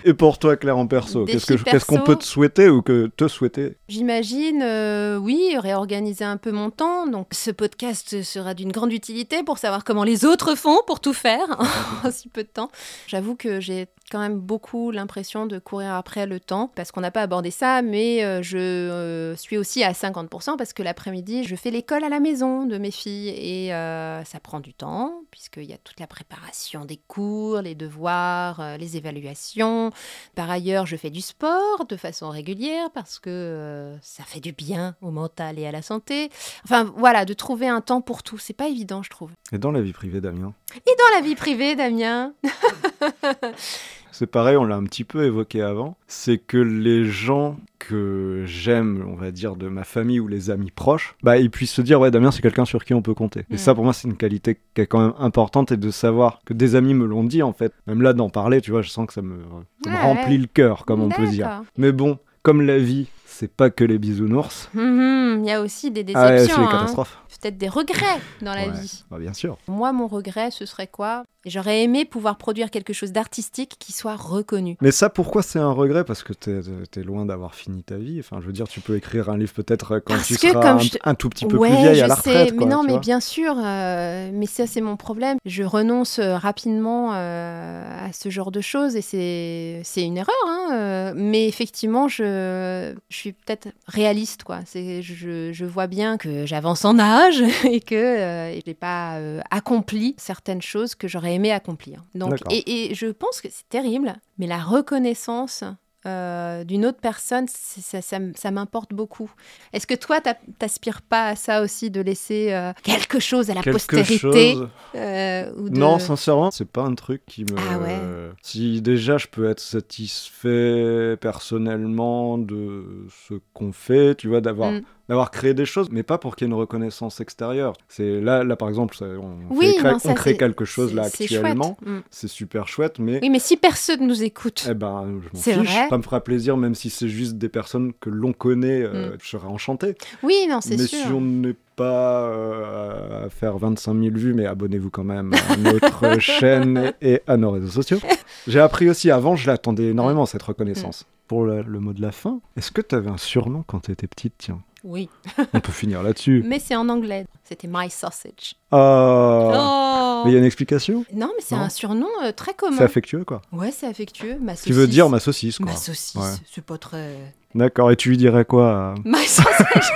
Et pour toi, Claire, en perso, qu'est-ce qu'on peut te souhaiter ou que te souhaiter?
J'imagine, euh, oui, réorganiser un peu mon temps. Donc, ce podcast sera d'une grande utilité pour savoir comment les autres font pour tout faire [laughs] en si peu de temps. J'avoue que j'ai quand même beaucoup l'impression de courir après le temps parce qu'on n'a pas abordé ça, mais euh, je euh, suis aussi à 50% parce que l'après-midi, je fais l'école à la maison de mes filles et euh, ça prend du temps puisqu'il y a toute la préparation des cours, les devoirs, les évaluations. Par ailleurs, je fais du sport de façon régulière parce que euh, ça fait du bien au mental et à la santé. Enfin, voilà, de trouver un temps pour tout, c'est pas évident, je trouve.
Et dans la vie privée, Damien?
Et dans la vie privée, Damien? [laughs]
C'est pareil, on l'a un petit peu évoqué avant. C'est que les gens que j'aime, on va dire, de ma famille ou les amis proches, bah, ils puissent se dire, ouais, Damien, c'est quelqu'un sur qui on peut compter. Et
Mm.
ça, pour moi, c'est une qualité qui est quand même importante et de savoir que des amis me l'ont dit, en fait. Même là, d'en parler, tu vois, je sens que ça me, ça me
Ouais,
remplit
ouais.
le cœur, comme on peut dire. Mais bon, comme la vie, c'est pas que les bisounours.
Mhm, Il y a aussi des
Ah ouais,
déceptions,
c'est les
hein. peut-être des regrets dans la
Ouais.
vie.
Bah, bien sûr.
Moi, mon regret, ce serait quoi? J'aurais aimé pouvoir produire quelque chose d'artistique qui soit reconnu.
Mais ça, pourquoi c'est un regret? Parce que t'es es loin d'avoir fini ta vie. Enfin, je veux dire, tu peux écrire un livre peut-être quand
Parce
tu seras
comme
un,
je-
un tout petit peu
ouais,
plus vieille
je
à la
sais,
retraite.
mais
quoi,
non, mais
vois.
bien sûr, euh, mais ça c'est mon problème. Je renonce euh, rapidement euh, à ce genre de choses et c'est c'est une erreur. hein, euh, mais effectivement, je, je suis peut-être réaliste, quoi. C'est je, je vois bien que j'avance en âge [laughs] et que euh, je n'ai pas euh, accompli certaines choses que j'aurais aimé accomplir. Donc, et je pense que c'est terrible, mais la reconnaissance. Euh, d'une autre personne, ça, ça m- ça m'importe beaucoup. Est-ce que toi, t'as- t'aspires pas à ça aussi, de laisser euh, quelque chose à la
Quelque
postérité
chose.
euh, ou de-
Non, sincèrement, c'est pas un truc qui me.
Ah ouais.
Si déjà je peux être satisfait personnellement de ce qu'on fait, tu vois, d'avoir
Mm.
D'avoir créé des choses, mais pas pour qu'il y ait une reconnaissance extérieure. C'est là, là par exemple, on,
Oui,
fait créer-
non, ça,
on crée quelque chose là actuellement.
Mm.
C'est super chouette, mais
Oui, mais si personne nous écoute,
Eh ben, je fiche.
vrai.
Ça me fera plaisir, même si c'est juste des personnes que l'on connaît, euh, je serais enchanté.
oui, non, c'est
Mais
sûr.
si on n'est pas euh, à faire 25 000 vues, mais abonnez-vous quand même à [laughs] notre chaîne et à nos réseaux sociaux. [laughs] J'ai appris aussi, avant, je l'attendais énormément, cette reconnaissance. Pour le, le mot de la fin, est-ce que tu avais un surnom quand tu étais petite? Tiens,
Oui,
on peut finir là-dessus. [laughs]
mais c'est en anglais. C'était My Sausage.
Ah,
Oh
Mais il y a une explication
Non, mais c'est un surnom euh, très commun.
C'est affectueux, quoi.
Ouais, c'est affectueux. Ma
Tu veux
saucisse.
dire ma saucisse, quoi.
Ma saucisse,
Ouais.
c'est pas très...
D'accord, et tu lui dirais quoi à- [laughs]
My Sausage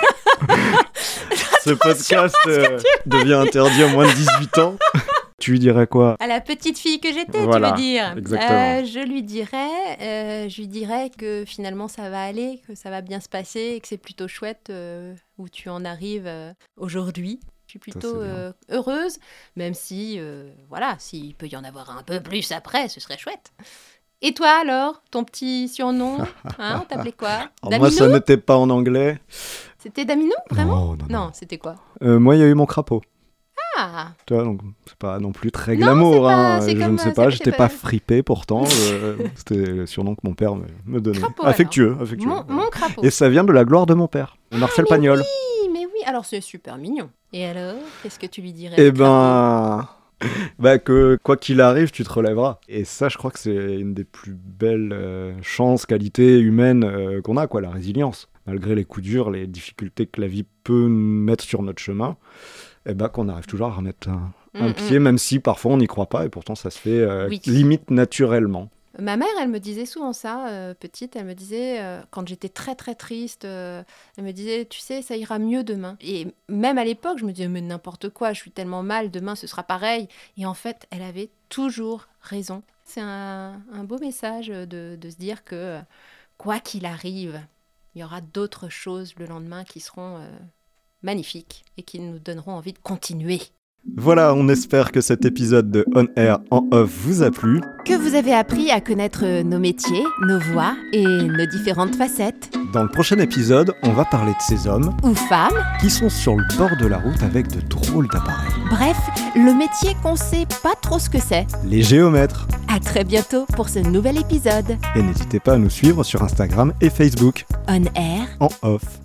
[laughs]
Ce podcast euh, devient interdit à moins de 18 ans. Tu lui dirais quoi?
À la petite fille que j'étais,
Voilà,
tu veux dire
exactement.
Euh, Je lui dirais, euh, je lui dirais que finalement ça va aller, que ça va bien se passer, et que c'est plutôt chouette euh, où tu en arrives aujourd'hui. Je suis plutôt heureuse, même si, voilà, s'il peut y en avoir un peu plus après, ce serait chouette. Et toi alors, ton petit surnom, [laughs] hein, on t'appelait quoi
Moi, ça n'était pas en anglais.
C'était Damino, vraiment?
Non, non, non.
Non, c'était quoi?
Moi, il y a eu mon crapaud.
Ah,
Tu vois, donc c'est pas non plus très glamour. hein. Je
comme,
ne sais
euh,
pas, j'étais pas
pas-
fripé pourtant. [laughs] euh, C'était le surnom que mon père me, me donnait.
Crapaud,
affectueux, affectueux.
mon, mon crapaud.
Et ça vient de la gloire de mon père, Marcel
mais
Pagnol.
Oui, mais oui, alors c'est super mignon. Et alors, qu'est-ce que tu lui dirais
Eh ben. [laughs] Bah que quoi qu'il arrive, tu te relèveras. Et ça, je crois que c'est une des plus belles euh, chances, qualités humaines euh, qu'on a, quoi, la résilience. Malgré les coups durs, les difficultés que la vie peut mettre sur notre chemin, eh ben qu'on arrive toujours à remettre un, un
Mm, mm.
pied, même si parfois on n'y croit pas, et pourtant ça se fait euh,
Oui.
limite naturellement.
Ma mère, elle me disait souvent ça, euh, petite, elle me disait, euh, quand j'étais très très triste, euh, elle me disait, tu sais, ça ira mieux demain. Et même à l'époque, je me disais, mais n'importe quoi, je suis tellement mal, demain ce sera pareil. Et en fait, elle avait toujours raison. C'est un, un beau message de, de se dire que, quoi qu'il arrive, il y aura d'autres choses le lendemain qui seront magnifiques et qui nous donneront envie de continuer.
Voilà, on espère que cet épisode de On Air en Off vous a plu.
Que vous avez appris à connaître nos métiers, nos voix et nos différentes facettes.
Dans le prochain épisode, on va parler de ces hommes
Ou femmes,
qui sont sur le bord de la route avec de drôles d'appareils.
bref, le métier qu'on sait pas trop ce que c'est.
Les géomètres.
À très bientôt pour ce nouvel épisode.
Et n'hésitez pas à nous suivre sur Instagram et Facebook
On Air
en off.